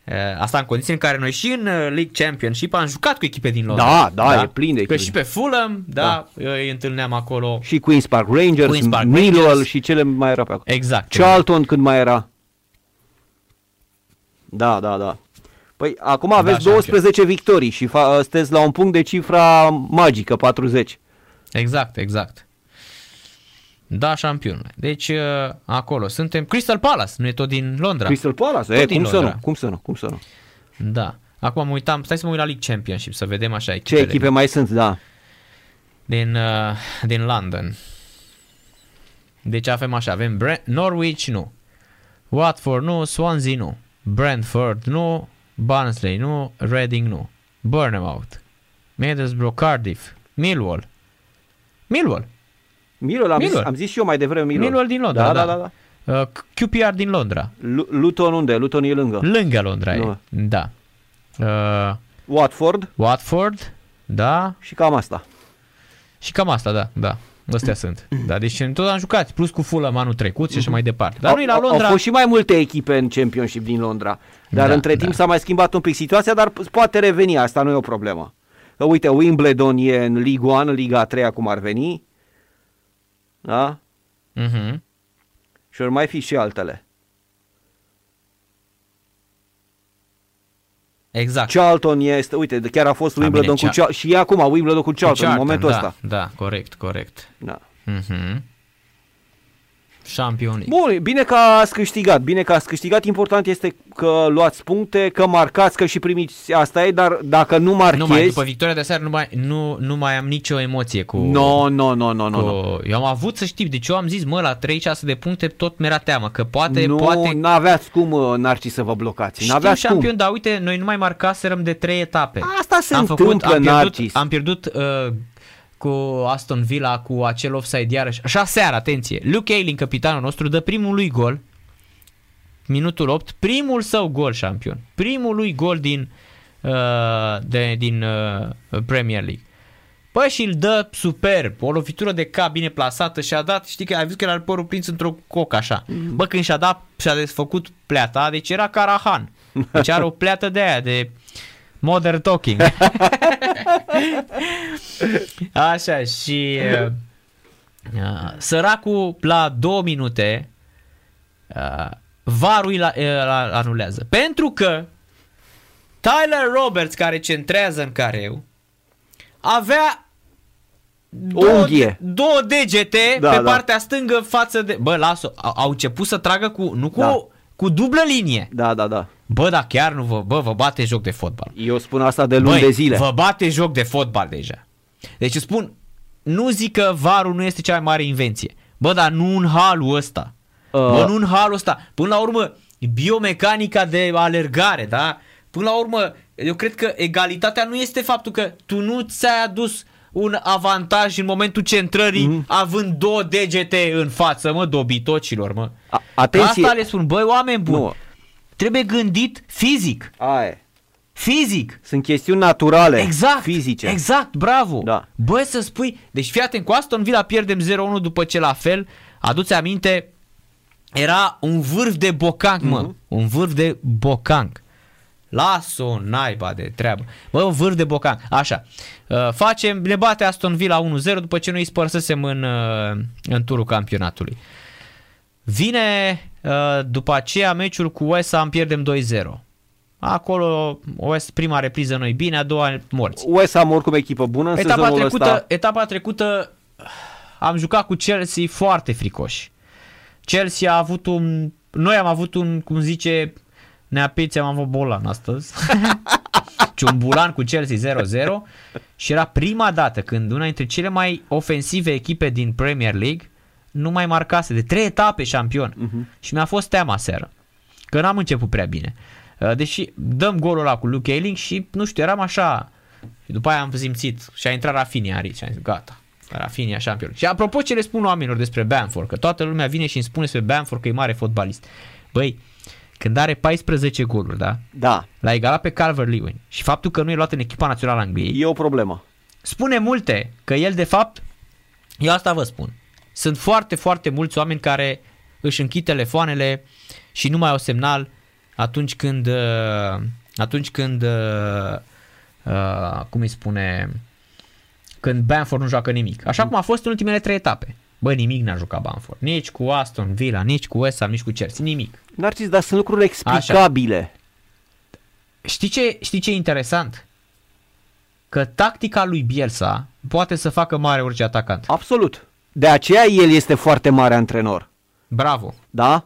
E, Asta în condiții în care noi și în uh, League Championship am jucat cu echipe din Londra. Da, da, e plin de Că echipe. și pe Fulham, da, îi întâlneam acolo. Și Queen's Park Rangers, Queen's Park Millwall Rangers. și cele mai era pe acolo. Exact. Charlton când mai era. Da, da, da. Păi acum aveți Da, 12 victorii și fa- sunteți la un punct de cifra magică, 40. Exact, exact. Da, șampionule. Deci, uh, acolo suntem. Crystal Palace, nu e tot din Londra. Crystal Palace, Tot e, din cum să Londra. nu, cum să nu, cum să nu. Da. Acum mă uitam, stai să mă uit la League Championship, să vedem așa Ce echipele echipe mai sunt, da. din, uh, din London. Deci avem așa, avem Bre- Norwich, nu. Watford, nu. Swansea, nu. Brentford, nu. Barnsley, nu. Reading, nu. Bournemouth, Middlesbrough, Cardiff, Millwall. Millwall. Millwall, am, zis, Millwall. am zis și eu mai devreme Millwall. Millwall din Londra, da. da. Da, da, da. Uh, QPR din Londra. Lu- Luton unde? Luton e lângă. Lângă Londra e. Nu. Da. Uh, Watford Watford, da. și cam asta. Și cam asta, da, da. Astea sunt. Da, deci tot am jucat, plus cu Fulham anul trecut și așa mai departe. Dar Au- noi la au- Londra... Au fost și mai multe echipe în Championship din Londra. Dar Da, între da. timp s-a mai schimbat un pic situația, dar p- poate reveni, asta nu e o problemă. Că uite, Wimbledon e în Liga 1, în Liga 3 acum ar veni. Da? Mhm. Și vor mai fi și altele. Exact. Charlton este, uite, chiar a fost A, Wimbledon bine, cu Charlton și e acum Wimbledon cu Charlton, în Charlton, momentul da, ăsta. Da, corect, corect. Da. Mhm. Champion League. Bun, bine că ați câștigat, bine că ați câștigat, important este că luați puncte, că marcați, că și primiți, asta e, dar dacă nu marchezi... Nu mai, după victoria de seară nu mai, nu, nu mai am nicio emoție cu... No, no, no, no, no, cu... no. Eu am avut să știi, deci eu am zis, mă, la 3-6 de puncte tot mi-era teamă, că poate, nu, poate... n-aveați cum, uh, Narcis, să vă blocați. Știu N-aveați șampion, cum. dar uite, noi nu mai marcaserăm de 3 etape. Asta se am întâmplă, făcut, am pierdut, Narcis. am pierdut uh, cu Aston Villa, cu acel offside iarăși. Așa seara, atenție. Luke Ayling, capitanul nostru, dă primul lui gol, minutul 8, primul său gol șampion. Primul lui gol din, uh, de, din uh, Premier League. Bă, și îl dă superb, o lovitură de cap bine plasată și a dat, știi că ai văzut că era părul prins într-o cocă așa. Bă, când și-a dat, și-a desfăcut pleata, deci era Carahan. Deci are o pleată de aia, de modern talking. Așa, și uh, uh, săracul la două minute uh, varul îl, îl anulează. Pentru că Tyler Roberts, care centrează în careu, avea două, Unghie. două degete Da, pe da. partea stângă față de... Bă, lasă, au, au început să tragă cu, nu cu, Da. Cu dublă linie. Da, da, da. Bă, dar chiar nu vă, bă, vă bate joc de fotbal. Eu spun asta de luni Băi, de zile. vă bate joc de fotbal deja. Deci îți spun, nu zic că varul nu este cea mai mare invenție. Bă, dar nu în halul ăsta. Uh. Bă, nu în halul ăsta. Până la urmă, biomecanica de alergare, da? Până la urmă, eu cred că egalitatea nu este faptul că tu nu ți-ai adus un avantaj în momentul centrării Mhm. având două degete în față, mă, dobitocilor, mă. A- atenție. Asta le spun, băi, oameni buni, Nu. trebuie gândit fizic. Aia e. Fizic. Sunt chestiuni naturale, Exact, fizice. Exact, bravo. Da. Bă, să spui, deci fii atent, cu Aston Villa pierdem 0-1 după ce la fel, aduți aminte, era un vârf de bocanc, mă, Mhm. un vârf de bocanc. Las-o naiba de treabă. Bă, un vârf de bocanc. Așa. Uh, facem, ne bate Aston Villa 1-0 după ce noi îi spărsesem în, uh, în turul campionatului. Vine uh, după aceea meciul cu West Ham, pierdem 2-0. Acolo West, prima repriză noi bine, a doua morți. West Ham oricum echipă bună în Etapa sezonul trecută, ăsta. etapa trecută am jucat cu Chelsea foarte fricoși. Chelsea a avut un... Noi am avut un, cum zice, Neapiți am avut bolan astăzi. Ciumbulan cu Chelsea 0-0 și era prima dată când una dintre cele mai ofensive echipe din Premier League nu mai marcase de trei etape șampion. Uh-huh. Și mi-a fost teama seară. Că n-am început prea bine. Uh, Deși dăm golul ăla cu Luke Ayling și nu știu, eram așa și după aia am simțit și a intrat Rafinha aici și am zis gata. Rafinha șampion. Și apropo ce le spun oamenilor despre Bamford, că toată lumea vine și îmi spune despre Bamford că e mare fotbalist. Băi, când are 14 goluri, da? Da, L-a egalat pe Calvert-Lewin și faptul că nu e luat în echipa națională a Angliei e o problemă. spune multe că el de fapt, eu asta vă spun, sunt foarte, foarte mulți oameni care își închid telefoanele și nu mai au semnal atunci când, uh, atunci când, uh, uh, cum îi spune, când Bamford nu joacă nimic. Așa cum a fost în ultimele trei etape. Bă, nimic n-a jucat Bamford. Nici cu Aston Villa, nici cu West Ham, nici cu Chelsea, nimic. Narcis, dar sunt lucruri explicabile. Știi ce, știi ce e interesant? Că tactica lui Bielsa poate să facă mare orice atacant. Absolut. De aceea el este foarte mare antrenor. Bravo. Da?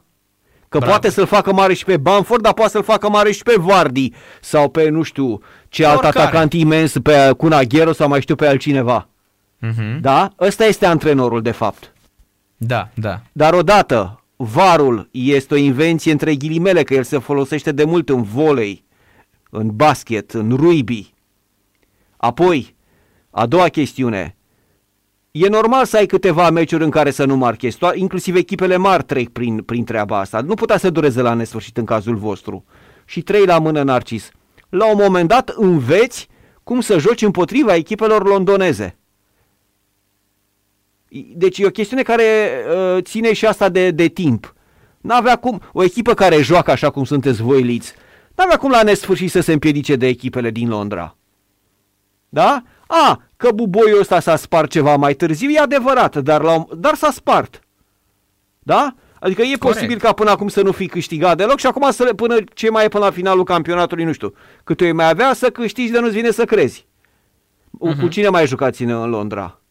Că Bravo. poate să-l facă mare și pe Bamford, dar poate să-l facă mare și pe Vardy sau pe, nu știu, ce alt Oricare. atacant imens, pe Cunaghero sau mai știu pe altcineva. Mhm. Da? Ăsta este antrenorul, de fapt. Da, da. Dar odată, varul este o invenție între ghilimele, că el se folosește de mult în volei, în basket, în rugby. Apoi, a doua chestiune, e normal să ai câteva meciuri în care să nu marchezi, to- inclusiv echipele mari trec prin, prin treaba asta. Nu putea să dureze la nesfârșit în cazul vostru. Și trei la mână, Narcis. La un moment dat înveți cum să joci împotriva echipelor londoneze. Deci e o chestiune care uh, ține și asta de, de timp. N-avea cum, o echipă care joacă așa cum sunteți voi, Liți, n-avea cum la nesfârșit să se împiedice de echipele din Londra. Da? A, că buboiul ăsta s-a spart ceva mai târziu, e adevărat, dar, la, un- dar s-a spart. Da? Adică e Corect. posibil ca până acum să nu fi câștigat deloc și acum să le, până ce mai e până la finalul campionatului, nu știu, cât o mai avea să câștigi de nu-ți vine să crezi. Uh-huh. Cu cine mai jucați în, în Londra?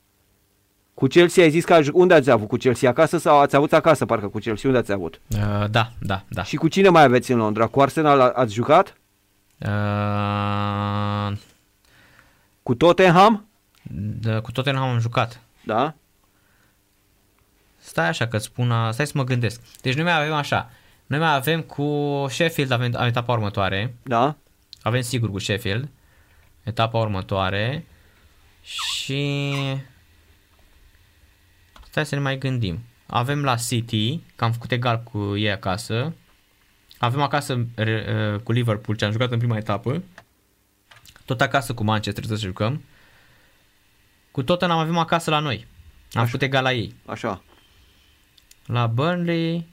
Cu Chelsea ai zis că a ju- unde ați avut? Cu Chelsea acasă sau ați avut acasă parcă cu Chelsea? Unde ați avut? Uh, da, da, da. Și cu cine mai aveți în Londra? Cu Arsenal a- ați jucat? Uh, Cu Tottenham? da, cu Tottenham am jucat. Da? Stai așa că spun, a- stai să mă gândesc. Deci noi mai avem așa. Noi mai avem cu Sheffield, avem, avem etapa următoare. Da? Avem sigur cu Sheffield. Etapa următoare. Și... Stai să ne mai gândim. Avem la City, că am făcut egal cu ei acasă. Avem acasă re- uh, cu Liverpool, ce am jucat în prima etapă. Tot acasă cu Manchester să jucăm. Cu Tottenham avem acasă la noi. Am făcut egal la ei. Așa. La Burnley,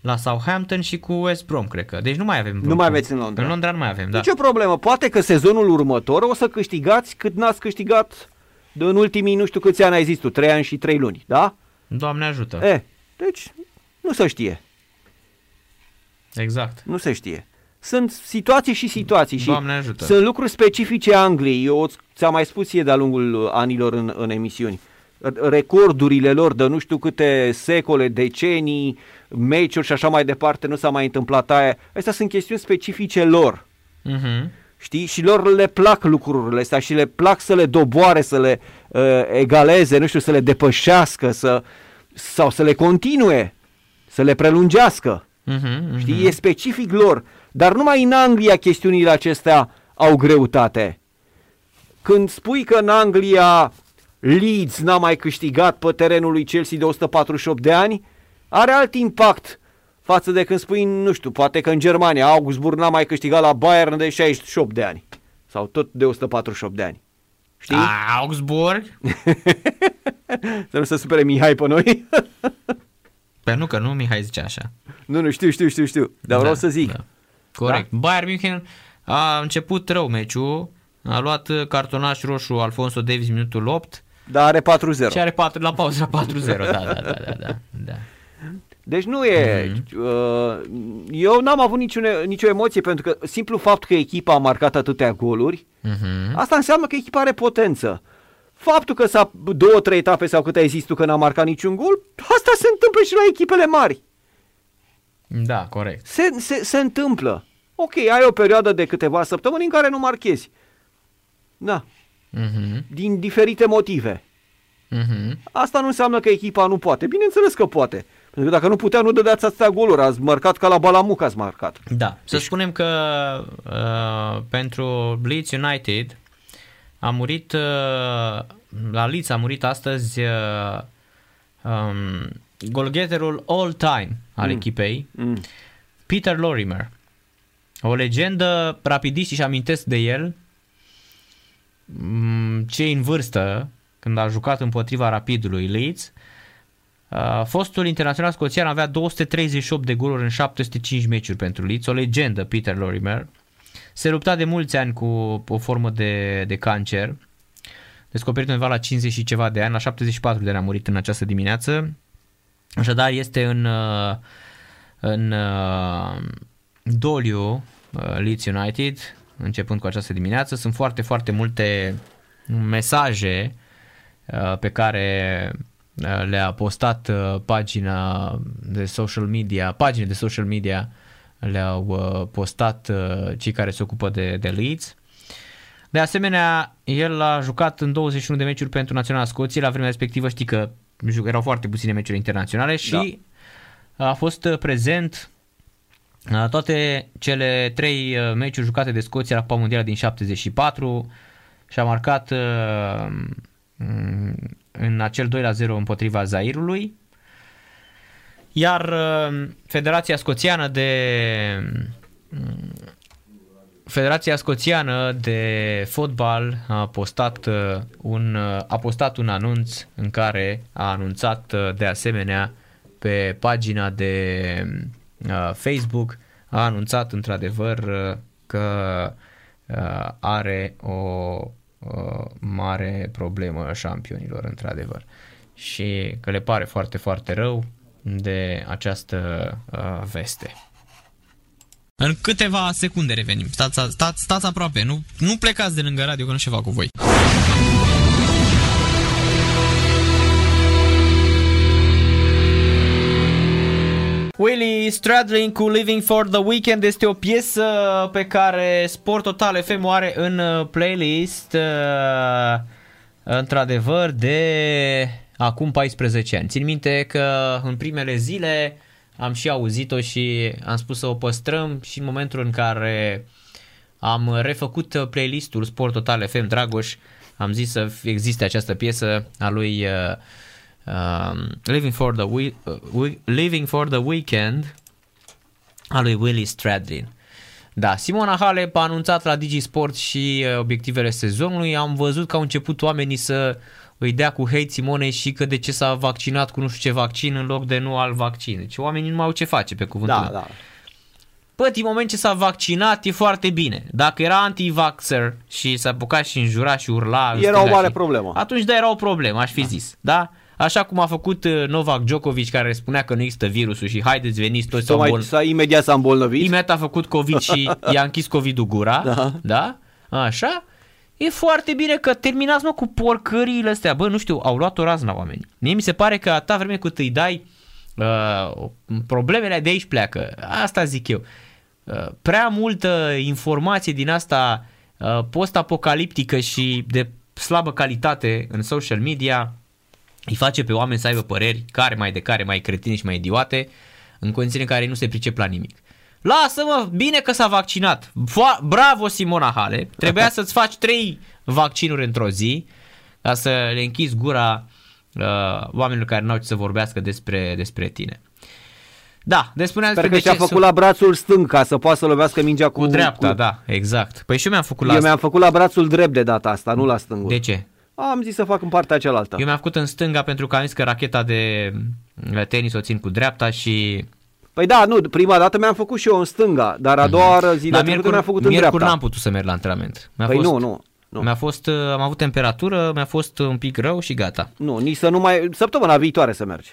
la Southampton și cu West Brom, cred că. Deci nu mai avem. Nu mai aveți în Londra. În Londra nu mai avem, da. Nici o problemă. Poate că sezonul următor o să câștigați cât n-ați câștigat de în ultimii nu știu câți ani ai zis tu, 3 ani și 3 luni, da? Doamne ajută. E, deci nu se știe. Exact. Nu se știe. Sunt situații și situații și Doamne ajută. sunt lucruri specifice Angliei. Eu ți-am mai spus ție de-a lungul uh, anilor în, în emisiuni. Recordurile lor de nu știu câte secole, decenii, meciuri și așa mai departe, nu s-a mai întâmplat aia. Astea sunt chestiuni specifice lor. Mhm. Știi? Și lor le plac lucrurile astea și le plac să le doboare, să le uh, egaleze, nu știu, să le depășească, să, sau să le continue, să le prelungească. Mhm. mhm. Știi? E specific lor. Dar numai în Anglia chestiunile acestea au greutate. Când spui că în Anglia Leeds n-a mai câștigat pe terenul lui Chelsea de 148 de ani, are alt impact față de când spui, nu știu, poate că în Germania Augsburg n-a mai câștigat la Bayern de 68 de ani. Sau tot de 148 de ani. Știi? A, Augsburg? Să nu se supere Mihai pe noi. Pe nu, că nu Mihai zice așa. nu, nu, știu, știu, știu, știu. Dar vreau să zic. Da. Corect. Da? Bayern München a început rău meciul, a luat uh, cartonaș roșu Alfonso Davis minutul 8 Dar are 4-0. și are 4 la pauză la 4-0. Da, da, da, da, da, da. Deci nu e... Uh, eu n-am avut niciune, nicio emoție pentru că simplu fapt că echipa a marcat atâtea goluri, Mhm. asta înseamnă că echipa are potență. Faptul că s-a două, trei etape sau cât ai zis tu că n-a marcat niciun gol, asta se întâmplă și la echipele mari. Da, corect. Se, se, se întâmplă. Ok, ai o perioadă de câteva săptămâni în care nu marchezi. Da, Mhm. din diferite motive. Mhm. Asta nu înseamnă că echipa nu poate. Bineînțeles că poate. Pentru că dacă nu putea, nu dădeați atâtea goluri. Ați marcat ca la Balamuc ați marcat. Da, să spunem că uh, pentru Leeds United a murit, uh, la Leeds a murit astăzi uh, um, golgheterul all-time al echipei, Mm. Peter Lorimer. O legendă, rapidiștii și amintesc de el, Mm, cei în vârstă, când a jucat împotriva rapidului Leeds, Uh, fostul internațional scoțian avea 238 de goluri în 705 meciuri pentru Leeds, o legendă, Peter Lorimer. Se lupta de mulți ani cu o formă de, de cancer, descoperit undeva la 50 și ceva de ani, la 74 de ani a murit în această dimineață. Așadar este în, uh, în uh, doliu uh, Leeds United, începând cu această dimineață. Sunt foarte, foarte multe mesaje uh, pe care uh, le-a postat uh, pagina de social media, pagine de social media le-au uh, postat uh, cei care se ocupă de, de Leeds. De asemenea, el a jucat în 21 de meciuri pentru Naționala Scoției, la vremea respectivă știi că ju- erau foarte puține meciuri internaționale și a fost uh, prezent la toate cele trei uh, meciuri jucate de Scoția la Cupa Mondială din 74 și a marcat uh, mm, în acel 2 la 0 împotriva Zairului. Iar uh, Federația Scoțiană de mm, Federația Scoțiană de Fotbal a postat uh, un uh, a postat un anunț în care a anunțat uh, de asemenea pe pagina de uh, Facebook a anunțat într-adevăr uh, că uh, are o uh, mare problemă șampionilor într-adevăr și că le pare foarte foarte rău de această uh, veste. În câteva secunde revenim. Stați, stați, stați aproape, nu, nu plecați de lângă radio că nu ceva cu voi. Willie Stradlin cu Living for the Weekend este o piesă pe care Sport Total FM o are în uh, playlist uh, într-adevăr de acum 14 ani. Țin minte că în primele zile am și auzit-o și am spus să o păstrăm și în momentul în care am refăcut uh, playlistul Sport Total FM Dragoș, am zis să existe această piesă a lui uh, um, Living, for the we- uh, we- Living for the Weekend a lui Willie Stradlin. Da, Simona Halep a anunțat la Digisport și uh, obiectivele sezonului. Am văzut că au început oamenii să îi dea cu hate Simonei și că de ce s-a vaccinat cu nu știu ce vaccin în loc de nu alt vaccin. Deci oamenii nu mai au ce face pe cuvântul Da, meu. da. Bă, din moment ce s-a vaccinat e foarte bine. Dacă era anti-vaxxer și s-a apucat și înjura și urla în Era stânga o mare și- problemă. Atunci da, era o problemă, aș fi zis. Da? Așa cum a făcut uh, Novak Djokovic care spunea că nu există virusul și haideți veniți toți Sau să mai, îmbol... s-a, imediat s-a îmbolnăvit. Imediat a făcut COVID și i-a închis COVID-ul gura. Da. da? Așa? E foarte bine că terminați mă cu porcăriile astea. Bă, nu știu, au luat o razna oamenii. Mie mi se pare că atâta vreme cât îi dai uh, problemele de aici pleacă. Asta zic eu. Uh, prea multă informație din asta uh, post-apocaliptică și de slabă calitate în social media îi face pe oameni să aibă păreri care mai de care mai cretine și mai idiote în condițiile în care nu se pricep la nimic. Lasă-mă, bine că s-a vaccinat. Fo- Bravo Simona Halep. Trebuia să-ți faci trei vaccinuri într-o zi ca să le închizi gura uh, oamenilor care n-au ce să vorbească despre, despre tine. Da, despuneam Sper despre că și-a decesul- făcut la brațul stâng ca să poată să lovească mingea cu, cu dreapta, cu... da, exact. Păi și eu mi-am făcut la Eu mi-am făcut la brațul drept de data asta, nu la stângul. De ce? Am zis să fac în partea cealaltă. Eu mi-am făcut în stânga pentru că am zis că racheta de uh, tenis o țin cu dreapta și Păi da, nu, prima dată mi-am făcut și eu în stânga, dar a doua oară zilea Dar trecută mi-am făcut în miercuri dreapta. n-am putut să merg la antrenament. Mi-a Păi fost, nu, nu, nu. Mi-a fost, uh, am avut temperatură, mi-a fost un pic rău și gata. Nu, nici să nu mai... Săptămâna viitoare să mergi.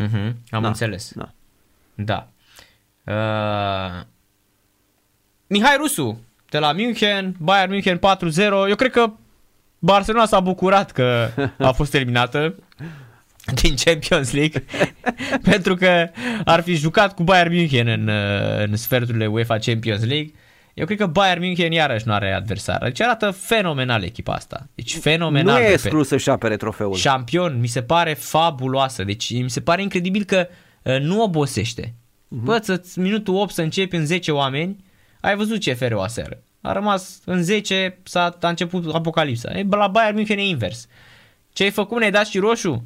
Uh-huh, am Da, înțeles. da. Da. Uh, Mihai Rusu, de la München, Bayern München 4-0. Eu cred că Barcelona s-a bucurat că a fost eliminată din Champions League pentru că ar fi jucat cu Bayern München în, uh, în sferturile UEFA Champions League. Eu cred că Bayern München iarăși nu are adversar. Deci arată fenomenal echipa asta. Deci fenomenal. Nu e de pe- exclus să-și apere trofeul. șampion, mi se pare fabuloasă. Deci mi se pare incredibil că uh, nu obosește. Uh-huh. Bă, să minutul 8 să începi în 10 oameni, ai văzut ce o aseară. A rămas în 10, s-a, a început apocalipsa. E, la Bayern München e invers. Ce ai făcut? Ne-ai dat și roșu?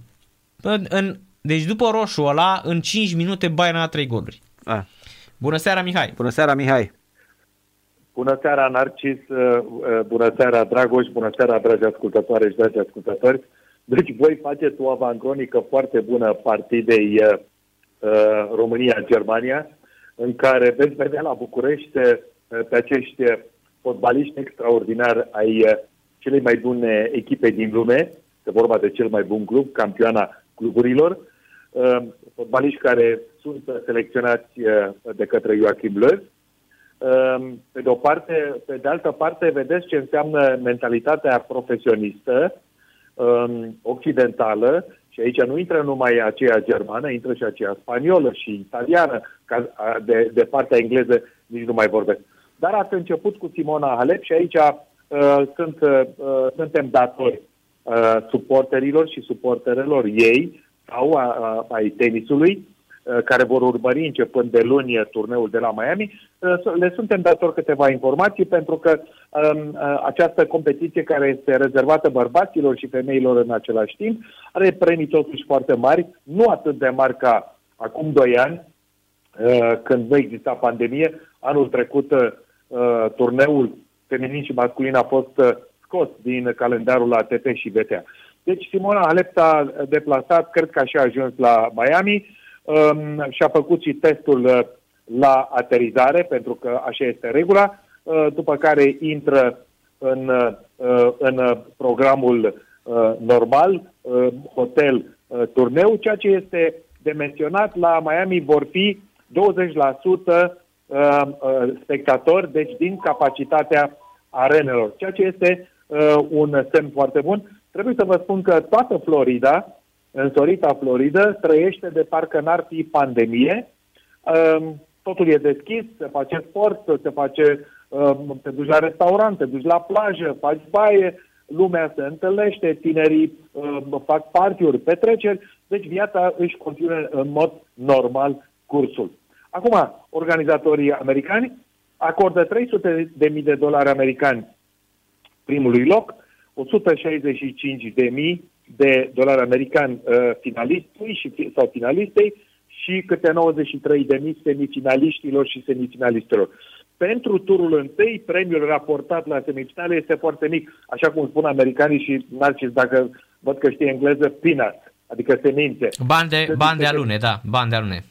În, în, deci după roșu ăla, în 5 minute Bayern a 3 goluri. Ah. Bună seara, Mihai! Bună seara, Mihai. Bună seara, Narcis, uh, uh, bună seara, Dragoș, bună seara, dragi ascultătoare și dragi ascultători. Deci voi faceți o avancronică foarte bună partidei uh, uh, România-Germania, în care veți vedea la București uh, pe acești uh, fotbaliști extraordinari ai uh, celei mai bune echipe din lume, este vorba de cel mai bun club, campioana cluburilor, uh, fotbaliști care sunt uh, selecționați uh, de către Joachim Löw, Ehm, pe de o parte, pe de altă parte, vedeți ce înseamnă mentalitatea profesionistă ehm, occidentală și aici nu intră numai aceea germană, intră și aceea spaniolă și italiană, ca a, de, de partea engleză nici nu mai vorbesc. Dar ați început cu Simona Halep și aici uh, sunt, uh, suntem datori uh, suporterilor și suporterelor ei sau a, a, ai tenisului, uh, care vor urmări începând de luni turneul de la Miami, uh, le suntem datori câteva informații pentru că um, uh, această competiție care este rezervată bărbaților și femeilor în același timp are premii totuși foarte mari, nu atât de mari ca acum doi ani, uh, când nu exista pandemie. Anul trecut uh, turneul feminin și masculin a fost uh, scos din calendarul ATP și VTA. Deci Simona Halep s-a deplasat, cred că așa a ajuns la Miami um, și a făcut și testul uh, la aterizare, pentru că așa este regula, uh, după care intră în, uh, în uh, programul uh, normal, uh, hotel, uh, turneu, ceea ce este de menționat, la Miami vor fi 20% uh, uh, spectatori, deci din capacitatea arenelor, ceea ce este uh, un semn foarte bun. Trebuie să vă spun că toată Florida, însorita Florida, trăiește de parcă n-ar fi pandemie. Uh, totul e deschis, se face sport, se face, uh, te duci la restaurant, te duci la plajă, faci baie, lumea se întâlnește, tinerii uh, fac partiuri, petreceri, deci viața își continuă în mod normal cursul. Acum, organizatorii americani acordă 300 de mii de dolari americani primului loc, 165 de mii de dolari americani uh, finalistului și, sau finalistei și câte 93 de mii semifinaliștilor și semifinalistelor. Pentru turul întâi, premiul raportat la semifinale este foarte mic, așa cum spun americanii și Narcis, dacă văd că știe engleză, peanuts, adică semințe. Bani de, Se bani de zice că- alune, da, bani de alune.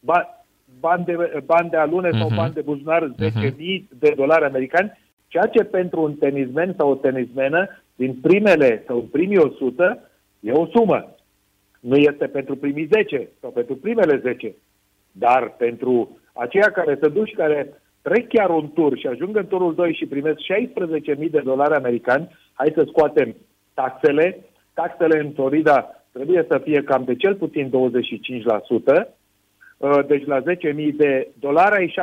ba, bani, de, bani de alune sau Mhm. bani de buzunar 10.000 de dolari americani, ceea ce pentru un tenismen sau o tenismenă din primele sau primii 100 e o sumă. Nu este pentru primii 10 sau pentru primele 10, dar pentru aceia care se duc și care trec chiar un tur și ajung în turul 2 și primesc 16.000 de dolari americani, hai să scoatem taxele. Taxele în Florida trebuie să fie cam de cel puțin 25%, Uh, deci la 10.000 de dolari ai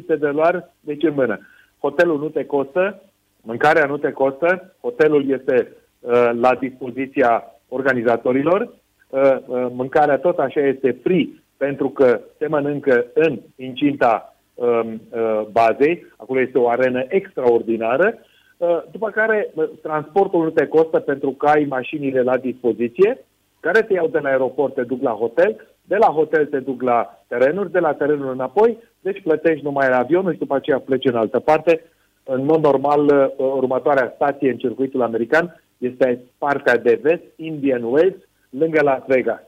7.500 de dolari, deci în mână. Hotelul nu te costă, mâncarea nu te costă, hotelul este uh, la dispoziția organizatorilor, uh, uh, mâncarea tot așa este free pentru că se mănâncă în incinta um, uh, bazei, acolo este o arenă extraordinară, uh, după care uh, transportul nu te costă pentru că ai mașinile la dispoziție, care te iau de la aeroport, te duc la hotel, de la hotel te duc la terenuri, de la terenuri înapoi, deci plătești numai la avionul și după aceea pleci în altă parte. În mod normal, uh, următoarea stație în circuitul american este partea de vest, Indian Wells, lângă Las Vegas.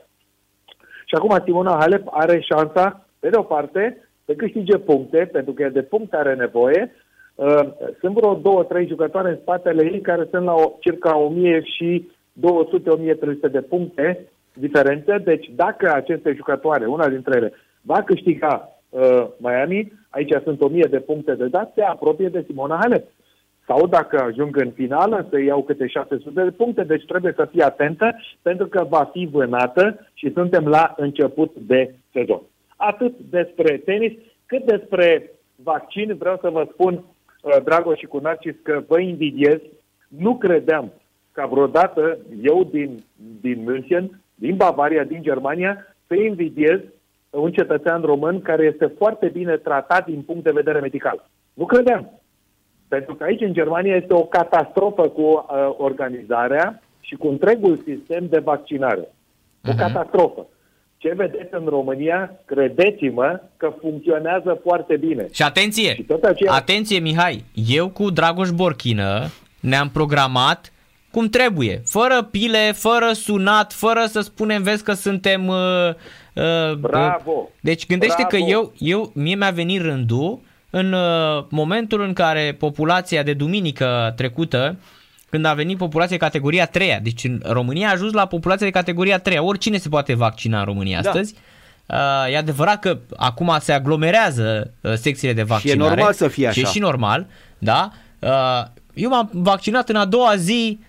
Și acum Simona Halep are șansa, pe de o parte, să câștige puncte, pentru că de puncte are nevoie. Uh, Sunt vreo două, trei jucătoare în spatele ei care sunt la o, circa 1000 și 200-1300 de puncte diferențe. Deci dacă aceste jucătoare, una dintre ele, va câștiga uh, Miami, aici sunt 1000 de puncte de dat, se apropie de Simona Halep. Sau dacă ajung în finală să iau câte 600 de puncte, deci trebuie să fii atentă pentru că va fi vânată și suntem la început de sezon. Atât despre tenis, cât despre vaccin, vreau să vă spun, uh, Dragoș și cu Narcis, că vă invidiez. Nu credeam ca vreodată eu din, din München, din Bavaria, din Germania, să invidiez un cetățean român care este foarte bine tratat din punct de vedere medical. Nu credeam. Pentru că aici, în Germania, este o catastrofă cu uh, organizarea și cu întregul sistem de vaccinare. O uh-huh. catastrofă. Ce vedeți în România, credeți-mă că funcționează foarte bine. Și atenție, Și tot aceea- atenție Mihai, eu cu Dragoș Borchină ne-am programat cum trebuie, fără pile, fără sunat, fără să spunem, vezi că suntem... Uh, uh, Bravo! uh, Deci gândește Bravo! că eu, eu, mie mi-a venit rândul în uh, momentul în care populația de duminică trecută, când a venit populația de categoria 3 deci în România a ajuns la populația de categoria 3 oricine se poate vaccina în România Da. astăzi. Uh, e adevărat că acum se aglomerează uh, secțiile de vaccinare. normal să fie Și e așa. și normal, da? Uh, eu m-am vaccinat în a doua zi uh,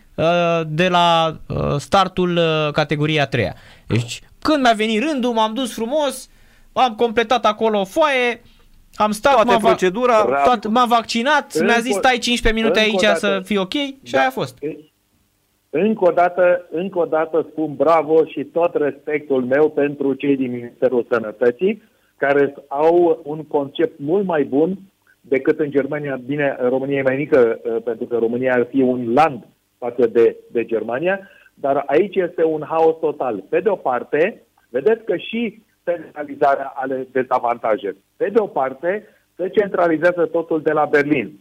de la uh, startul uh, categoria 3 Deci când mi-a venit rândul, m-am dus frumos, am completat acolo o foaie, am stat, Toate m-am, va- procedura. toat, m-am vaccinat, Încă- mi-a zis stai 15 minute încă o aici dată. să fii ok și Da. aia a fost. Încă o dată, încă o dată spun bravo și tot respectul meu pentru cei din Ministerul Sănătății, care au un concept mult mai bun decât în Germania. Bine, România e mai mică, uh, pentru că România ar fi un land față de, de Germania, dar aici este un haos total. Pe de o parte, vedeți că și centralizarea are dezavantaje. Pe de o parte, se centralizează totul de la Berlin.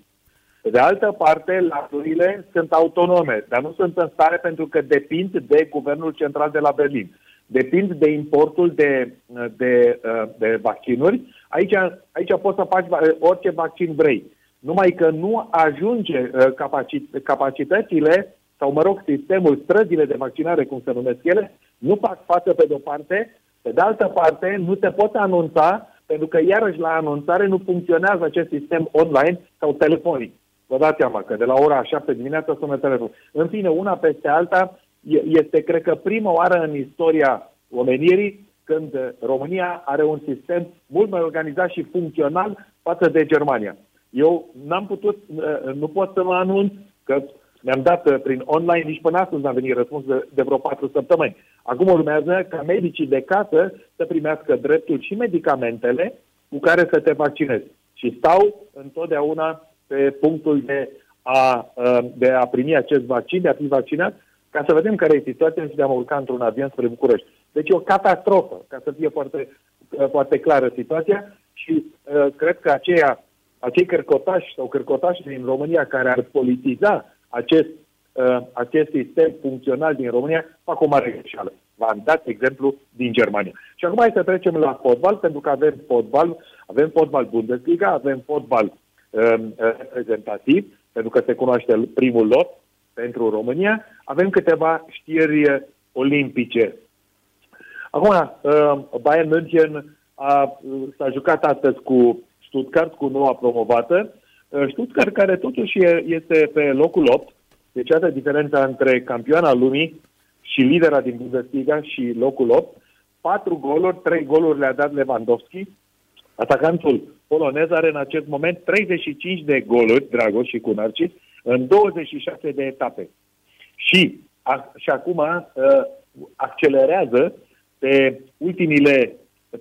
Pe de altă parte, laturile sunt autonome, dar nu sunt în stare pentru că depind de Guvernul Central de la Berlin. Depind de importul de, de, de vaccinuri. Aici, aici poți să faci va- orice vaccin vrei. Numai că nu ajunge uh, capaci- capacitățile sau, mă rog, sistemul, străzile de vaccinare, cum se numesc ele, nu fac față pe de-o parte, pe de altă parte, nu te poți anunța, pentru că iarăși la anunțare nu funcționează acest sistem online sau telefonic. Vă dați seama că de la ora 7 dimineața sună telefon. În fine, una peste alta, e- este, cred că, prima oară în istoria omenirii când uh, România are un sistem mult mai organizat și funcțional față de Germania. Eu n-am putut, uh, nu pot să mă anunț că mi-am dat uh, prin online, nici până astăzi n-a venit răspuns de, de vreo patru săptămâni. Acum urmează ca medicii de casă să primească dreptul și medicamentele cu care să te vaccinezi. Și stau întotdeauna pe punctul de a, uh, de a primi acest vaccin, de a fi vaccinat, ca să vedem care e situația și de a mă urca într-un avion spre București. Deci e o catastrofă, ca să fie foarte, uh, foarte clară situația și uh, cred că aceia, acei cărcotași sau cărcotași din România care ar politiza acest, uh, acest sistem funcțional din România fac o mare greșeală. V-am dat exemplu din Germania. Și acum hai să trecem la fotbal, pentru că avem fotbal, avem fotbal Bundesliga, avem fotbal um, reprezentativ, pentru că se cunoaște primul lot pentru România, avem câteva știri uh, olimpice. Acum, uh, Bayern München a, uh, s-a jucat astăzi cu Stuttgart, cu noua promovată. Uh, Stuttgart, care totuși e- este pe locul 8, deci iată diferența între campioana lumii și lidera din Bundesliga și locul 8. Patru goluri, trei goluri le-a dat Lewandowski. Atacantul polonez are în acest moment 35 de goluri, Dragoș și cu Narcis, în 26 de etape. Și, a, și acum uh, accelerează pe ultimile,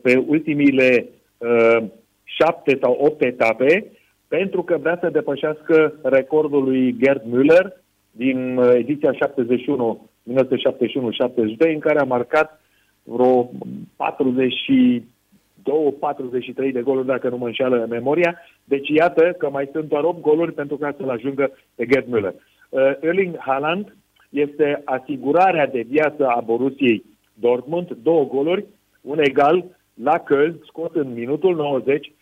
pe ultimile uh, șapte sau opt etape pentru că vrea să depășească recordul lui Gerd Müller din uh, ediția 71, 1971-72, în care a marcat vreo 42-43 de goluri, dacă nu mă înșeală memoria. Deci iată că mai sunt doar 8 goluri pentru ca să-l ajungă pe Gerd Müller. Uh, Erling Haaland este asigurarea de viață a Borussiei Dortmund, două goluri, un egal la Köln, scos în minutul 90, uh,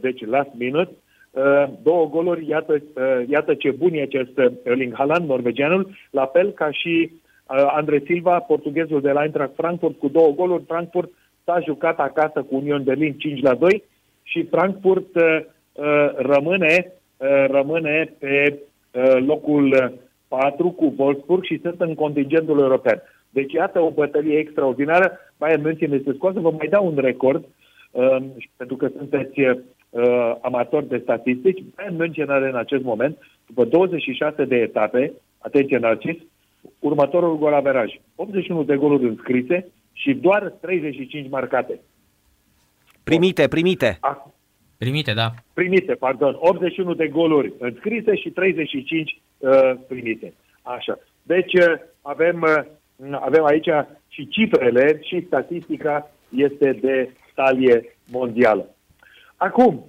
deci last minute, uh, două goluri, iată, uh, iată ce bun e acest Erling Haaland, norvegianul, la fel ca și uh, Andre Silva, portughezul de la Eintracht Frankfurt, cu două goluri, Frankfurt s-a jucat acasă cu Union Berlin 5 la 2 și Frankfurt uh, uh, rămâne, uh, rămâne pe uh, locul 4 cu Wolfsburg și sunt în contingentul european. Deci iată o bătălie extraordinară. Bayern München este scoasă. Vă mai dau un record, uh, pentru că sunteți uh, amatori de statistici. Bayern München are în acest moment, după 26 de etape, atenție Narcis, următorul gol averaj. 81 de goluri înscrise și doar 35 marcate. Primite, primite. A, Primite, da. primite, pardon, 81 de goluri înscrise și 35 uh, primite. Așa. Deci uh, avem, uh, avem aici și cifrele și statistica este de talie mondială. Acum,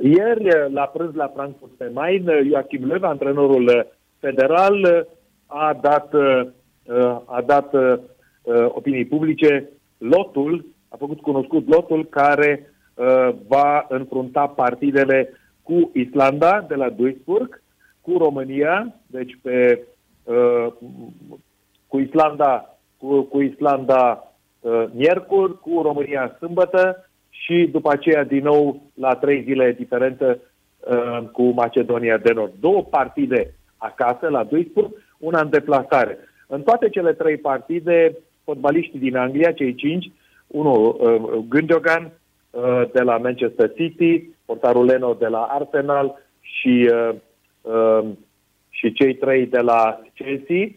ieri uh, la prânz la Frankfurt pe Main, uh, Joachim Löw, antrenorul uh, federal, uh, a dat, uh, uh, a dat uh, uh, opinii publice lotul, a făcut cunoscut lotul care uh, va înfrunta partidele cu Islanda de la Duisburg, cu România, deci pe uh, cu Islanda cu, cu Islanda uh, miercuri, cu România sâmbătă și după aceea din nou la trei zile diferență uh, cu Macedonia de Nord. Două partide acasă la Duisburg, una în deplasare. În toate cele trei partide, fotbaliștii din Anglia, cei cinci, unul uh, Gündogan uh, de la Manchester City, portarul Leno de la Arsenal și, uh, uh, și cei trei de la Chelsea,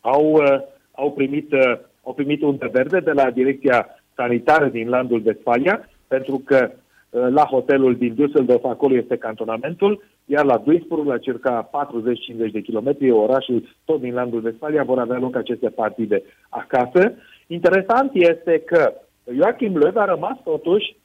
au, uh, au, primit, uh, au primit un verde de la direcția sanitară din landul Westfalia, pentru că uh, la hotelul din Düsseldorf acolo este cantonamentul, iar la Duisburg, la circa 40-50 de kilometri, orașul tot din landul Westfalia, vor avea loc aceste partide acasă. Interesant este că Joachim Löw a rămas totuși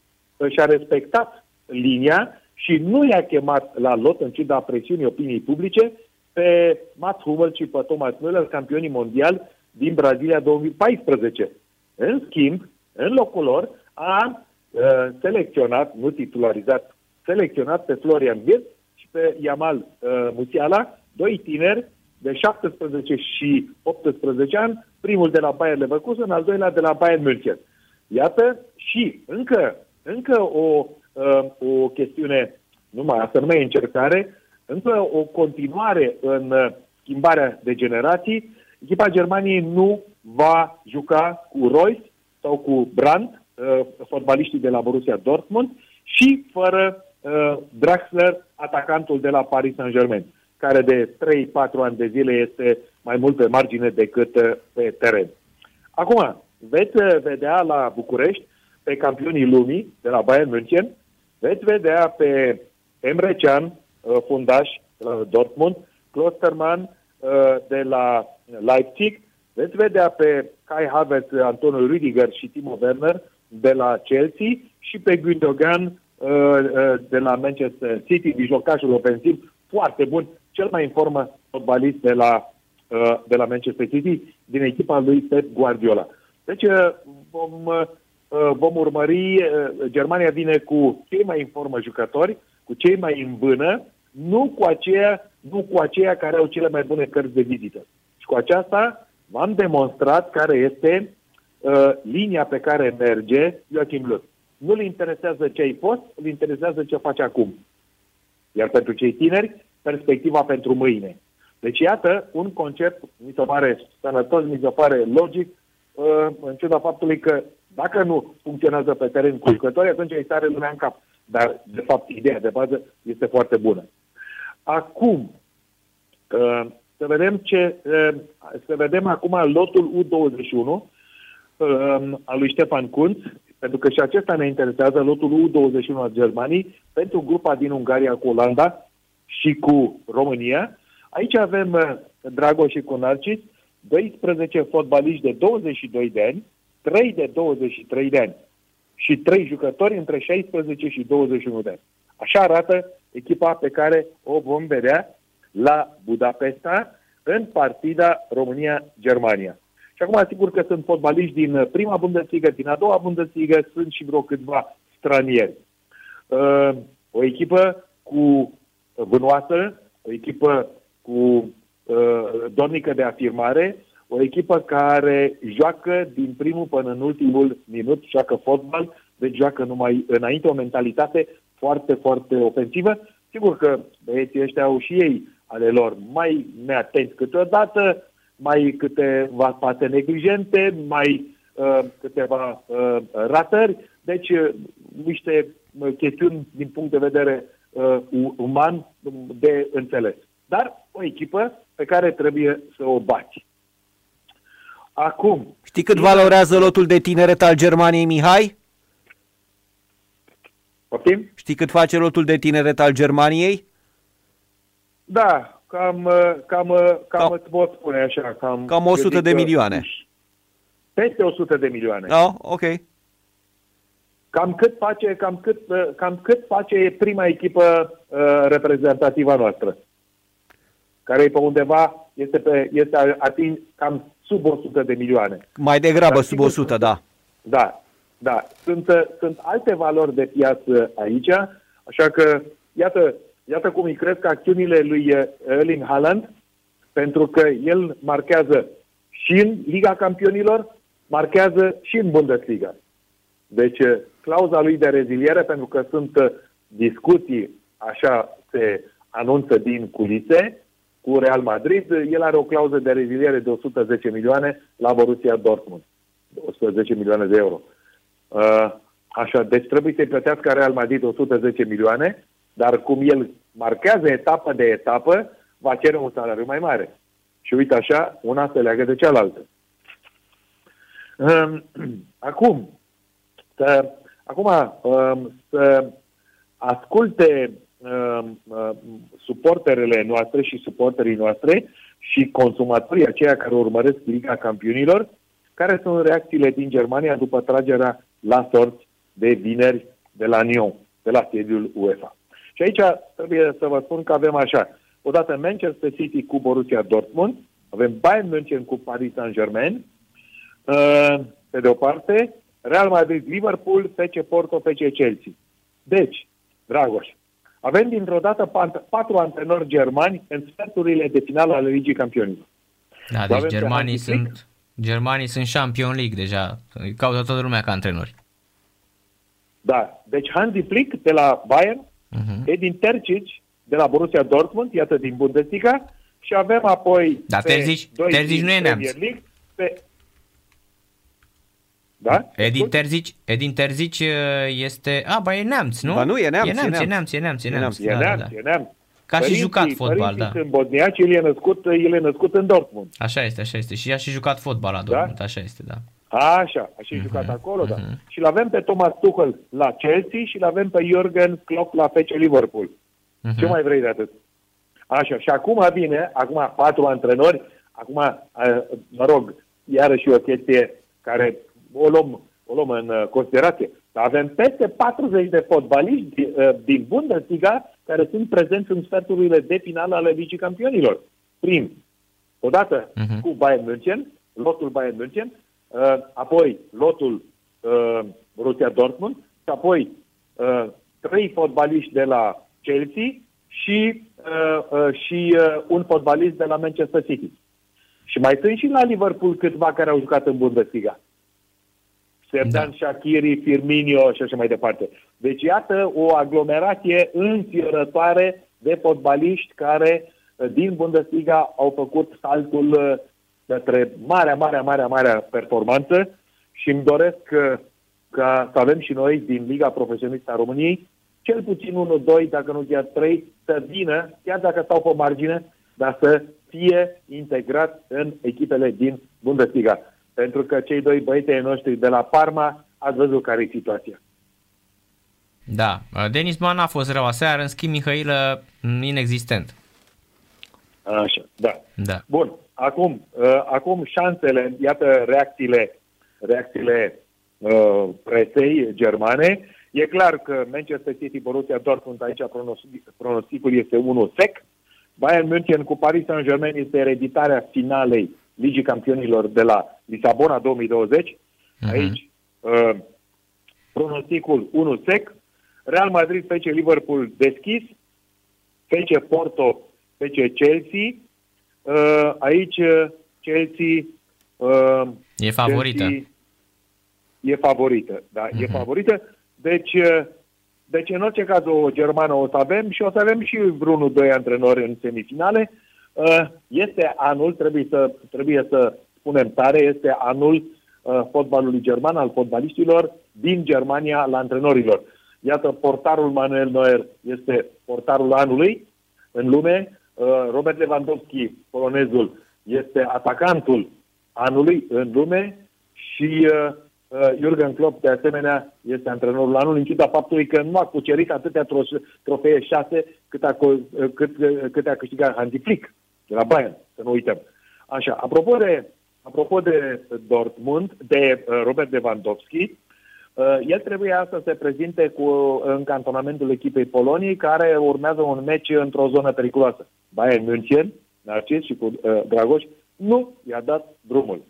și-a respectat linia și nu i-a chemat la lot, în ciuda presiunii opiniei publice, pe Mats Hummel și pe Thomas Müller, campionii mondiali din Brazilia 2014. În schimb, în locul lor, a uh, selecționat, nu titularizat, selecționat pe Florian Wirtz și pe Yamal uh, Musiala, doi tineri de 17 și 18 ani, primul de la Bayern Leverkusen, al doilea de la Bayern München. Iată și încă, încă o, uh, o chestiune, numai asta nu mai e încercare, încă o continuare în uh, schimbarea de generații. Echipa Germaniei nu va juca cu Royce sau cu Brandt, uh, fotbaliștii de la Borussia Dortmund, și fără uh, Draxler, atacantul de la Paris Saint-Germain, care de 3-4 ani de zile este mai mult pe margine decât uh, pe teren. Acum, veți uh, vedea la București pe campionii lumii de la Bayern München, veți vedea pe Emre Can, uh, fundaș de la Dortmund, Klosterman uh, de la Leipzig, veți vedea pe Kai Havertz, Antonio Rüdiger și Timo Werner de la Chelsea și pe Gündogan uh, uh, de la Manchester City, mijlocașul ofensiv foarte bun, cel mai în formă fotbalist de la, uh, de la Manchester City, din echipa lui Pep Guardiola. Deci uh, vom, uh, vom urmări, uh, Germania vine cu cei mai în formă jucători, cu cei mai în vână, nu cu aceia, nu cu aceia care au cele mai bune cărți de vizită. Și cu aceasta v-am demonstrat care este uh, linia pe care merge Joachim Löw. Nu-l interesează ce ai fost, îl interesează ce faci acum. Iar pentru cei tineri, perspectiva pentru mâine. Deci, iată, un concept, mi se pare sănătos, mi se pare logic, uh, în ciuda faptului că dacă nu funcționează pe teren cu jucători, atunci îi stare lumea în cap. Dar, de fapt, ideea de bază este foarte bună. Acum, uh, să vedem ce, uh, să vedem acum lotul U21 al lui Ștefan Kunz, pentru că și acesta ne interesează, lotul U21 al Germaniei, pentru grupa din Ungaria cu Olanda și cu România. Aici avem uh, Dragoș și cu Narcis, 12 fotbaliști de 22 de ani, 3 de 23 de ani și 3 jucători între 16 și 21 de ani. Așa arată echipa pe care o vom vedea la Budapesta în partida România-Germania. Și acum asigur că sunt fotbaliști din prima Bundesliga, din a doua Bundesliga, sunt și vreo câțiva stranieri. Uh, o echipă cu vânoasă, o echipă cu uh, dornică de afirmare, o echipă care joacă din primul până în ultimul minut, joacă fotbal, deci joacă numai înainte o mentalitate foarte, foarte ofensivă. Sigur că băieții ăștia au și ei ale lor mai neatenți câteodată, mai câteva pase neglijente, mai uh, câteva uh, ratări, deci uh, niște uh, chestiuni din punct de vedere uh, uman de înțeles. Dar o echipă pe care trebuie să o bați. Acum... Știi cât valorează lotul de tineret al Germaniei, Mihai? Poftim? Știi cât face lotul de tineret al Germaniei? Da, cam, uh, cam, uh, cam, Cam- îți pot spune așa. Cam, Cam 100 de eu zic că- milioane. Peste 100 de milioane. Da, ok. Cam cât face, cam cât, uh, cam cât face prima echipă uh, reprezentativă a noastră. Care e pe undeva, este, pe, este atins cam sub 100 de milioane. Mai degrabă Dar sub sigur 100, da. Da, da. Sunt, uh, sunt alte valori de piață aici, așa că iată, iată cum îi cresc acțiunile lui uh, Erling Haaland, pentru că el marchează și în Liga Campionilor, marchează și în Bundesliga. Deci, uh, clauza lui de reziliere, pentru că sunt uh, discuții, așa se anunță din culise, cu Real Madrid, uh, el are o clauză de reziliere de 110 milioane la Borussia Dortmund. 110 milioane de euro. Uh, Așa, deci trebuie să-i plătească Real Madrid 110 milioane, dar cum el marchează etapă de etapă, va cere un salariu mai mare. Și uite așa, una se leagă de cealaltă. Um, Acum, să, acum um, să asculte um, um, suporterele noastre și suporterii noastre și consumatorii aceia care urmăresc Liga Campionilor, care sunt reacțiile din Germania după tragerea la sorți de vineri de la Lyon, de la sediul UEFA. Și aici trebuie să vă spun că avem așa, odată Manchester City cu Borussia Dortmund, avem Bayern München cu Paris Saint-Germain, uh, pe de o parte, Real Madrid, Liverpool, FC Porto, FC Chelsea. Deci, Dragoș, avem dintr-o dată pat- patru antrenori germani în sferturile de finală ale Ligii Campionilor. Da, Avem deci pe germanii Hansi Flick. sunt, germanii sunt Champion League deja. Îi Caută toată lumea ca antrenori. Da, deci Hansi Flick de la Bayern, Mhm. Edin Terzic de la Borussia Dortmund, iată din Bundesliga, și avem apoi Dar pe Terzic- doi Terzic din nu e neamț. Premier League, pe... Da? Edin Terzic, Edin Terzic uh, este... A, ba e neamț, nu? Ba nu, e neamț, E e neamț, e neamț. neamț, e neamț, e E neamț. E Da, da, neamț, da. e neamț. Ca și Părinții- jucat fotbal, părinții da. sunt bosniaci, el e născut, el e născut în Dortmund. Așa este, așa este. Și a și jucat fotbal la Dortmund, așa este, da. Așa, a Mhm, și jucat acolo, da. Și l-avem pe Thomas Tuchel la Chelsea și l-avem pe Jurgen Klopp la FC Liverpool. Mhm. Ce mai vrei de atât? Așa, și acum vine, acum patru antrenori, acum, eh, mă rog, iarăși o chestie care o luăm, o luăm în eh, considerație. Dar avem peste 40 de fotbaliști din, eh, din Bundesliga care sunt prezenți în sferturile de finală ale Ligii Campionilor. Prim, odată Mhm. cu Bayern München, lotul Bayern München, uh, apoi lotul uh, Borussia Dortmund și apoi uh, trei fotbaliști de la Chelsea și, uh, uh, și uh, un fotbalist de la Manchester City. Și mai sunt și la Liverpool câțiva care au jucat în Bundesliga. Serdan da. Shakiri, Firmino și așa mai departe. Deci iată o aglomerație înfiorătoare de fotbaliști care uh, din Bundesliga au făcut saltul uh, către marea, marea, marea, marea performanță și îmi doresc uh, ca să avem și noi din Liga Profesionistă a României cel puțin 1, 2, dacă nu chiar 3, să vină, chiar dacă stau pe margine, dar să fie integrat în echipele din Bundesliga. Pentru că cei doi băieți ai noștri de la Parma, ați văzut care e situația. Da, uh, Denis Man a fost rău aseară, în schimb Mihailă mm, inexistent. Așa, da. Da. Bun, acum, uh, acum șansele, iată reacțiile, reacțiile uh, presei germane. E clar că Manchester City, Borussia Dortmund, aici pronostic, pronosticul este unul sec. Bayern München cu Paris Saint-Germain este ereditarea finalei Ligii Campionilor de la Lisabona 2020. Aici uh, pronosticul unul sec. Real Madrid, FC Liverpool deschis. FC Porto, FC Chelsea. Uh, aici uh, Chelsea... Uh, e favorită. Chelsea e favorită, da, uh-huh. e mhm. favorită. Deci, uh, deci, în orice caz, o germană o să avem și o să avem și vreunul, doi antrenori în semifinale. Uh, este anul, trebuie să, trebuie să spunem tare, este anul uh, fotbalului german, al fotbaliștilor din Germania la antrenorilor. Iată, portarul Manuel Neuer este portarul anului în lume. Robert Lewandowski, polonezul, este atacantul anului în lume și Uh, Jurgen Klopp, de asemenea, este antrenorul anului, în ciuda faptului că nu a cucerit atâtea trofee șase cât a, uh, cât, uh, cât a câștigat Hansi Flick de la Bayern, să nu uităm. Așa, apropo de, apropo de Dortmund, de Robert Lewandowski, el trebuia să se prezinte cu, în cantonamentul echipei Poloniei, care urmează un meci într-o zonă periculoasă. Bayern München, Narcis și cu uh, Dragoș, nu i-a dat drumul.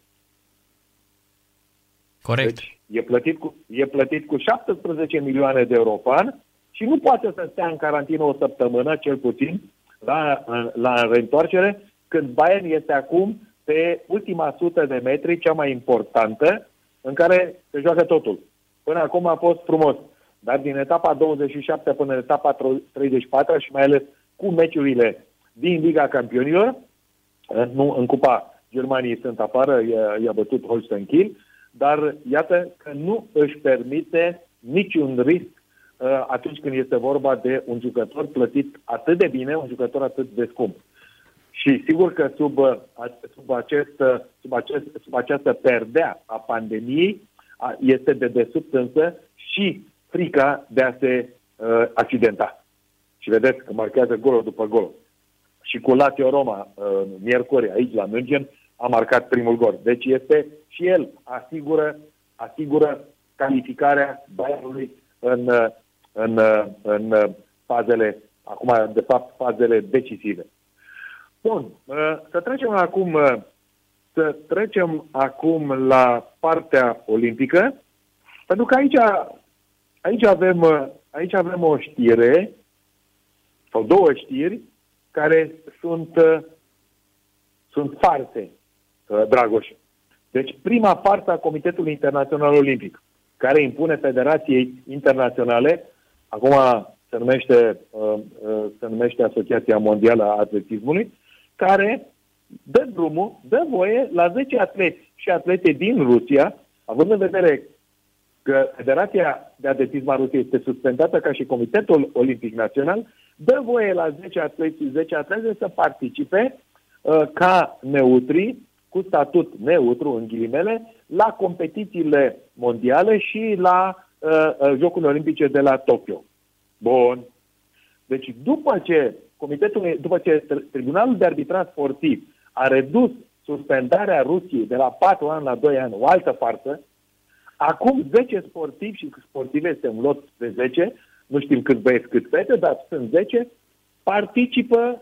Corect. Deci e plătit, cu, e plătit cu 17 milioane de euro pe an și nu poate să stea în carantină o săptămână, cel puțin, la, la reîntoarcere, când Bayern este acum pe ultima sută de metri, cea mai importantă, în care se joacă totul. Până acum a fost frumos, dar din etapa 27 până în etapa 34 și mai ales cu meciurile din Liga Campionilor, nu, în Cupa Germaniei sunt afară, i-a, bătut Holstein Kiel, dar iată că nu își permite niciun risc uh, atunci când este vorba de un jucător plătit atât de bine, un jucător atât de scump. Și sigur că sub, uh, sub, acest, uh, sub, acest, sub această perdea a pandemiei este de desubt însă și frica de a se uh, accidenta. Și vedeți că marchează golul după gol. Și cu Lazio Roma, uh, miercuri, aici la München, a marcat primul gol. Deci este și el asigură, asigură calificarea Bayernului în, în, în fazele, acum de fapt fazele decisive. Bun, să trecem acum să trecem acum la partea olimpică, pentru că aici, aici, avem, aici avem o știre, sau două știri, care sunt, sunt farse, Dragoș. Deci prima parte a Comitetului Internațional Olimpic, care impune Federației Internaționale, acum se numește, uh, uh, se numește Asociația Mondială a Atletismului, care dă drumul, dă voie la 10 atleti și atlete din Rusia, având în vedere că Federația de Atletism a Rusiei este suspendată ca și Comitetul Olimpic Național, dă voie la 10 atleti și 10 atlete să participe uh, ca neutri cu statut neutru, în ghilimele, la competițiile mondiale și la uh, uh, Jocurile Olimpice de la Tokyo. Bun. Deci după ce Comitetul, după ce Tribunalul de Arbitrat Sportiv a redus suspendarea Rusiei de la 4 ani la 2 ani, o altă farsă, acum 10 sportivi și sportive, este un lot de 10, nu știm cât băieți, cât fete, dar sunt 10, participă,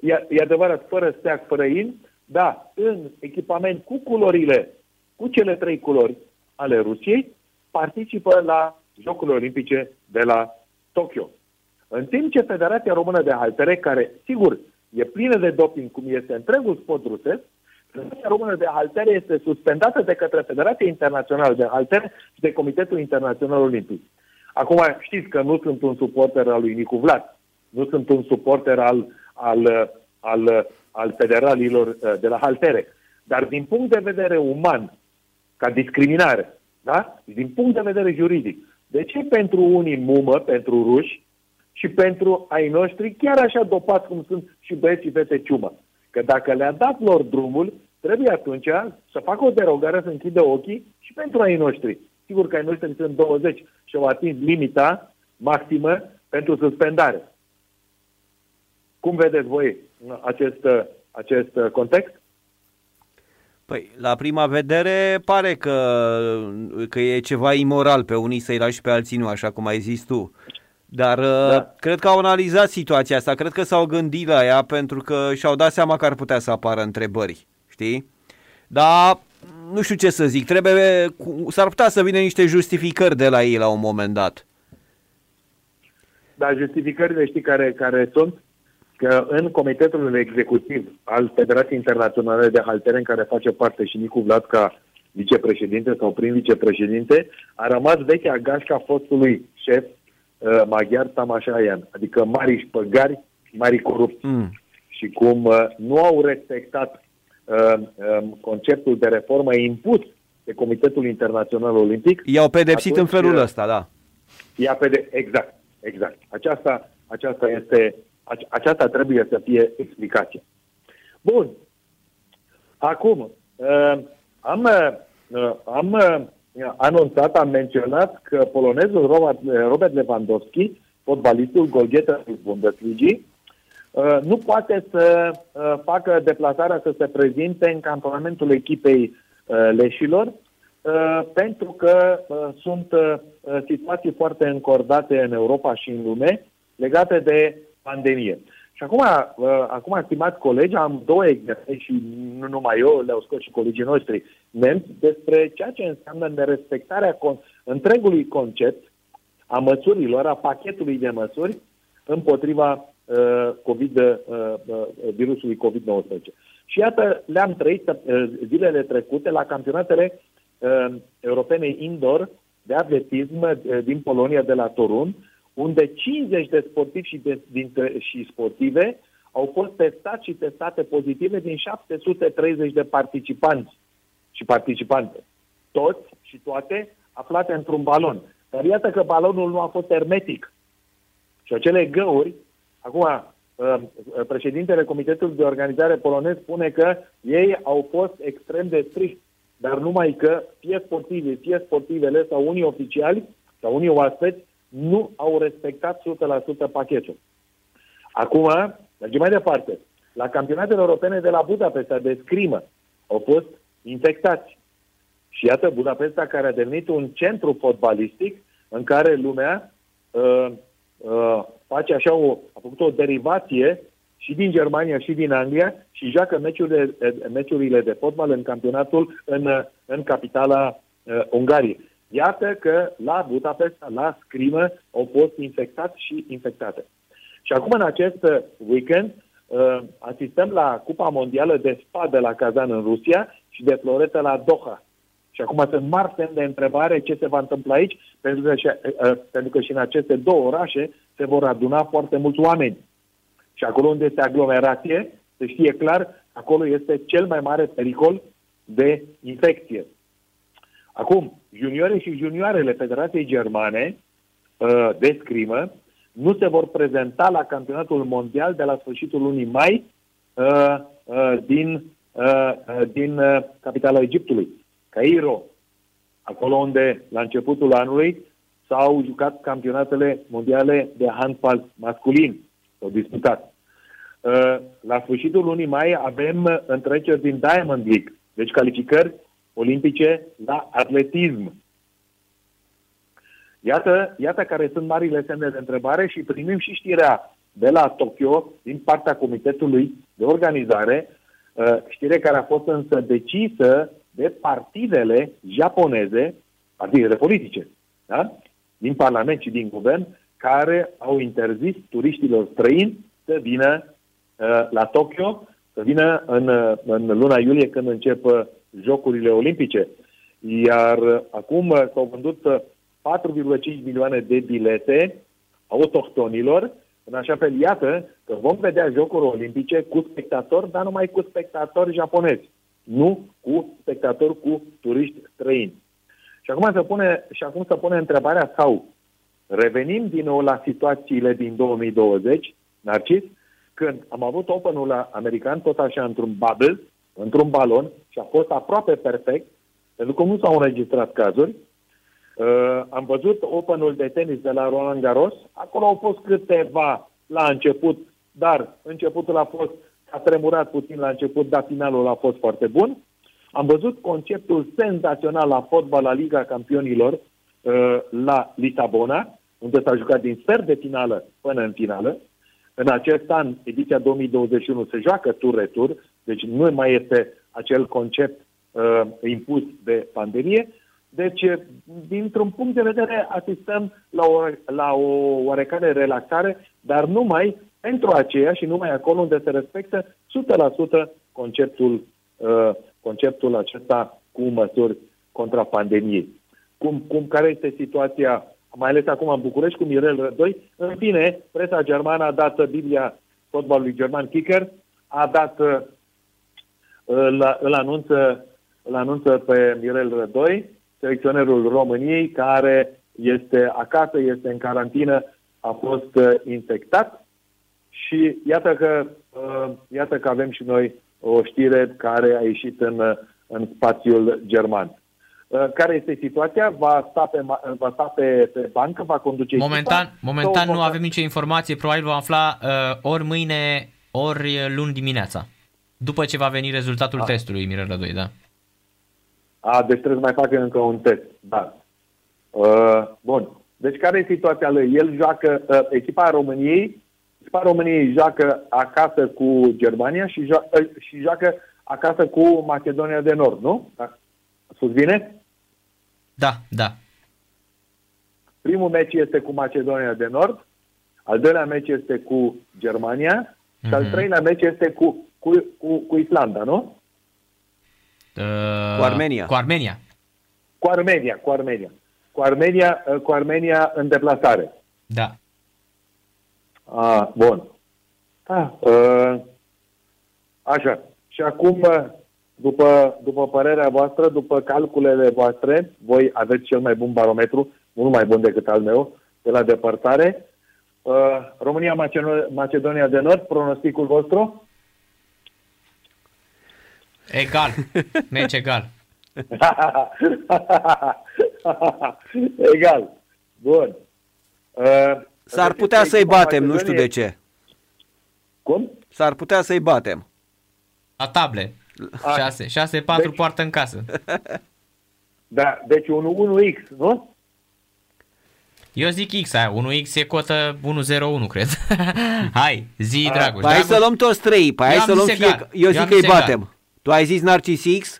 e, e adevărat, fără steag, fără in, da, în echipament cu culorile, cu cele trei culori ale Rusiei, participă la Jocurile Olimpice de la Tokyo. În timp ce Federația Română de Haltere, care, sigur, e plină de doping, cum este întregul sport rusesc, Federația Română de Haltere este suspendată de către Federația Internațională de Haltere și de Comitetul Internațional Olimpic. Acum știți că nu sunt un suporter al lui Nicu Vlad, nu sunt un suporter al, al, al al federalilor uh, de la haltere. Dar din punct de vedere uman, ca discriminare, da? din punct de vedere juridic, de ce pentru unii mumă, pentru ruși, și pentru ai noștri, chiar așa dopați cum sunt și băieții fete ciumă? Că dacă le-a dat lor drumul, trebuie atunci să facă o derogare, să închidă ochii și pentru ai noștri. Sigur că ai noștri sunt 20 și au atins limita maximă pentru suspendare. Cum vedeți voi acest, acest context? Păi, la prima vedere pare că, că e ceva imoral pe unii să-i lași pe alții nu, așa cum ai zis tu. Dar da. Uh, cred că au analizat situația asta, cred că s-au gândit la ea pentru că și-au dat seama că ar putea să apară întrebări, știi? Dar nu știu ce să zic, trebuie, s-ar putea să vină niște justificări de la ei la un moment dat. Da, justificările știi care, care sunt? Că în comitetul executiv al Federației Internaționale de Haltere, în care face parte și Nicu Vlad ca vicepreședinte sau prim vicepreședinte, a rămas vechea gașca fostului șef uh, maghiar Tamașaian, adică mari șpăgari, mari corupți. Mm. Și cum uh, nu au respectat uh, um, conceptul de reformă impus de Comitetul Internațional Olimpic, I-au pedepsit Atunci, în felul uh, ăsta, da. Ia pe de... Exact, exact. Aceasta, aceasta este, ace- aceasta trebuie să fie explicație. Bun. Acum, uh, am, uh, am uh, anunțat, am menționat că polonezul Robert, Robert Lewandowski, fotbalistul golghetă Bundesligii, uh, nu poate să uh, facă deplasarea să se prezinte în campionamentul echipei uh, leșilor, uh, pentru că uh, sunt uh, uh, situații foarte încordate în Europa și în lume legate de pandemie. Și acum, uh, acum, stimați colegi, am două exemple și nu numai eu, le-au scos și colegii noștri nemți, despre ceea ce înseamnă nerespectarea con- întregului concept a măsurilor, a pachetului de măsuri împotriva uh, COVID, uh, uh, virusului COVID-19. Și iată, le-am trăit uh, zilele trecute la campionatele uh, europene indoor de atletism uh, din Polonia, de la Torun, unde 50 de sportivi și, de, dintre, și sportive au fost testați și testate pozitive din 730 de participanți și participante. Toți și toate aflate într-un balon. Dar iată că balonul nu a fost hermetic. Și acele găuri, acum, uh, președintele Comitetului de Organizare polonez spune că ei au fost extrem de strict, dar numai că fie sportivi, fie sportivele sau unii oficiali sau unii oaspeți nu au respectat 100% pachetul. Acum, mergem mai departe. La campionatele europene de la Budapesta de scrimă au fost infectați. Și iată Budapesta care a devenit un centru fotbalistic în care lumea uh, uh, face așa o, a făcut o derivație și din Germania și din Anglia și joacă meciurile, meciurile de fotbal în campionatul în, în capitala uh, Ungariei. Iată că la Budapesta, la scrimă, au fost infectați și infectate. Și acum, în acest weekend, uh, asistăm la Cupa Mondială de Spadă la Kazan în Rusia și de floretă la Doha. Și acum sunt mari semn de întrebare ce se va întâmpla aici, pentru că, și, uh, pentru că și în aceste două orașe se vor aduna foarte mulți oameni. Și acolo unde este aglomerație, se știe clar, acolo este cel mai mare pericol de infecție. Acum, juniorii și junioarele Federației Germane uh, de scrimă nu se vor prezenta la campionatul mondial de la sfârșitul lunii mai uh, uh, din, uh, uh, din uh, capitala Egiptului, Cairo, acolo unde la începutul anului s-au jucat campionatele mondiale de handbal masculin, s-au disputat. Uh, la sfârșitul lunii mai avem uh, întreceri din Diamond League, deci calificări olimpice la atletism. Iată, iată care sunt marile semne de întrebare și primim și știrea de la Tokyo, din partea Comitetului de Organizare, uh, știre care a fost însă decisă de partidele japoneze, partidele politice, da? din Parlament și din Guvern, care au interzis turiștilor străini să vină uh, la Tokyo, să vină în, uh, în luna iulie când încep uh, Jocurile Olimpice. Iar uh, acum uh, s-au vândut uh, 4,5 milioane de bilete autohtonilor, în așa fel, iată, că vom vedea Jocuri Olimpice cu spectatori, dar numai cu spectatori japonezi, nu cu spectatori cu turiști străini. Și acum se pune, și acum se pune întrebarea sau revenim din nou la situațiile din 2020, Narcis, când am avut Open-ul la american tot așa într-un bubble, într-un balon și a fost aproape perfect, pentru că nu s-au înregistrat cazuri. Uh, am văzut Openul de tenis de la Roland Garros, acolo au fost câteva la început, dar începutul a fost, a tremurat puțin la început, dar finalul a fost foarte bun. Am văzut conceptul senzațional la fotbal la Liga Campionilor uh, la Lisabona, unde s-a jucat din sfert de finală până în finală. În acest an, ediția 2021, se joacă tur-retur, deci nu mai este acel concept uh, impus de pandemie. Deci, dintr-un punct de vedere, asistăm la o, la o oarecare relaxare, dar numai pentru aceea și numai acolo unde se respectă 100% conceptul, uh, conceptul acesta cu măsuri contra pandemiei. Cum, cum, care este situația, mai ales acum în București, cu Mirel Rădoi? În fine, presa germană a dat Biblia fotbalului german Kicker, a dat, uh, îl, îl, anunță, îl anunță pe Mirel Rădoi, selecționerul României, care este acasă, este în carantină, a fost uh, infectat și iată că, uh, iată că avem și noi o știre care a ieșit în, uh, în spațiul german. Care este situația? Va sta pe, va sta pe, pe bancă, va conduce Momentan, echipa, momentan nu avem nicio informație, probabil vom afla uh, ori mâine, ori luni dimineața. După ce va veni rezultatul a. testului, Mirel Rădoi, da? A, deci trebuie să mai facă încă un test, da. Uh, bun. Deci care e situația lui? El joacă, uh, echipa României, echipa României joacă acasă cu Germania și, jo- uh, și joacă acasă cu Macedonia de Nord, nu? Da. Spus bine? Da, da. Primul meci este cu Macedonia de Nord, al doilea meci este cu Germania mm-hmm. și al mhm. treilea meci este cu, cu, cu, cu Islanda, nu? Uh, cu Armenia. Cu Armenia. Cu Armenia, cu Armenia cu Armenia, cu Armenia în deplasare. Da. A, bun. Da, uh, așa. Și acum, după, după părerea voastră, după calculele voastre, voi aveți cel mai bun barometru, unul mai bun decât al meu, de la depărtare. Uh, România, Macedonia de Nord, pronosticul vostru? Egal. Meci egal. Egal. Bun. Uh, S-ar putea să-i batem, nu știu de ce. Cum? S-ar putea să-i batem. La table. 6, 6, 4 deci, poartă în casă. Da, deci 1, 1X, nu? Eu zic X, aia, 1X e cotă 101, cred. hai, zi, Dragoș. Păi hai să luăm toți trei, păi hai să luăm fie... Eu zic că îi batem. Tu ai zis Narcis X?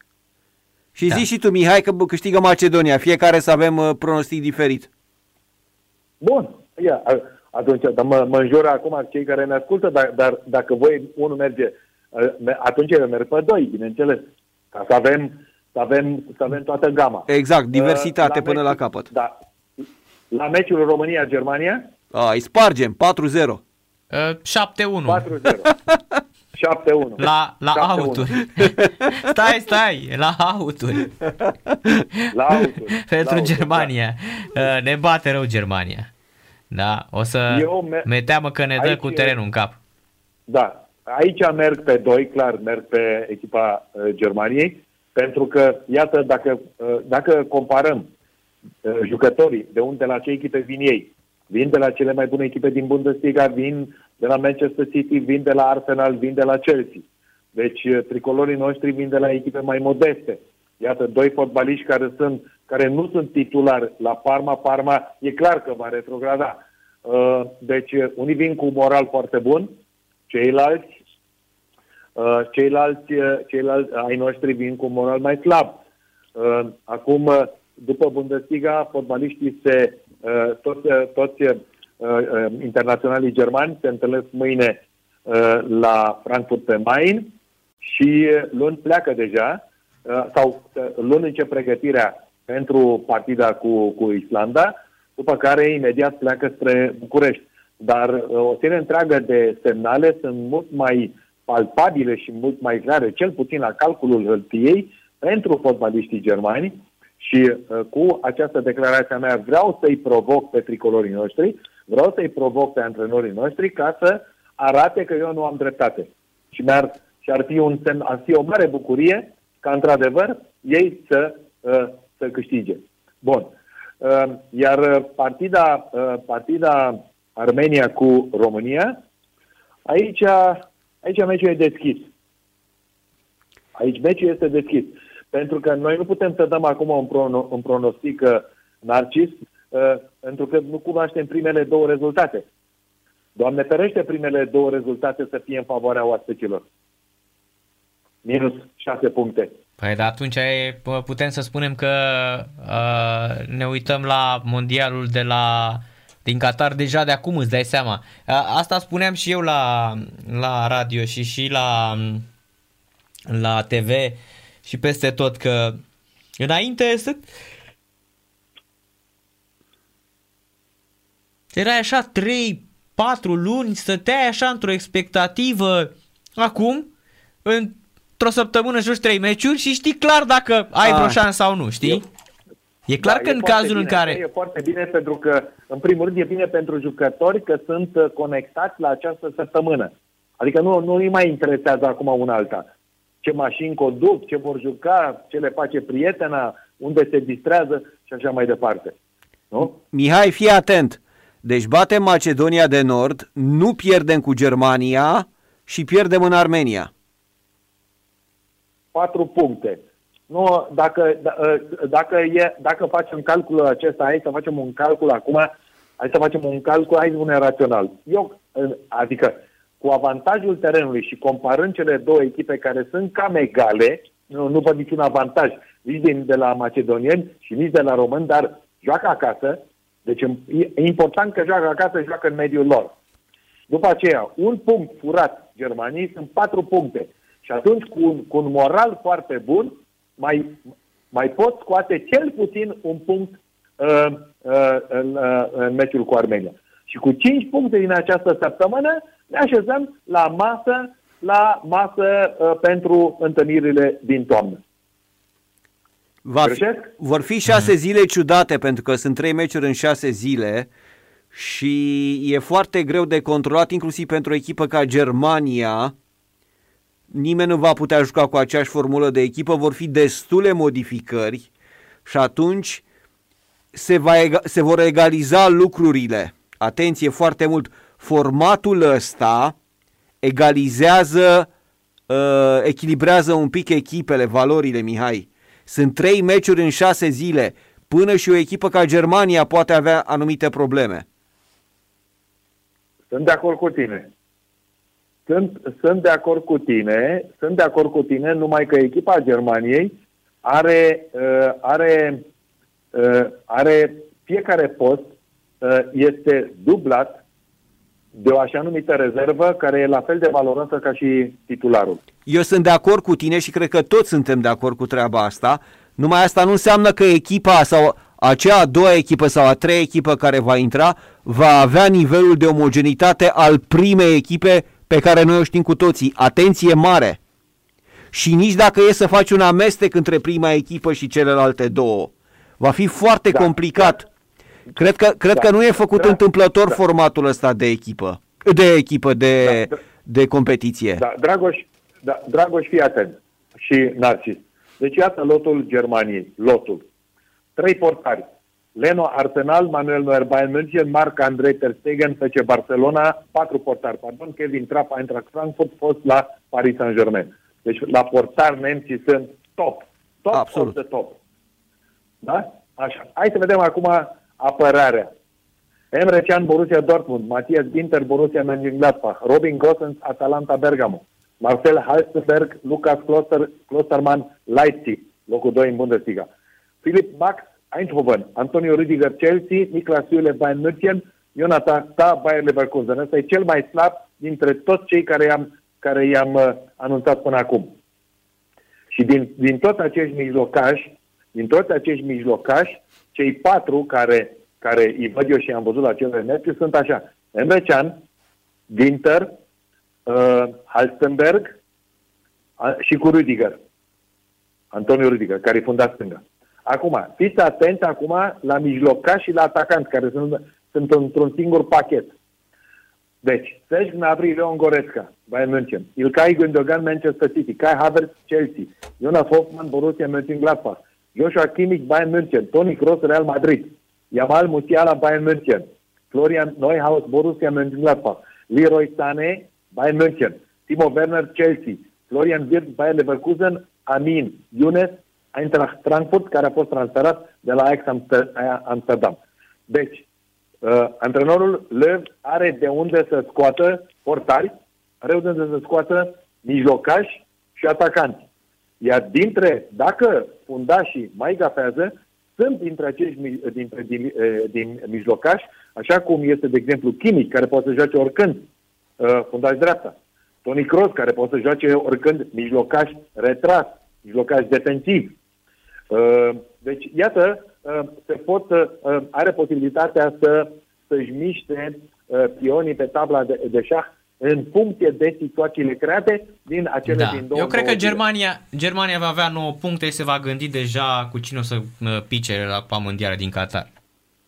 Și da. zici și tu, Mihai, că câștigă Macedonia. Fiecare să avem uh, pronostic diferit. Bun. Ia, atunci, dar mă, mă înjură acum cei care ne ascultă, dar, dar dacă voi unul merge, uh, atunci eu merg pe doi, bineînțeles. Ca să avem, să avem, să avem toată gama. Exact, diversitate uh, la până meciul, la capăt. Da. La meciul România-Germania? îi spargem, 4-0. Uh, 7-1. 4-0. 7-1. La, la 7-1. auturi. stai, stai, la auturi. La auturi. Pentru la Germania. Da. Uh, ne bate rău Germania. Da, o să Eu me- me teamă că ne dă aici, cu terenul în cap. Da, aici merg pe doi, clar, merg pe echipa uh, Germaniei, pentru că, iată, dacă, uh, dacă comparăm uh, jucătorii de unde la ce echipe vin ei, vin de la cele mai bune echipe din Bundesliga, vin de la Manchester City, vin de la Arsenal, vin de la Chelsea. Deci eh, tricolorii noștri vin de la echipe mai modeste. Iată, doi fotbaliști care, sunt, care nu sunt titulari la Parma. Parma e clar că va retrograda. Eh, deci eh, unii vin cu un moral foarte bun, ceilalți ceilalți, ceilalți ai noștri vin cu un moral mai slab. Acum, după Bundesliga, fotbaliștii se, toți, toți Uh, uh, internaționalii germani se întâlnesc mâine uh, la Frankfurt pe Main și luni pleacă deja sau luni încep pregătirea pentru partida cu, cu Islanda, după care imediat pleacă spre București. Dar o serie întreagă de semnale sunt mult mai palpabile și mult mai clare, cel puțin la calculul hârtiei, pentru fotbaliștii germani și cu această declarație a mea vreau să-i provoc pe tricolorii noștri Vreau să-i provoc pe antrenorii noștri ca să arate că eu nu am dreptate. Și, mi-ar, și ar, fi un semn, ar fi o mare bucurie ca, într-adevăr, ei să, uh, să câștige. Bun. Uh, iar partida, uh, partida Armenia cu România, aici, aici meciul e deschis. Aici meciul este deschis. Pentru că noi nu putem să dăm acum un, prono, un pronostic narcis Uh, pentru că nu cunoaștem primele două rezultate. Doamne ferește primele două rezultate să fie în favoarea oaspeților. Minus șase puncte. Păi dar atunci e, putem să spunem că uh, ne uităm la mondialul de la din Qatar deja de acum, îți dai seama. A- Asta spuneam și eu la, la radio și și la, la TV și peste tot că înainte să... Erai așa 3, 4 luni, stăteai așa într-o expectativă. Acum, într-o săptămână joci 3 meciuri și știi clar dacă ai vreo Ah. șansă sau nu, știi? E clar Da, că e în foarte cazul în bine. care... E foarte bine pentru că, în primul rând, e bine pentru jucători că sunt uh, conectați la această săptămână. Adică nu, nu îi mai interesează acum una alta. Ce mașini conduc, ce vor juca, ce le face prietena, unde se distrează și așa mai departe. Nu? Mihai, fii atent. Deci batem Macedonia de Nord, nu pierdem cu Germania și pierdem în Armenia. patru puncte. Nu, dacă, d- ă, dacă, e, dacă facem calculul acesta, hai să facem un calcul acum, hai să facem un calcul, hai să spunem rațional. Eu, ă, adică, cu avantajul terenului și comparând cele două echipe care sunt cam egale, nu, nu văd niciun avantaj nici din, de la macedonieni și nici de la români, dar joacă acasă, deci e e important că joacă acasă, joacă în mediul lor. După aceea, un punct furat Germaniei sunt patru puncte. Și atunci, cu un, cu un moral foarte bun, mai, mai pot scoate cel puțin un punct uh, uh, în, uh, în meciul cu Armenia. Și cu cinci puncte din această săptămână ne așezăm la masă, la masă uh, pentru întâlnirile din toamnă. Va fi, Greșesc? vor fi șase zile ciudate pentru că sunt trei meciuri în șase zile și e foarte greu de controlat inclusiv pentru o echipă ca Germania. Nimeni nu va putea juca cu aceeași formulă de echipă, vor fi destule modificări și atunci se, va ega- se vor egaliza lucrurile. Atenție foarte mult, formatul ăsta egalizează, uh, echilibrează un pic echipele, valorile, Mihai. Sunt trei meciuri în șase zile. Până și o echipă ca Germania poate avea anumite probleme. Sunt de acord cu tine. Sunt, sunt de acord cu tine, sunt de acord cu tine, numai că echipa Germaniei are, uh, are, uh, are fiecare post uh, este dublat de o așa numită rezervă care e la fel de valoroasă ca și titularul. Eu sunt de acord cu tine și cred că toți suntem de acord cu treaba asta. Numai asta nu înseamnă că echipa sau acea a doua echipă sau a treia echipă care va intra va avea nivelul de omogenitate al primei echipe pe care noi o știm cu toții. Atenție mare! Și nici dacă e să faci un amestec între prima echipă și celelalte două. Va fi foarte Da, complicat. Cred că, cred Da. că nu e făcut Da. întâmplător Da. formatul ăsta de echipă. De echipă, de, Da, da. de competiție. Da, Dragoș, da, Dragoș, fii atent. Și Narcis. Deci iată lotul Germaniei. Lotul. Trei portari. Leno Arsenal, Manuel Neuer Bayern München, Marc Andrei Ter Stegen, FC Barcelona, patru portari, pardon, Kevin Trapp, Eintracht Frankfurt, fost la Paris Saint-Germain. Deci la portari nemții sunt top. Top Absolut. of the top. Da? Așa. Hai să vedem acum apărarea. Emre Can, Borussia Dortmund, Matthias Ginter, Borussia Mönchengladbach, Robin Gosens, Atalanta Bergamo, Marcel Halstenberg, Lukas Kloster, Klostermann, Leipzig, locul 2 în Bundesliga, Philipp Max, Eindhoven, Antonio Rüdiger, Chelsea, Niklas Süle, Bayern München, Jonathan Ta, Bayern Leverkusen. Ăsta e cel mai slab dintre toți cei care i-am, care i-am uh, anunțat până acum. Și din, din toți acești mijlocași, din toți acești mijlocași, cei patru care, care îi văd eu și am văzut la cele meciuri sunt așa. Emre Can, Ginter, uh, Halstenberg a, și cu Rüdiger. Antonio Rüdiger, care e fundat stânga. Acum, fiți atenți acum la mijlocași și la atacanți, care sunt, sunt într-un singur pachet. Deci, Serge Gnabry, Leon Goretzka, Bayern München, Ilkay Gündogan, Manchester City, Kai Havertz, Chelsea, Jonas Hoffmann, Borussia Mönchengladbach, Joshua Kimmich, Bayern München, Toni Kroos, Real Madrid, Jamal Musiala, Bayern München, Florian Neuhaus, Borussia Mönchengladbach, Leroy Sané, Bayern München, Timo Werner, Chelsea, Florian Wirtz, Bayern Leverkusen, Amin Younes, Eintracht Frankfurt, care a fost transferat de la Ajax Amster- Amsterdam. Deci, uh, antrenorul Lev are de unde să scoată portari, are de unde să scoată mijlocași și atacanți. Iar dintre, dacă fundașii mai gafează, sunt dintre acești mi- dintre, din, eh, din mijlocași, așa cum este, de exemplu, Chimic, care poate să joace oricând uh, fundaș dreapta. Toni Kroos, care poate să joace oricând mijlocaș retras, mijlocaș defensiv. Uh, deci, iată, uh, se pot, uh, are posibilitatea să, să-și miște uh, pionii pe tabla de, de șah în funcție de situațiile create din acele Da. din două Eu cred că două zile. Germania, Germania va avea 9 puncte și se va gândi deja cu cine o să uh, pice la pa mondială din Qatar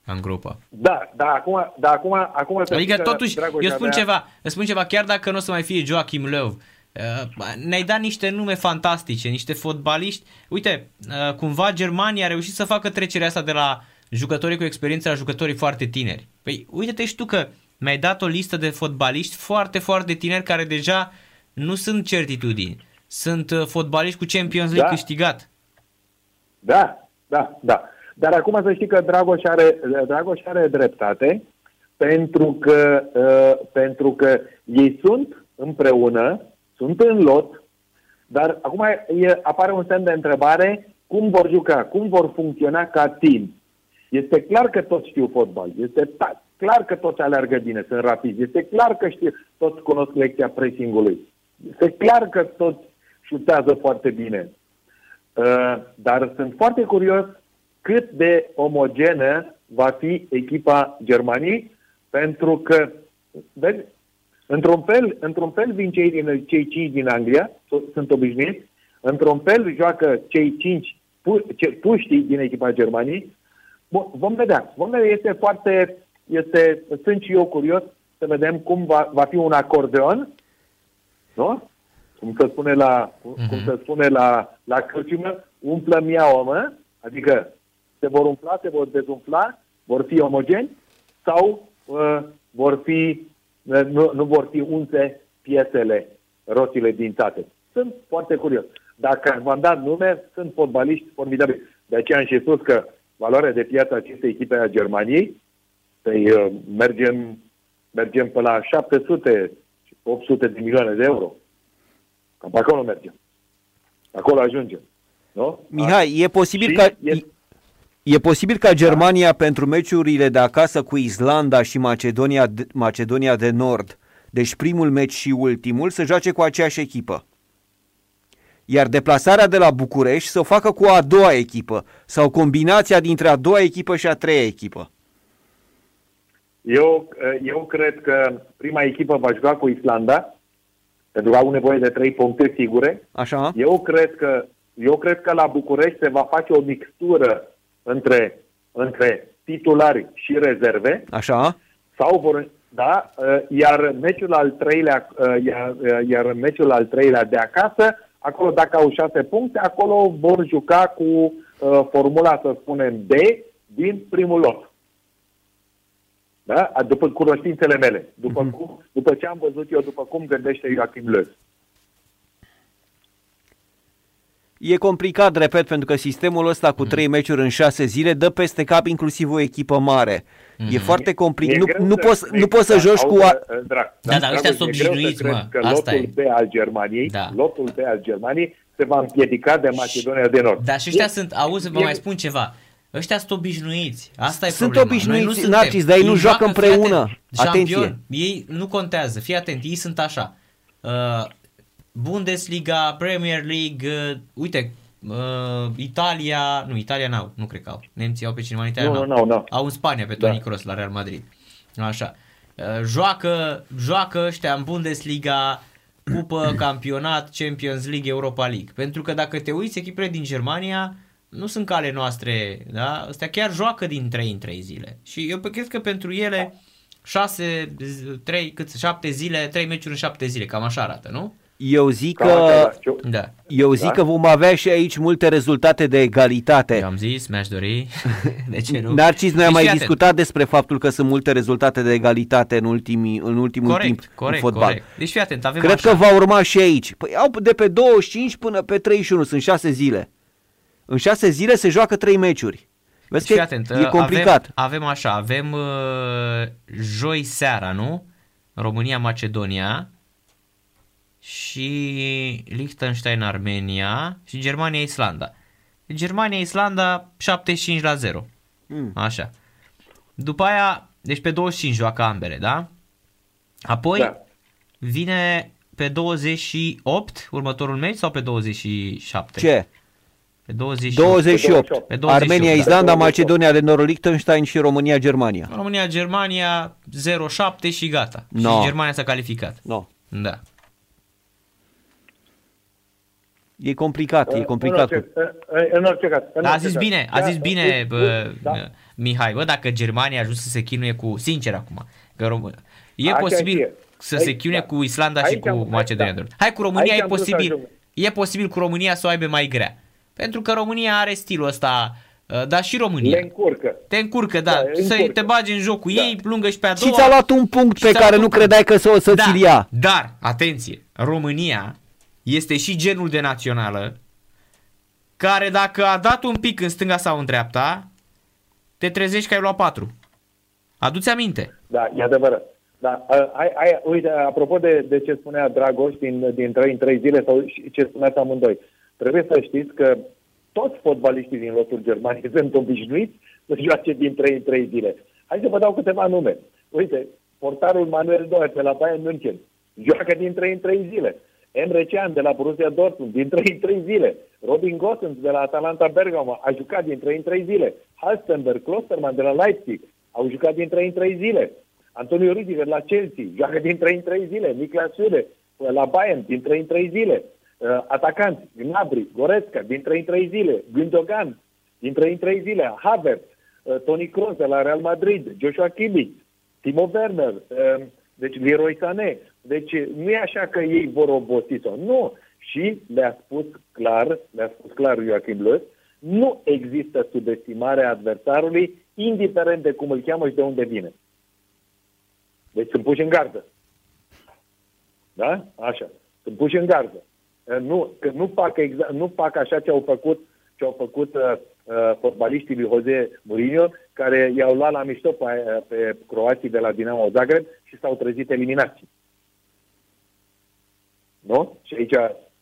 în grupă. Da, da, acum, da, acum, acum să Adică știi că totuși, Dragoș eu spun avea- ceva, îți spun ceva, chiar dacă nu o să mai fie Joachim Löw, uh, ne-ai dat niște nume fantastice, niște fotbaliști. Uite, uh, cumva Germania a reușit să facă trecerea asta de la jucătorii cu experiență la jucătorii foarte tineri. Păi uite-te și tu că mi-ai dat o listă de fotbaliști foarte, foarte tineri care deja nu sunt certitudini. Sunt uh, fotbaliști cu Champions League Da. câștigat. Da, da, da. Dar acum să știi că Dragoș are, Dragoș are dreptate pentru că, uh, pentru că ei sunt împreună, sunt în lot, dar acum e, apare un semn de întrebare cum vor juca, cum vor funcționa ca team. Este clar că toți știu fotbal, este ta- clar că toți aleargă bine, sunt rapizi, este clar că știu, toți cunosc lecția pressing-ului, este clar că toți șutează foarte bine. Uh, dar sunt foarte curios cât de omogenă va fi echipa Germaniei, pentru că, vezi, într-un fel, într-un fel vin cei, din, cei cinci din Anglia, s- sunt obișnuiți, într-un fel joacă cei cinci pu, ce, puștii din echipa Germaniei. Bun, vom vedea. Vom vedea, este foarte, este, sunt și eu curios să vedem cum va, va fi un acordeon, nu? Cum se spune la, uh-huh. cum se spune la, la căciumă, umplă miaua, mă? Adică se vor umfla, se vor dezumfla, vor fi omogeni sau uh, vor fi, uh, nu, nu vor fi unse piesele, rotile dintate. Sunt foarte curios. Dacă v-am dat nume, sunt fotbaliști formidabili. De aceea am și spus că valoarea de piață a acestei echipe a Germaniei, păi, uh, mergem, mergem pe la 700 800 de milioane de euro. Cam pe acolo mergem. Acolo ajungem. Nu? Mihai, e posibil Și ca... e- E posibil ca Germania pentru meciurile de acasă cu Islanda și Macedonia de, Macedonia de Nord, deci primul meci și ultimul, să joace cu aceeași echipă. Iar deplasarea de la București să o facă cu a doua echipă sau combinația dintre a doua echipă și a treia echipă. Eu, eu cred că prima echipă va juca cu Islanda, pentru că au nevoie de trei puncte sigure. Așa? Eu cred că, eu cred că la București se va face o mixtură între, între titulari și rezerve. Așa? sau vor, da, uh, iar meciul al treilea, uh, iar, uh, iar meciul al treilea de acasă, acolo dacă au șase puncte, acolo vor juca cu uh, formula, să spunem, D din primul lot. Da? A- După cunoștințele mele, după, Mhm. cum, după ce am văzut eu, după cum gândește Joachim Löw. E complicat, repet, pentru că sistemul ăsta cu trei meciuri în șase zile dă peste cap inclusiv o echipă mare. E foarte E complicat. Nu, greu nu, să- poți, nu poți să da, joci cu... auzi, A... uh, Drag, Da, dar ăștia Dragoș, sunt e greu să obișnuiți, cred mă. Că Asta lotul e. B al Germaniei, Da. lotul B al Germaniei se va împiedica de Macedonia de Nord. Dar și ăștia E- sunt, auzi, vă e- mai spun ceva. Ăștia sunt obișnuiți. Asta e Sunt problema. obișnuiți, Noi nu suntem. Narcis, dar ei nu joacă fii împreună. atent, Atenție. Șampion. Ei nu contează. Fii atent, ei sunt așa. Uh, Bundesliga, Premier League, uh, uite, uh, Italia, nu, Italia n-au, nu cred că au. Nemții au pe cineva în Italia, Nu, n-au. nu, n-au, n-au. Au în Spania pe Toni Da. Kroos la Real Madrid. Așa. Uh, joacă, joacă ăștia în Bundesliga, cupă, campionat, Champions League, Europa League. Pentru că dacă te uiți, echipele din Germania nu sunt cale noastre, da? Astea chiar joacă din 3 în 3 zile. Și eu cred că pentru ele 6, 3, cât, 7 zile, 3 meciuri în 7 zile, cam așa arată, nu? Eu zic Cam așa, că... da. Eu- Da. Eu zic Da? că vom avea și aici multe rezultate de egalitate. Eu am zis, mi-aș dori. De ce nu? Narcis, noi am Deci mai fii atent. discutat despre faptul că sunt multe rezultate de egalitate în, ultimii, în ultimul Corect, timp corect, în fotbal. corect. Deci fii atent, avem Cred așa. că va urma și aici. Păi au de pe 25 până pe 31, sunt 6 zile. În 6 zile se joacă 3 meciuri. Vezi Deci că fii atent, e complicat. Avem, avem așa, avem uh, joi seara, nu? România-Macedonia și Liechtenstein-Armenia și Germania-Islanda. Germania-Islanda 75 la 0. Mm. Așa. După aia, deci pe 25 joacă ambele, da? Apoi Da. vine pe 28 următorul meci sau pe 27? Ce? Pe 28. 28. Pe 28, Armenia, da. Islanda, 28. Macedonia de Nord, Liechtenstein și România, Germania. România, Germania 0-7 și gata. No. Și Germania s-a calificat. No. Da. E complicat, e complicat. În orice, în, în orice caz. în Dar a orice zis caz. bine, a Da, zis bine, bun, bă, da. Mihai, bă, dacă Germania a ajuns să se chinuie cu, sincer acum, că Rom- e Așa posibil e. să Aici, se chinuie da. cu Islanda și Aici cu am- aici, Macedonia. da. de Nord. Hai cu România Aici e am vrut să posibil, ajung. e posibil cu România să o aibă mai grea. Pentru că România are stilul ăsta, uh, dar și România. Le încurcă. Te încurcă, da, Da, să încurcă. te bagi în joc cu Da. ei, lungă și pe a Și doua. ți-a luat un punct Și pe ți-a care luat nu un punct. credeai că să, să da, ți-l ia. Dar, atenție, România este și genul de națională care dacă a dat un pic în stânga sau în dreapta, te trezești că ai luat patru. Aduți aminte. Da, e adevărat. Da, a, ai, ai, uite, apropo de, de ce spunea Dragoș din, din 3 în 3 zile sau și ce spuneați amândoi, trebuie să știți că toți fotbaliștii din lotul Germaniei sunt obișnuiți să joace din 3 în 3 zile. Hai să vă dau câteva nume. Uite, portarul Manuel Neuer de la Bayern München joacă din 3 în 3 zile. Emre Can de la Borussia Dortmund din 3 în 3 zile. Robin Gosens de la Atalanta Bergamo a jucat din 3 în 3 zile. Halstenberg, Klosterman de la Leipzig au jucat din 3 în 3 zile. Antonio Rudiger la Chelsea joacă din 3 în 3 zile. Niklas Süle la Bayern din 3 în 3 zile. Uh, atacanți, Gnabry, Goretzka din 3 în 3 zile. Gündogan din 3 în 3 zile. Havertz, uh, Toni Kroos de la Real Madrid, Joshua Kimmich, Timo Werner, uh, deci Leroy Sané. Deci nu e așa că ei vor obosi sau nu. Și le-a spus clar, le-a spus clar Joachim Löw, nu există subestimare a adversarului, indiferent de cum îl cheamă și de unde vine. Deci sunt puși în gardă. Da? Așa. Sunt puși în gardă. Uh, Nu, că nu, fac exact, nu fac așa ce au făcut ce au făcut uh, uh, fotbaliștii lui Jose Mourinho, care i-au luat la mișto pe, uh, pe croații de la Dinamo Zagreb și s-au trezit eliminați. Nu? Și aici,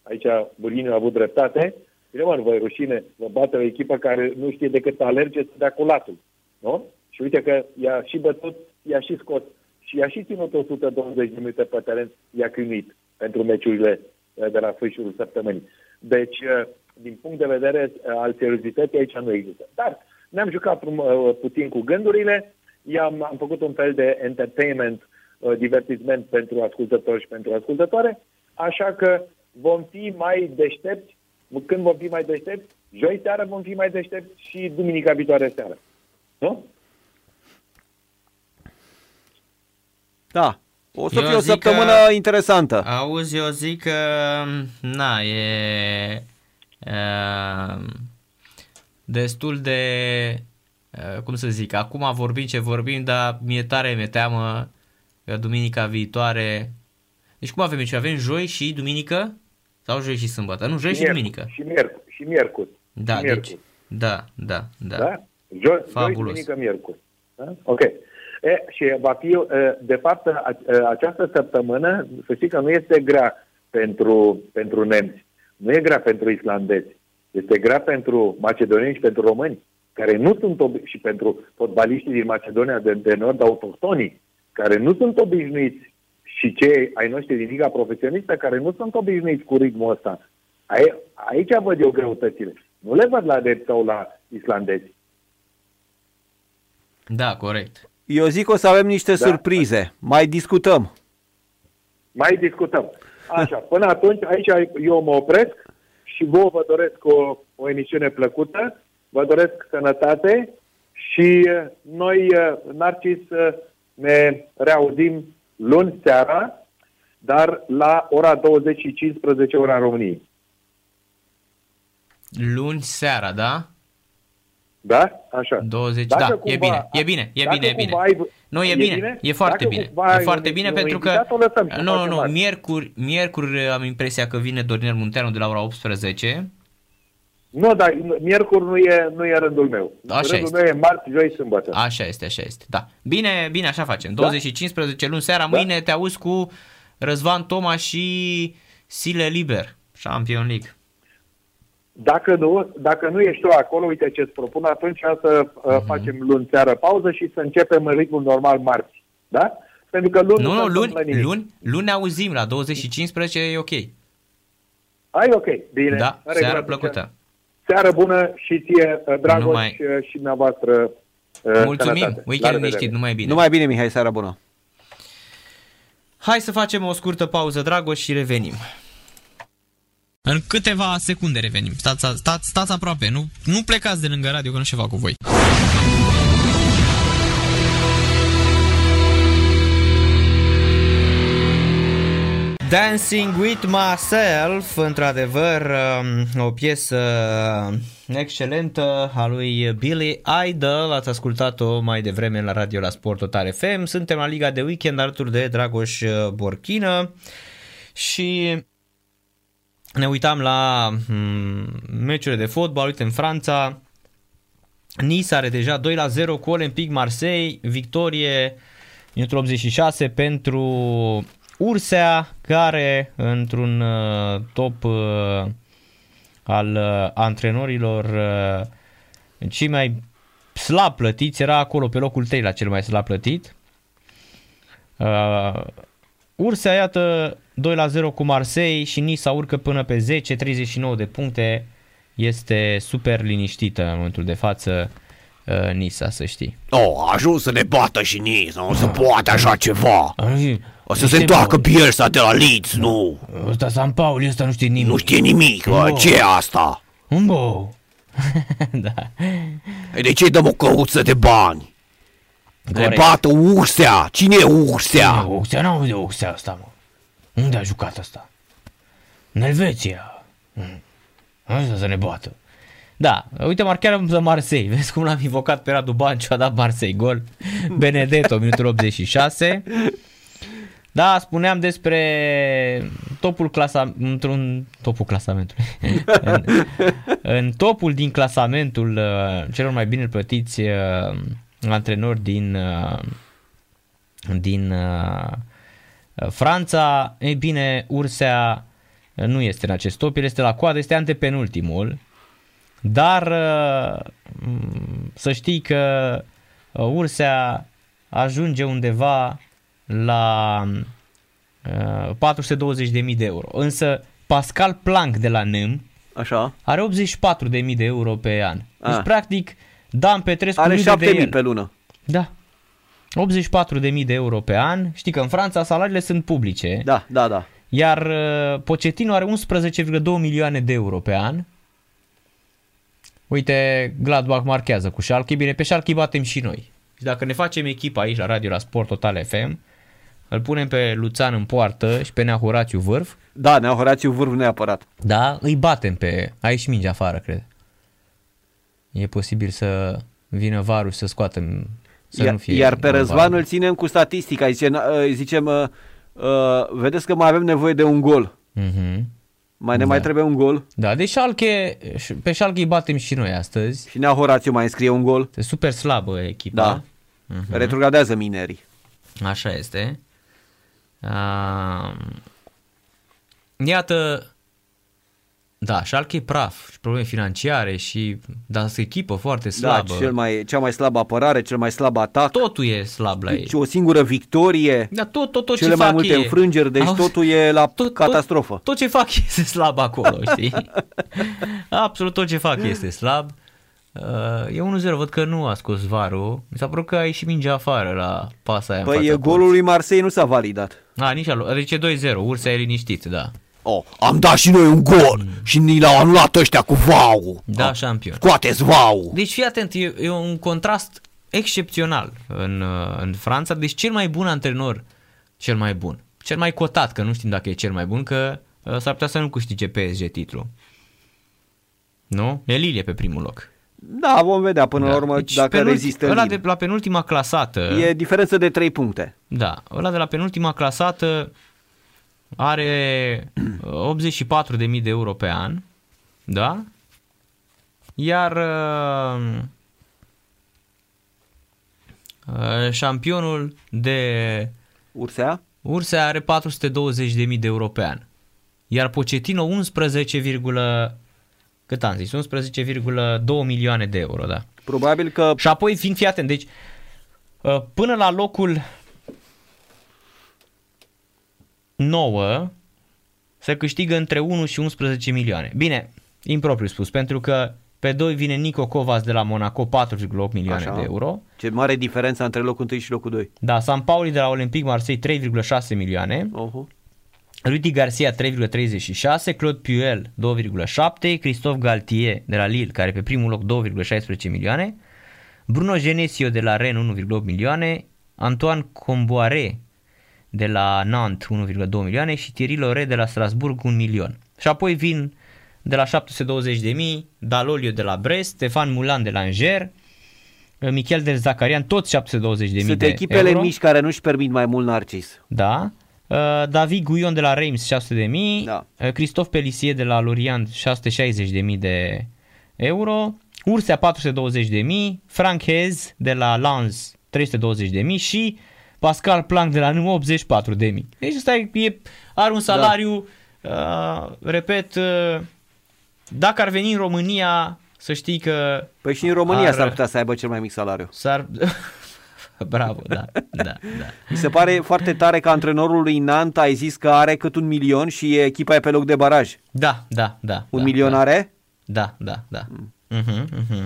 aici Mourinho a avut dreptate. Bine, mă, nu vă e rușine, vă bate o echipă care nu știe decât să alerge să dea cu latul. Nu? Și uite că i-a și bătut, i-a și scos și i-a și ținut 120 de minute pe teren, i-a chinuit pentru meciurile uh, de la sfârșitul săptămânii. Deci, uh, din punct de vedere uh, al seriozității, aici nu există. Dar ne-am jucat prum- uh, puțin cu gândurile, i-am, am făcut un fel de entertainment, uh, divertisment pentru ascultători și pentru ascultătoare, așa că vom fi mai deștepți, când vom fi mai deștepți, joi seara vom fi mai deștepți și duminica viitoare seara. Nu? Da. O să Eu fie o zic săptămână că- interesantă. Auzi, eu zic că, na, e uh, destul de, uh, cum să zic, acum vorbim ce vorbim, dar mie tare mi-e teamă că duminica viitoare, deci cum avem aici? Avem joi și duminică? Sau joi și sâmbătă? Nu, joi și, duminică. Și miercuri. Și miercuri. Da, și deci, miercuri. da, da, da. Da? Joi, joi Fabulos. duminică, miercuri. Da? Ok. E, și va fi, e, de fapt, a- e, această săptămână, să știi că nu este grea pentru, pentru nemți, nu e grea pentru islandezi, este grea pentru macedonieni și pentru români, care nu sunt, obi- și pentru fotbaliștii din Macedonia de, de Nord, autohtonii, care nu sunt obișnuiți și cei ai noștri din Liga Profesionistă, care nu sunt obișnuiți cu ritmul ăsta. Ai- Aici văd eu greutățile. Nu le văd la drept sau la islandezi. Da, corect. Eu zic că o să avem niște Da. surprize. Mai discutăm. Mai discutăm. Așa, până atunci, aici eu mă opresc și vouă vă doresc o, o emisiune plăcută, vă doresc sănătate și eh, noi, eh, Narcis, eh, ne reauzim luni seara, dar la ora 20 și 15 ora României. Luni seara, da? Da? Așa. 20, Dacă da, e cumva- bine, e bine, e dacă bine, e bine. cumva ai- Nu, e, e bine, bine? e foarte Dacă bine. cumva E ai foarte un- bine un pentru că... invitat, o lăsăm și Nu, nu, facem nu, asta. miercuri, miercuri am impresia că vine Dorinel Munteanu de la ora 18. Nu, dar miercuri nu e, nu e rândul meu. Așa rândul este. meu e marți, joi, sâmbătă. Așa este, așa este. Da. Bine, bine, așa facem. 20 și 15 luni seara, mâine te auzi cu Răzvan Toma și Sile Liber, Champion League. Dacă nu, dacă nu ești tu acolo, uite ce îți propun, atunci să uh, Mhm. facem luni seară pauză și să începem în ritmul normal marți. Da? Pentru că luni Nu, se nu, întâmplă luni, nimic. luni, luni ne auzim la 20 și 15, e ok. Ai ok, bine. Da, În seară regulă, plăcută. atunci. Seară bună și ție, uh, Dragoș, Numai- uh, și dumneavoastră. uh, Mulțumim, sănătate. La weekend revedere. liniștit, numai bine. Numai bine, Mihai, seara bună. Hai să facem o scurtă pauză, Dragoș, și revenim. În câteva secunde revenim. Stați, stați, stați aproape, nu, nu plecați de lângă radio că nu ceva cu voi. Dancing with Myself, într-adevăr, um, o piesă excelentă a lui Billy Idol. Ați ascultat-o mai devreme la radio la Sport Total FM. Suntem la Liga de Weekend alături de Dragoș Borchină și ne uitam la mm, meciurile de fotbal. Uite, în Franța, Nice are deja 2 la 0 cu Olympique Marseille, victorie minutul 86 pentru Ursea, care într-un uh, top uh, al uh, antrenorilor uh, cei mai slab plătiți, era acolo pe locul 3 la cel mai slab plătit. Uh, Ursea, iată, 2 la 0 cu Marseille și Nisa urcă până pe 10, 39 de puncte. Este super liniștită în momentul de față uh, Nisa, să știi. Oh, a ajuns să ne bată și nici, nu se poate așa ceva. O să se Este întoarcă bun. Bielsa de la Leeds, nu. Ăsta San Paul, ăsta nu știe nimic. Nu știe nimic, bă, Nu. ce e asta? Bă. da. E De ce dăm o căruță de bani? Ne Corect. bată Ursea. Cine e Ursea? Oxea, n-am auzit de Oxea asta, mă. Unde a jucat asta? În Elveția. Mm. Asta să ne bată. Da, uite, marchează la Marseille. Vezi cum l-am invocat pe Radu Banciu, a dat Marseille gol. Benedetto, minutul 86. Da, spuneam despre topul clasa, într-un topul clasamentului. în, în topul din clasamentul uh, celor mai bine plătiți uh, antrenori din uh, din uh, Franța, ei bine, Ursea nu este în acest top, el este la coadă, este antepenultimul, dar uh, m, să știi că uh, Ursea ajunge undeva la uh, 420.000 de euro. Însă Pascal Planck de la NEM Așa. are 84.000 de euro pe an. Deci, Ah. practic, Dan Petrescu Are râde de 7.000 el. pe lună. Da. 84.000 de euro pe an. Știi că în Franța salariile sunt publice. Da, da, da. Iar uh, Pochettino are 11,2 milioane de euro pe an. Uite, Gladbach marchează cu Schalke. Bine, pe Schalke îi batem și noi. Și dacă ne facem echipa aici la radio la Sport Total FM, îl punem pe Luțan în poartă și pe Nea Horațiu vârf, Da, Nea Horațiu vârf neapărat. da, îi batem pe... Aici minge afară, cred. E posibil să vină varul și să scoată... Să iar, nu fie iar pe gol Răzvan varul. îl ținem cu statistica. Zice, na- uh, zicem, uh, uh, vedeți că mai avem nevoie de un gol. Mhm. Mai ne mai trebuie un gol. Da, deci Schalke, pe Schalke îi batem și noi astăzi. Și Nea Horațiu mai înscrie un gol. Este super slabă echipa. Da. Retrogradează minerii. Așa este. Uh, iată, da, Schalke e praf și probleme financiare și dar este echipă foarte slabă. Da, cel mai, cea mai slabă apărare, cel mai slab atac. Totul e slab la ei. Deci o singură victorie. Da, tot, tot, tot cele ce mai fac multe e... înfrângeri, deci Auzi, totul e la tot- catastrofă. Tot, tot ce fac este slab acolo, știi? Absolut tot ce fac este slab. Uh, e 1-0, văd că nu a scos varul. Mi s-a părut că a ieșit mingea afară la pasa aia în Păi fața golul lui Marseille nu s-a validat. A, nici alu. Deci e 2-0, Ursa e liniștit, da. Oh, am dat și noi un gol și ni l-au anulat ăștia cu vau. Da, Oh, șampion. Scoateți vau. Deci fii atent, e, e un contrast excepțional în, uh, în Franța. Deci cel mai bun antrenor, cel mai bun. Cel mai cotat, că nu știm dacă e cel mai bun, că uh, s-ar putea să nu câștige PSG titlul. Nu? E Lilie pe primul loc. Da, vom vedea până la urmă Deci dacă penult- rezistă Ăla Lille. de la penultima clasată. E diferență de 3 puncte. Da, ăla de la penultima clasată are uh, 84.000 de euro pe an, da? Iar uh, uh, șampionul de Ursea? Ursea are 420.000 de euro pe an. Iar Pochettino 11,2 cât am zis, 11,2 milioane de euro, da. Probabil că Și apoi, fiind fii atent, deci uh, până la locul 9 se câștigă între 1 și 11 milioane. Bine, impropriu spus, pentru că pe 2 vine Nico Kovac de la Monaco, 4,8 milioane Așa. de euro. ce mare diferența între locul 1 și locul 2. Da, San Pauli de la Olympique Marseille 3,6 milioane. Oho. Rudi Garcia 3,36, Claude Puel 2,7, Christophe Galtier de la Lille, care pe primul loc 2,16 milioane, Bruno Genesio de la Rennes 1,8 milioane, Antoine Comboare de la Nantes 1,2 milioane și Thierry Lore de la Strasburg 1 milion. Și apoi vin de la 720 de mii, Dalolio de la Brest, Stefan Mulan de la Angers, Michel del Zacarian, tot 720 de mii Sunt de echipele euro. mici care nu-și permit mai mult Narcis. Da. Uh, David Guion de la Reims 600 de mii, Da. uh, Christophe Pelissier de la Lorient 660 de mii de euro, Ursea 420 de mii, Frank Hez de la Lens 320 de mii și Pascal Planck de la NU 84 de mii. Deci ăsta e, e, are un salariu, uh, repet, uh, dacă ar veni în România, să știi că Păi și în România Ar- s-ar putea să aibă cel mai mic salariu. s-ar... Bravo, da, da, da. Mi se pare foarte tare că antrenorul lui Nant ai zis că are cât un milion și echipa e pe loc de baraj. Da, da, da. Un da, milion da. are? Da, da, da. Uh-huh, uh-huh.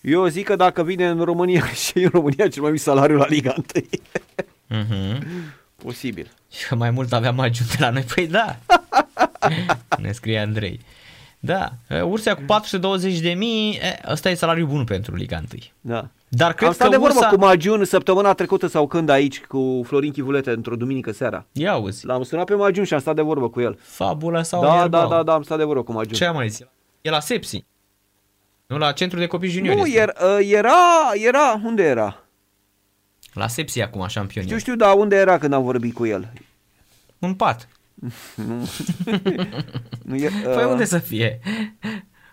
Eu zic că dacă vine în România și în România cel mai mic salariu la Liga 1. Uh-huh. Posibil. Că mai mult aveam ajunge la noi. Păi da. ne scrie Andrei. Da, Ursea cu 420 de mii, ăsta e salariul bun pentru Liga 1. Da. Dar cred Am stat că de vorbă Ursa... cu Magiun săptămâna trecută sau când aici cu Florin Chivulete într-o duminică seara. Ia auzi, L-am sunat pe Magiun și am stat de vorbă cu el. fabula sau Da, da, Ierbau? da, da, am stat de vorbă cu Magiun. Ce am mai zis? E la Sepsi. Nu la centru de copii juniori. Nu, este. era, era, era, unde era? La Sepsi acum, șampion. Știu, știu, dar unde era când am vorbit cu el? În pat. Nu, e, Păi uh, unde să fie?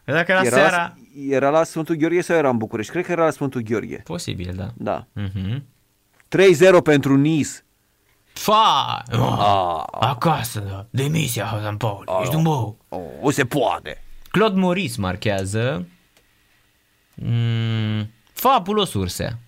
Dacă era, era, seara... era la Sfântul Gheorghe sau era în București? Cred că era la Sfântul Gheorghe. Posibil, da. Da. Mhm. 3-0 pentru Nice. Fa! Ah, Acasă, da. Demisia, San Paul. Ești un bou. oh, o se poate. Claude Moris marchează. Mm, fabulos Ursea.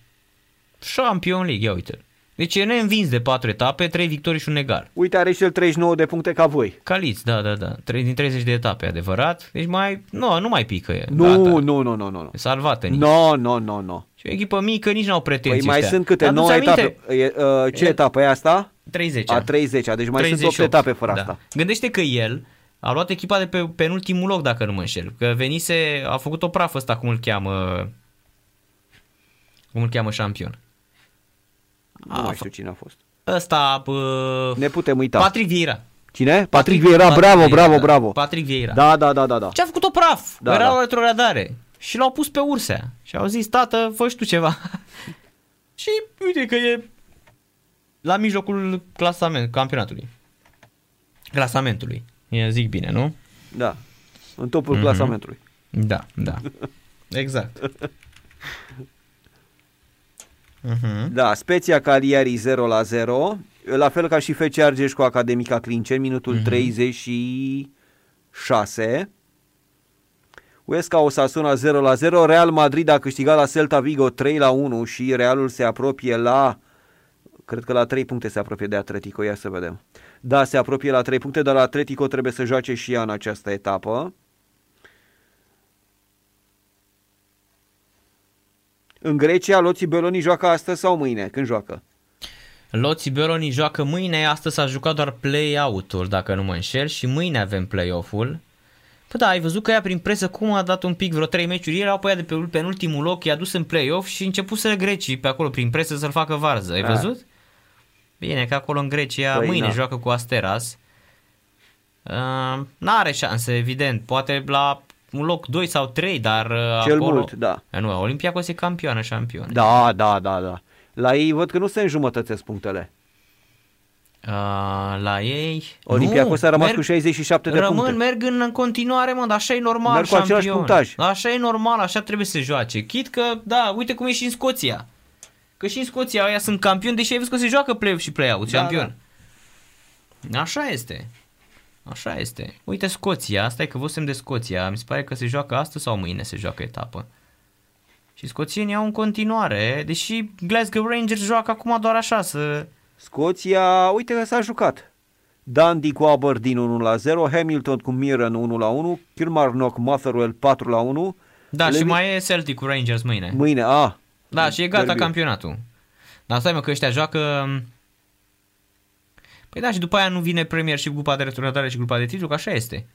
Champion League, ia uite Deci e neînvins de 4 etape, 3 victorii și un egal. Uite, are și el 39 de puncte ca voi. Caliți, da, da, da. 3 din 30 de etape, adevărat. Deci mai, nu, nu mai pică e. Nu, Gata. nu, nu, nu, nu, nu. E salvată nici. Nu, nu, nu, nu. Și o echipă mică nici n-au pretenții Păi mai ăștia. sunt câte? Dar 9 aduți aminte? etape. E, uh, ce El- etapă e asta? 30 A 30 deci mai sunt 8 etape fără da. asta. Gândește că el a luat echipa de pe penultimul loc, dacă nu mă înșel. Că venise, a făcut o prafă ăsta, cum îl cheamă, cum îl cheamă șampion. Nu mai știu cine a fost. Ăsta, bă, Ne putem uita. Patrick Vieira. Cine? Patrick Vieira, bravo, bravo, da. bravo. Patrick Vieira. Da, da, da, da, da. Ce a făcut o praf? Da, Era da. la retrogradare. Și l-au pus pe ursea. Și au zis, tată, fă și tu ceva. și uite că e la mijlocul clasament, campionatului. Clasamentului. E, zic bine, nu? Da. În topul Mhm. clasamentului. Da, da. Exact. uh-huh. Da, Speția Cagliari 0 la 0, la fel ca și FC Argeș cu Academica Clinceni, minutul Mhm. 36. Huesca Osasuna 0 la 0, Real Madrid a câștigat la Celta Vigo 3 la 1 și Realul se apropie la cred că la 3 puncte se apropie de Atletico, ia să vedem. Da, se apropie la 3 puncte, dar Atletico trebuie să joace și ea în această etapă. În Grecia, Loții Beloni joacă astăzi sau mâine? Când joacă? Loții Beloni joacă mâine, astăzi s-a jucat doar play-out-ul, dacă nu mă înșel, și mâine avem play-off-ul. Păi da, ai văzut că ea prin presă cum a dat un pic vreo 3 meciuri, ei erau pe ea de pe penultimul loc, i-a dus în play-off și început să grecii pe acolo prin presă să-l facă varză, ai Ah. văzut? Bine, că acolo în Grecia Păi, mâine na. joacă cu Asteras. Uh, n-are șanse, evident, poate la un loc 2 sau 3, dar uh, Cel acolo... mult, da. Nu, Olympiacos e campioană, șampion. Da, da, da, da. La ei văd că nu se înjumătățesc punctele. Uh, la ei... Olympiacos Nu, a rămas merg- cu 67 de Rămân, puncte. merg în, în continuare, mă, dar așa e normal, Merg cu același șampion. punctaj. Așa e normal, așa trebuie să se joace. Chit că, da, uite cum e și în Scoția. Că și în Scoția aia sunt campioni, deși ai văzut că se joacă play și play-out, Da, șampion. Așa este. Așa este. Uite Scoția, asta e că văzusem de Scoția. Mi se pare că se joacă astăzi sau mâine se joacă etapă. Și scoțienii au în continuare, deși Glasgow Rangers joacă acum doar așa să... Scoția, uite că s-a jucat. Dundee cu Aberdeen 1 la 0, Hamilton cu Mirren 1 la 1, Kilmarnock Motherwell 4 la 1. Da, Le- și mai e Celtic cu Rangers mâine. Mâine, a. Da, și e gata derby. campionatul. Dar stai mă că ăștia joacă... Păi da, și după aia nu vine Premier și grupa de returnătoare și grupa de titlu, că așa este.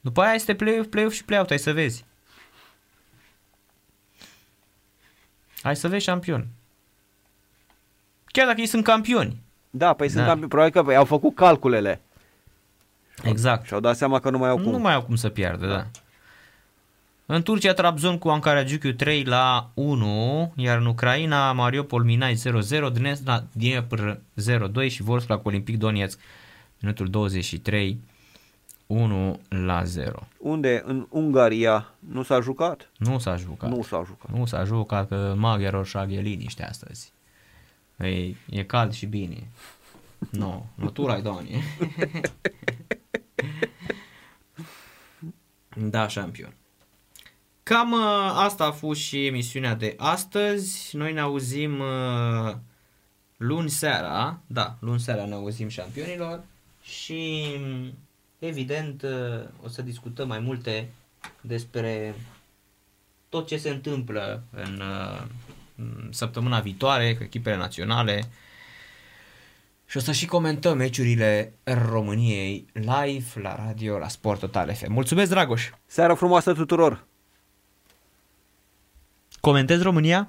După aia este play-off, play-off și play-out, hai să vezi. Hai să vezi șampion. Chiar dacă ei sunt campioni. Da, păi sunt Da. campioni, probabil că au făcut calculele Exact. și au dat seama că nu mai au cum. Nu mai au cum să piardă, da. În Turcia, Trabzon cu Ankara Giugiu 3 la 1, iar în Ucraina, Mariupol Minai 0-0, Dnesda Dniepr 0-2 și Wolfsburg Olimpic Donetsk, minutul 23, 1 la 0. Unde? În Ungaria nu s-a jucat? Nu s-a jucat. Nu s-a jucat. Nu s-a jucat că Maghiaroș e liniște astăzi. E, e cald și bine. Nu, no, natura e doamne. da, șampion. Cam uh, asta a fost și emisiunea de astăzi. Noi ne auzim uh, luni seara. Da, luni seara ne auzim șampionilor. Și evident uh, o să discutăm mai multe despre tot ce se întâmplă în uh, în săptămâna viitoare cu echipele naționale și o să și comentăm meciurile României live la radio, la Sport Total FM. Mulțumesc, Dragoș! Seara frumoasă tuturor! Comentezi România?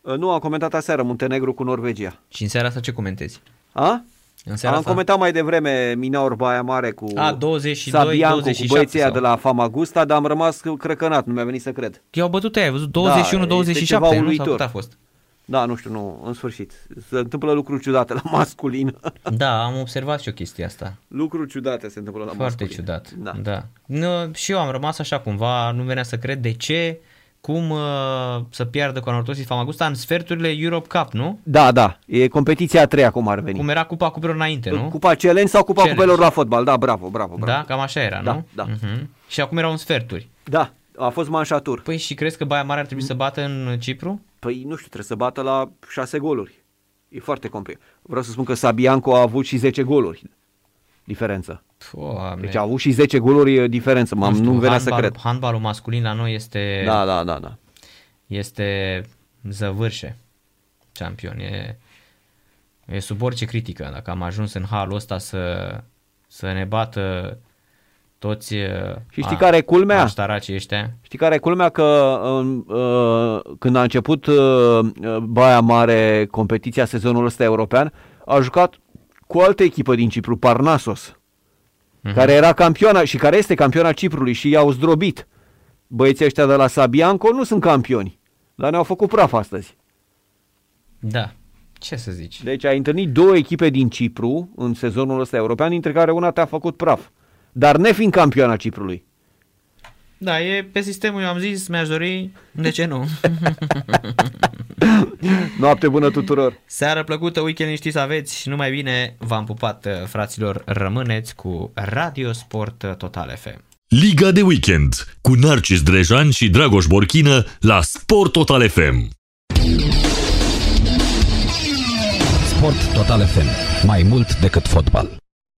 Uh, Nu, am comentat aseară Muntenegru cu Norvegia. Și în seara asta ce comentezi? A? În seara Am asta? comentat mai devreme Minaur Baia Mare cu A, 22, Sabianco, 27 cu băieții ăia sau? de la Famagusta, dar am rămas crăcănat, nu mi-a venit să cred. I-au bătut ai văzut? Da, este 21-27, ceva nu? Sau uluitor. cât a fost? Da, nu știu, nu, în sfârșit. Se întâmplă lucruri ciudate la masculin. Da, am observat și o chestie asta. lucruri ciudate se întâmplă la Foarte masculin. ciudat. Da. da. Nu, și eu am rămas așa cumva, nu venea să cred de ce, cum uh, să piardă cu Anortosis Famagusta în sferturile Europe Cup, nu? Da, da, e competiția a treia cum ar veni. Cum era Cupa Cupelor înainte, nu? Cupa Challenge sau Cupa Challenge. Cupelor la fotbal, da, bravo, bravo, bravo. Da, cam așa era, Da, nu? da. Uh-huh. Și acum erau în sferturi. Da, a fost manșatur. Păi și crezi că Baia Mare ar trebui să bată în Cipru? Păi nu știu, trebuie să bată la șase goluri. E foarte complicat. Vreau să spun că Sabianco a avut și 10 goluri diferență. Doamne. Deci a avut și 10 goluri e, diferență, m-am, nu, știu, nu venea să handbal- cred. Handbalul masculin la noi este, Da, da, da, da. este zăvârșe campion. E, e sub orice critică. Dacă am ajuns în halul ăsta să, să ne bată toți Și știi care e culmea? Aștaracii ăștia. Știi care e culmea că uh, uh, când a început uh, uh, Baia Mare competiția sezonul ăsta european, a jucat cu o altă echipă din Cipru, Parnasos, Mhm. care era campioana și care este campioana Ciprului și i-au zdrobit. Băieții ăștia de la Sabianco nu sunt campioni, dar ne-au făcut praf astăzi. Da. Ce să zici? Deci ai întâlnit două echipe din Cipru în sezonul ăsta european, dintre care una te-a făcut praf. Dar nefiind campioana Ciprului. Da, e pe sistemul, eu am zis, mi-aș dori, de ce nu? Noapte bună tuturor! Seară plăcută, weekend liniștit să aveți, numai bine, v-am pupat, fraților, rămâneți cu Radio Sport Total FM. Liga de weekend cu Narcis Drejan și Dragoș Borchină la Sport Total FM. Sport Total FM. Mai mult decât fotbal.